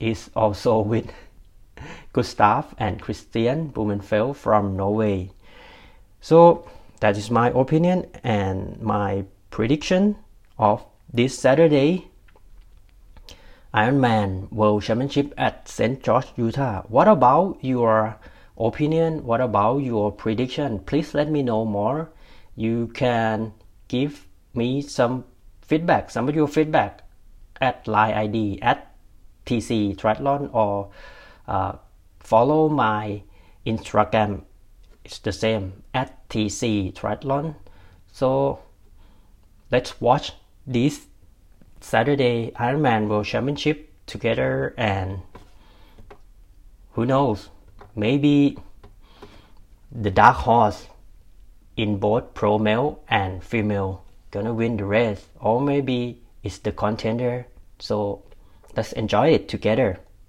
is also with Gustav and Christian Blumenfeld from Norway. So that is my opinion and my prediction of this Saturday Ironman World Championship at St. George, Utah. What about your opinion? What about your prediction? Please let me know more. You can give me some feedback, some of your feedback at line ID at TC Triathlon or uh, follow my Instagram. It's the same at TC Triathlon. So let's watch this Saturday Ironman World Championship together and who knows maybe the dark horse in both pro male and female gonna win the race or maybe it's the contender so let's enjoy it together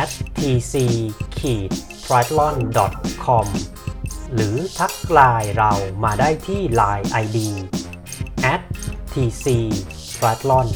at tc triathlon com หรือทักไลน์เรามาได้ที่ Line ID at tc triathlon